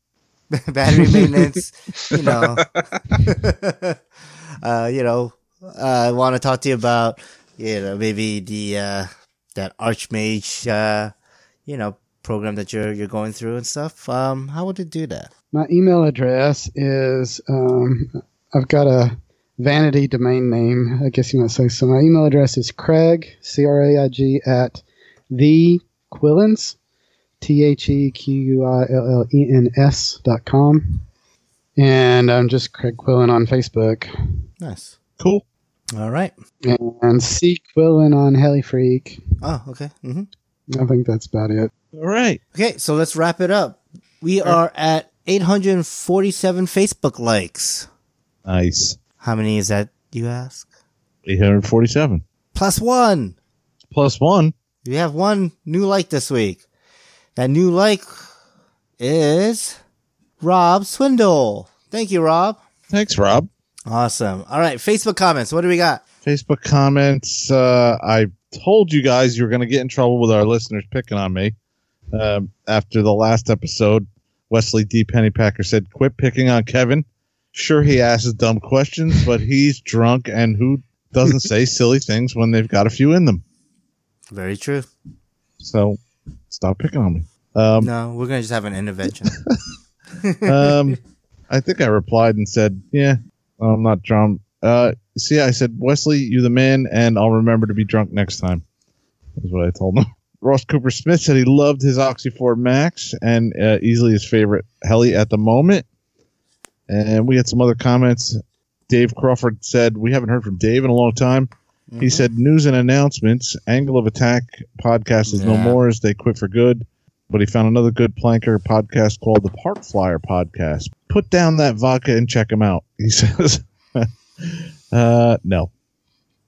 battery maintenance, you know. uh, you know, uh, I want to talk to you about, you know, maybe the, uh, that Archmage, uh, you know, program that you're, you're going through and stuff. Um, how would it do that? My email address is um, I've got a vanity domain name, I guess you might say. So my email address is Craig C R A I G at the Quillens T H E Q U I L L E N S dot com. And I'm just Craig Quillen on Facebook. Nice. Cool. All right. And C Quillen on Heli Freak. Oh, okay. hmm I think that's about it. All right. Okay, so let's wrap it up. We are at 847 Facebook likes. Nice. How many is that, you ask? 847 Plus one. plus one. We have one new like this week. That new like is Rob Swindle. Thank you, Rob. Thanks, Rob. Awesome. All right, Facebook comments. What do we got? Facebook comments. Uh, I told you guys you were going to get in trouble with our listeners picking on me. Um, after the last episode, Wesley D. Pennypacker said, "Quit picking on Kevin." Sure, he asks dumb questions, but he's drunk, and who doesn't say silly things when they've got a few in them? Very true. So, stop picking on me. Um, No, we're gonna just have an intervention. um, I think I replied and said, "Yeah, I'm not drunk." Uh, see, I said, "Wesley, you the man, and I'll remember to be drunk next time." Is what I told him. Ross Cooper Smith said he loved his Oxy 4 Max and uh, easily his favorite heli at the moment. And we had some other comments. Dave Crawford said, We haven't heard from Dave in a long time. He said, News and announcements. Angle of Attack podcast is no more as they quit for good. But he found another good planker podcast called the Park Flyer Podcast. Put down that vodka and check him out. He says, uh, No.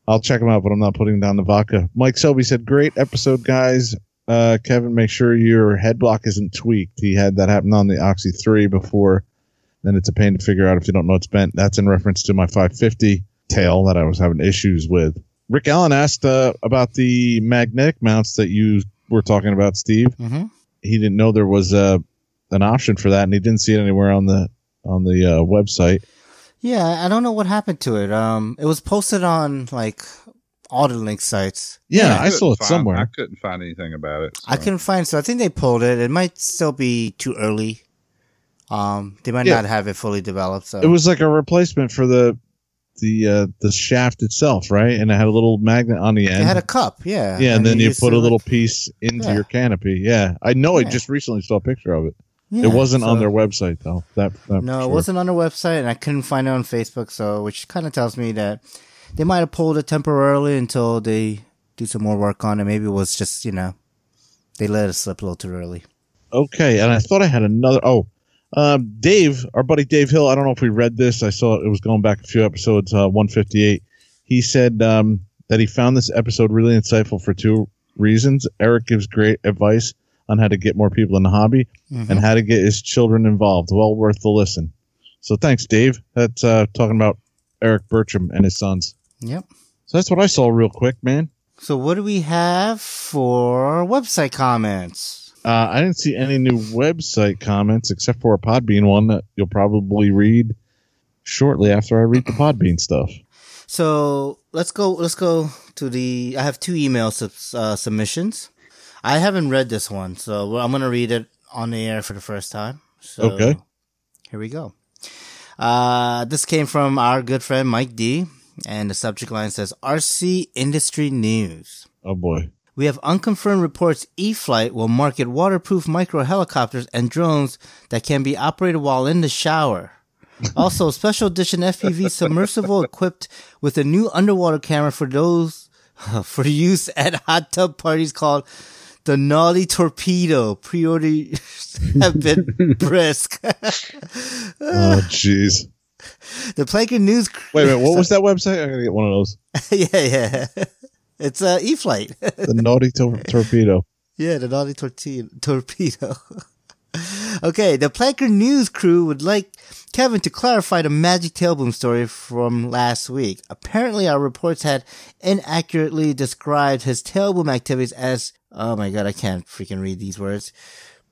I'll check him out, but I'm not putting down the vodka. Mike Selby said, Great episode, guys. Uh, Kevin, make sure your head block isn't tweaked. He had that happen on the Oxy 3 before. Then it's a pain to figure out if you don't know it's bent. That's in reference to my 550 tail that I was having issues with. Rick Allen asked uh, about the magnetic mounts that you were talking about, Steve. hmm He didn't know there was uh, an option for that, and he didn't see it anywhere on the on the uh, website. Yeah, I don't know what happened to it. Um, it was posted on like all the link sites. Yeah, I I saw it find- somewhere. I couldn't find anything about it. I so. couldn't find, so I think they pulled it. It might still be too early. Um, they might Yeah. not have it fully developed. So It was like a replacement for the the uh, the shaft itself, right? And it had a little magnet on the end. It had a cup, yeah. yeah, and then you put a little like- piece into Yeah. your canopy. Yeah, I know. I just recently saw a picture of it. yeah, it wasn't on their website though. That, that No, for it wasn't on their website, and I couldn't find it on Facebook. So, which kind of tells me that they might have pulled it temporarily until they do some more work on it. Maybe it was just you know they let it slip a little too early. Okay, and I thought I had another. Oh, um, Dave, our buddy Dave Hill. I don't know if we read this. I saw it was going back a few episodes, uh, 158. He said um, that he found this episode really insightful for two reasons. Eric gives great advice on how to get more people in the hobby Mhm. and how to get his children involved. Well worth the listen. So thanks, Dave. That's uh, talking about Eric Bertram and his sons. Yep. So that's what I saw real quick, man. So, what do we have for website comments? Uh, I didn't see any new website comments except for a Podbean one that you'll probably read shortly after I read the Podbean stuff. So let's go. Let's go to the. I have two email subs, uh, submissions. I haven't read this one, so I'm gonna read it on the air for the first time. So, Okay. Here we go. Uh, this came from our good friend Mike D, and the subject line says RC Industry News. Oh boy. We have unconfirmed reports E-flite will market waterproof micro helicopters and drones that can be operated while in the shower. Also, special edition FPV submersible equipped with a new underwater camera for those for use at hot tub parties called the Naughty Torpedo. Pre-orders have been brisk. Oh jeez. the Planker News. Wait a minute. What was that website? I'm gonna get one of those. yeah, yeah. It's uh, E-flite. The Naughty Tor- Torpedo. Yeah, the naughty torti- torpedo. okay, the Planker News crew would like Kevin to clarify the magic tailboom story from last week. Apparently, our reports had inaccurately described his tailboom activities as, oh my god, I can't freaking read these words.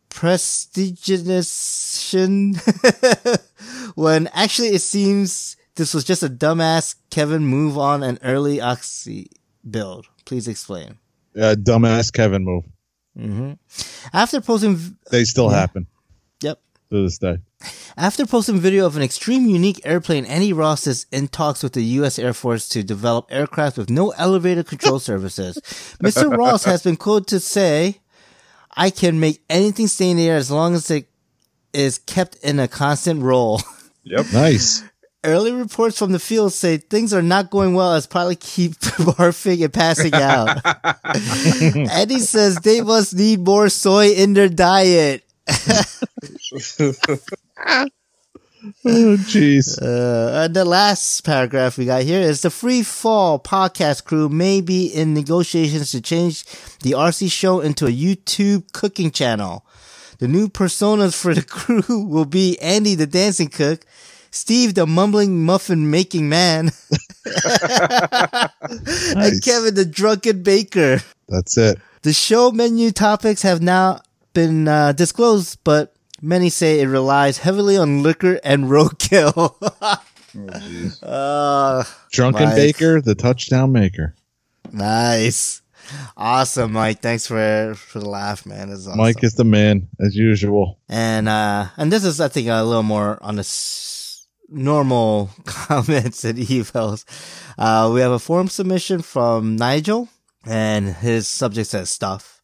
prestigitation when actually it seems this was just a dumbass Kevin move on an early Oxy build. Please explain. Uh, dumbass Kevin move. hmm After posting, v- They still Yeah. happen yep. to this day. After posting video of an extreme unique airplane, Andy Ross is in talks with the U.S. Air Force to develop aircraft with no elevator control services. Mr. Ross has been quoted to say, I can make anything stay in the air as long as it is kept in a constant roll. Yep. Nice. Early reports from the field say things are not going well as pilot keep barfing and passing out. Andy says they must need more soy in their diet. Oh, jeez. Uh, and the last paragraph we got here is the Free Fall podcast crew may be in negotiations to change the RC show into a YouTube cooking channel. The new personas for the crew will be Andy the dancing cook, Steve the mumbling muffin making man, and Kevin the drunken baker. That's it. The show menu topics have now been uh, disclosed, but many say it relies heavily on liquor and roadkill. uh, Drunken. Baker, the touchdown maker. nice. Awesome, Mike. Thanks for, for the laugh, man. Awesome. Mike is the man, as usual. and, uh, and this is, I think, a little more on the normal comments and emails. Uh, we have a form submission from Nigel and his subject says stuff.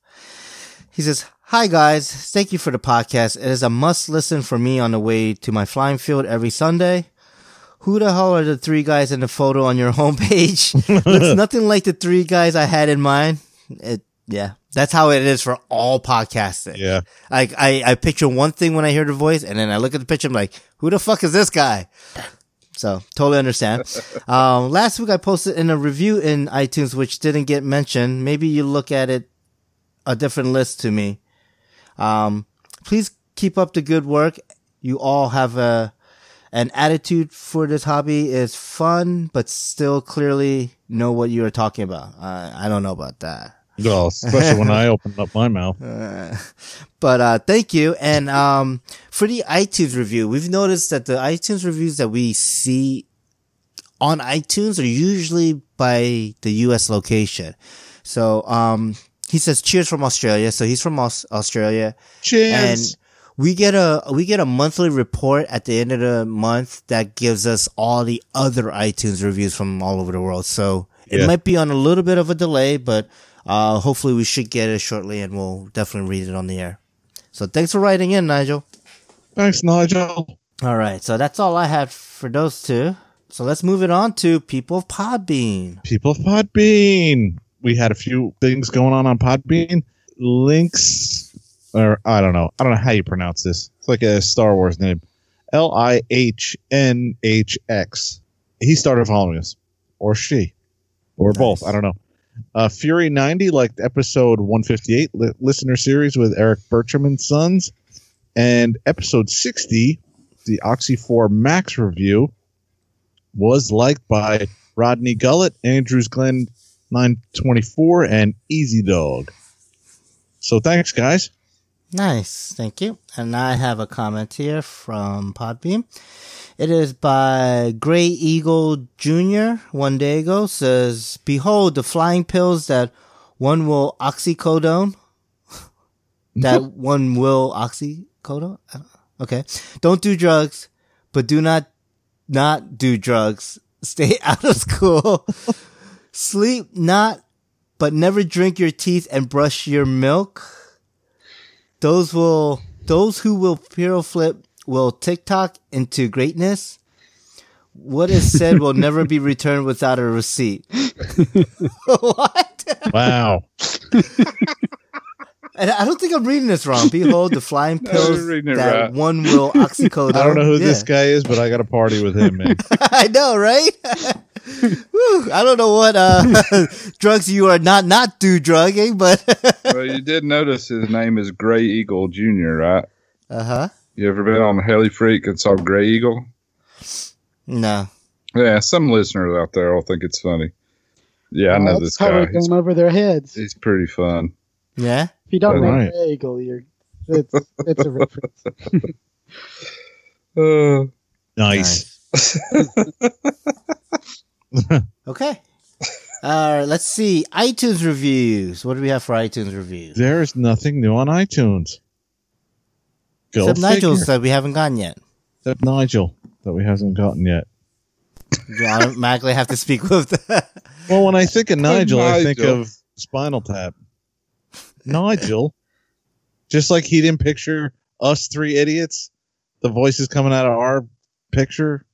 He says, Hi guys, thank you for the podcast. It is a must listen for me on the way to my flying field every Sunday. Who the hell are the three guys in the photo on your homepage? Looks nothing like the three guys I had in mind. It, yeah, that's how it is for all podcasting. Yeah. Like I, I picture one thing when I hear the voice, and then I look at the picture. I'm like, who the fuck is this guy? So totally understand. um, last week I posted in a review in iTunes which didn't get mentioned. Maybe you look at it a different list to me. Um, please keep up the good work. You all have a an attitude for this hobby is fun, but still clearly know what you are talking about. Uh, I don't know about that. Well, especially when I opened up my mouth. But uh, thank you. And um, for the iTunes review, we've noticed that the iTunes reviews that we see on iTunes are usually by the U.S. location. So um, he says, "Cheers from Australia." So he's from Aus- Australia, and Cheers. we get a we get a monthly report at the end of the month that gives us all the other iTunes reviews from all over the world. So it Yeah. might be on a little bit of a delay, but uh, hopefully we should get it shortly, and we'll definitely read it on the air. So thanks for writing in, Nigel. Thanks, Nigel. All right, so that's all I had for those two. So let's move it on to people of Podbean. People of Podbean. We had a few things going on on Podbean. Links, or I don't know. I don't know how you pronounce this. It's like a Star Wars name. L I H N H X. He started following us, or she, or both. I don't know. Uh, Fury 90 liked episode 158, li- listener series with Eric Bertram and Sons. And episode 60, the Oxy 4 Max review, was liked by Rodney Gullett, Andrews Glenn 924, and Easy Dog. So thanks, guys. Nice, thank you. And I have a comment here from Podbean. It is by Gray Eagle Jr. One day ago says, "Behold the flying pills that one will oxycodone, that one will oxycodone." Okay, don't do drugs, but do not not do drugs. Stay out of school. Sleep not, but never drink your teeth and brush your milk. Those will those who will piroflip will TikTok into greatness. What is said will never be returned without a receipt. what? Wow. And I don't think I'm reading this wrong. Behold the flying pills that right. one will oxycodone. I don't know who Yeah. this guy is, but I got a party with him, man. I know, right? Whew, I don't know what uh, drugs you are not not do drugging, but well, you did notice his name is Gray Eagle Jr., right? uh huh. You ever been on Heli Freak and saw Gray Eagle? No, Yeah, some listeners out there will think it's funny. Yeah, I know Well, this that's guy. He's, going over their heads. he's pretty fun. yeah. If you don't know Right. Gray Eagle, you're It's it's a reference. Uh, Nice. Okay. All right, let's see. iTunes reviews. What do we have for iTunes reviews? There's nothing new on iTunes. Go Except figure. Nigel's that we haven't gotten yet. Except Nigel that we haven't gotten yet. You automatically have to speak with. Well, when I think of Nigel, I think of Spinal Tap. Nigel, just like he didn't picture us three idiots, the voices coming out of our picture.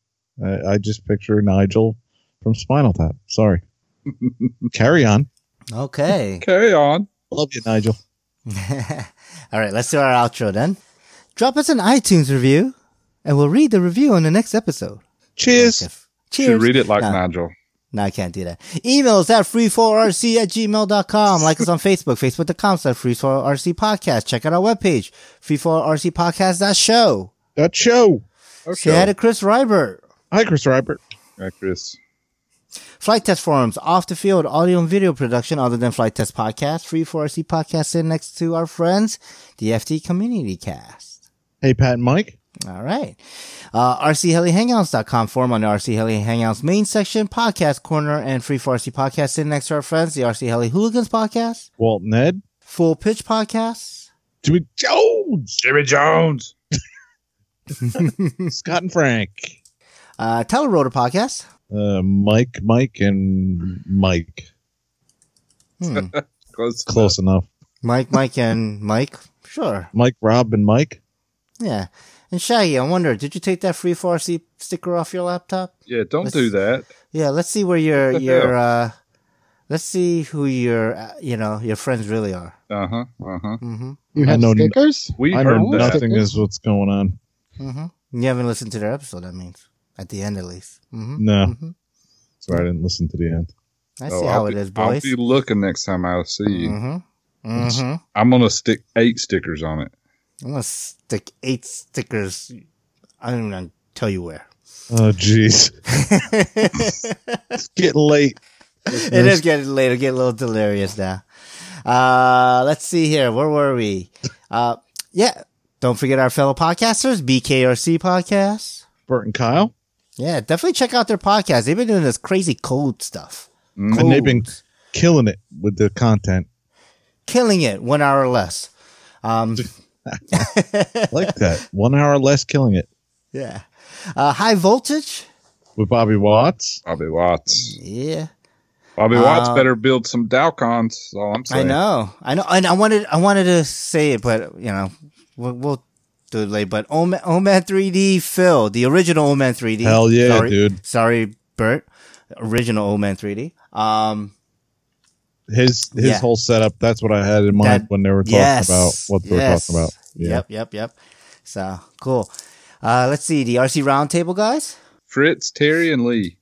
I, I just picture Nigel from Spinal Tap. Sorry. Carry on. okay. carry on. Love you, Nigel. All right, let's do our outro then. Drop us an iTunes review, and we'll read the review on the next episode. Cheers. Okay. Should Cheers. read it like No. Nigel. No, I can't do that. Email us at free4rc at gmail.com. Like us on Facebook, facebook.com slash free4rc podcast. Check out our webpage, free4rcpodcast.show. That show. Say hi to Chris Rybert. Hi, Chris Robert. Hi, Chris. Flight Test Forums, off the field audio and video production other than Flight Test Podcast. Free 4RC Podcast sitting next to our friends, the FT Community Cast. Hey, Pat and Mike. All right. Uh, RCHeliHangouts.com forum on the RC Heli Hangouts main section, podcast corner, and Free 4RC Podcast sitting next to our friends, the RC Heli Hooligans Podcast, Walt Ned, Full Pitch Podcast, Jimmy Jones. Jimmy Jones. Scott and Frank. uh, Telerotor Podcast. Uh, Mike, Mike, and Mike. Hmm. Close. Close enough. Mike, Mike, and Mike. Sure. Mike, Rob, and Mike. Yeah. And Shaggy, I wonder, did you take that Free 4RC sticker off your laptop? Yeah, don't Let's- do that. Yeah, let's see where your your uh let's see who your uh, you know your friends really are. Uh huh. Uh huh. Mm-hmm. You had have know n- stickers? We I heard know that. nothing is what's going on. Mm-hmm. You haven't listened to their episode. That means at the end at least. Mm-hmm. No, Mhm. sorry, I didn't listen to the end. I Oh, see I'll how be- it is, I'll boys. be looking next time I see you. Mm-hmm. Mm-hmm. I'm gonna stick eight stickers on it. I'm gonna stick eight stickers. I don't even tell you where. Oh, jeez, it's getting late. it is getting later, getting a little delirious now. Uh, let's see here. Where were we? Uh, yeah. Don't forget our fellow podcasters, BKRC podcast. Bert and Kyle, Yeah, definitely check out their podcast. They've been doing this crazy code stuff. Mm. and they've been killing it with the content. killing it one hour or less. Um, Like that, one hour less, killing it yeah. Uh, high voltage. with Bobby Watts. Bobby Watts. Yeah, Bobby Watts Uh, better build some Dalcons. That's all I'm saying. I know, I know, and I wanted, I wanted to say it, but you know, we'll, we'll do it later. But Oman, Oman 3D Phil, the original Oman 3D. Hell yeah, sorry, dude. Sorry, Bert. Original Oman 3D. Um, His his Yeah. whole setup. That's what I had in mind That- when they were talking yes, about what they yes. were talking about. Yeah. Yep, yep, yep. So cool. Uh, let's see the RC Roundtable guys. Fritz, Terry, and Lee.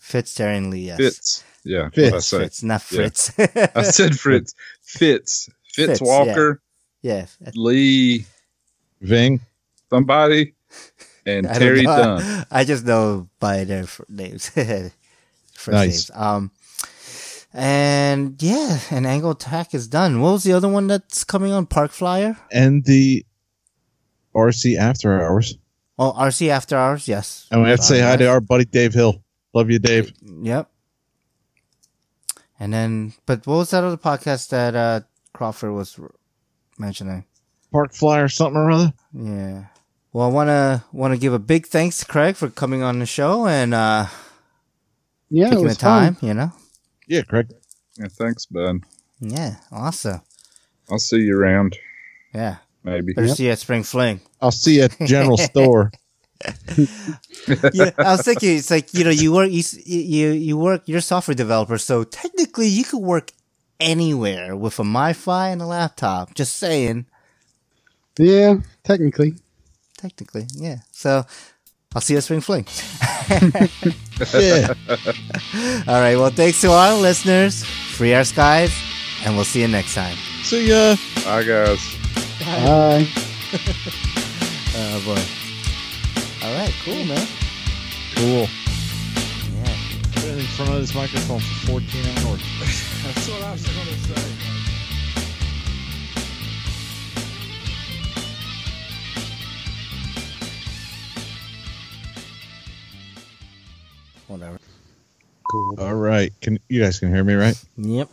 Fitz, Terry, and Lee. Yes. Fitz. Yeah. Fitz. Fitz. I, say. Fritz, not Yeah. Fritz. I said Fritz. Fitz. Fitz Fitz, Walker, yeah. Lee, Ving. somebody, and Terry. Dunn. I just know by their names. First Nice. names. Um, and yeah, and Angle Attack is done. What was the other one that's coming on Park Flyer? and the RC After Hours. Oh, RC After Hours. Yes. And we have to say hi to our buddy Dave Hill. Love you, Dave. Yep. And then, but what was that other podcast that uh, Crawford was mentioning? Park Flyer, something or other. Yeah. Well, I wanna wanna give a big thanks to Craig for coming on the show and uh, Yeah, it taking the time. fun. You know. Yeah, Craig. Yeah, thanks, bud. Yeah. Awesome. I'll see you around, Yeah. maybe. Better see you at Spring Fling. I'll see you at General Store. yeah, I was thinking it's like you know you work you you you work you're a software developer, so technically you could work anywhere with a MiFi and a laptop. Just saying, Yeah, technically. technically, yeah. So I'll see you at Spring Fling. Yeah. All right. Well, thanks to our listeners, free our skies, and we'll see you next time. See ya. Bye, guys. Bye. Oh boy. All right. Cool, man. Cool. Yeah. Been in front of this microphone for 14 hours. That's what I was going to say. Whatever. Cool. All right. Can you guys can hear me right? Yep.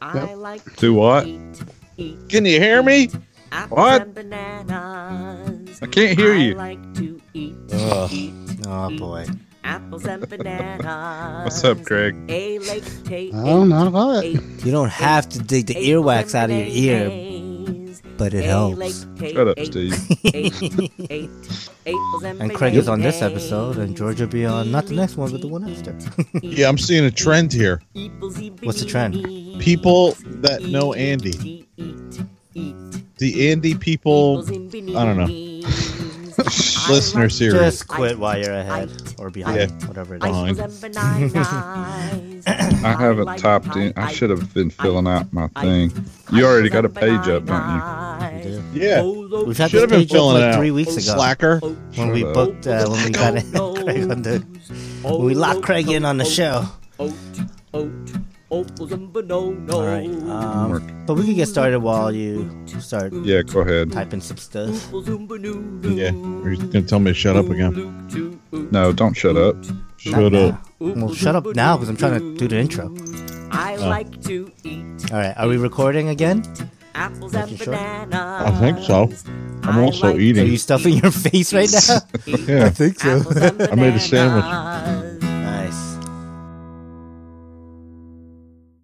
I like Do what? to eat Can you hear me? apples What? and bananas. I can't hear I you. like to eat, Ugh. eat Oh boy. apples and bananas. What's up, Craig? A like to Oh, not a lot. You don't have to dig the earwax out of your ear, but it helps. Shut up, Steve. And Craig is on this episode, and George will be on not the next one, but the one after. Yeah, I'm seeing a trend here. What's the trend? People that know Andy. The Andy people. I don't know. Listeners here. Just quit while you're ahead or behind, Yeah. whatever it Fine. is. I haven't typed in. I should have been filling out my thing. You already got a page up, don't We. Yeah. We've had Should this have been page up filling it like out. three weeks ago Slacker. when we Shut up. booked uh, when we got it, Craig on the when we locked Craig in on the show. All right, um, but we can get started while you start? Yeah, go ahead. typing some stuff. Yeah. Are you gonna tell me to shut up again? No, don't shut up. Shut Not up. now. Well, shut up now because I'm trying to do the intro. I like to eat All right, are we recording again? apples Making and sure? bananas. I think so. I'm I also like to Are you stuffing your face right now? eat Yeah. think so. I made a sandwich. bananas.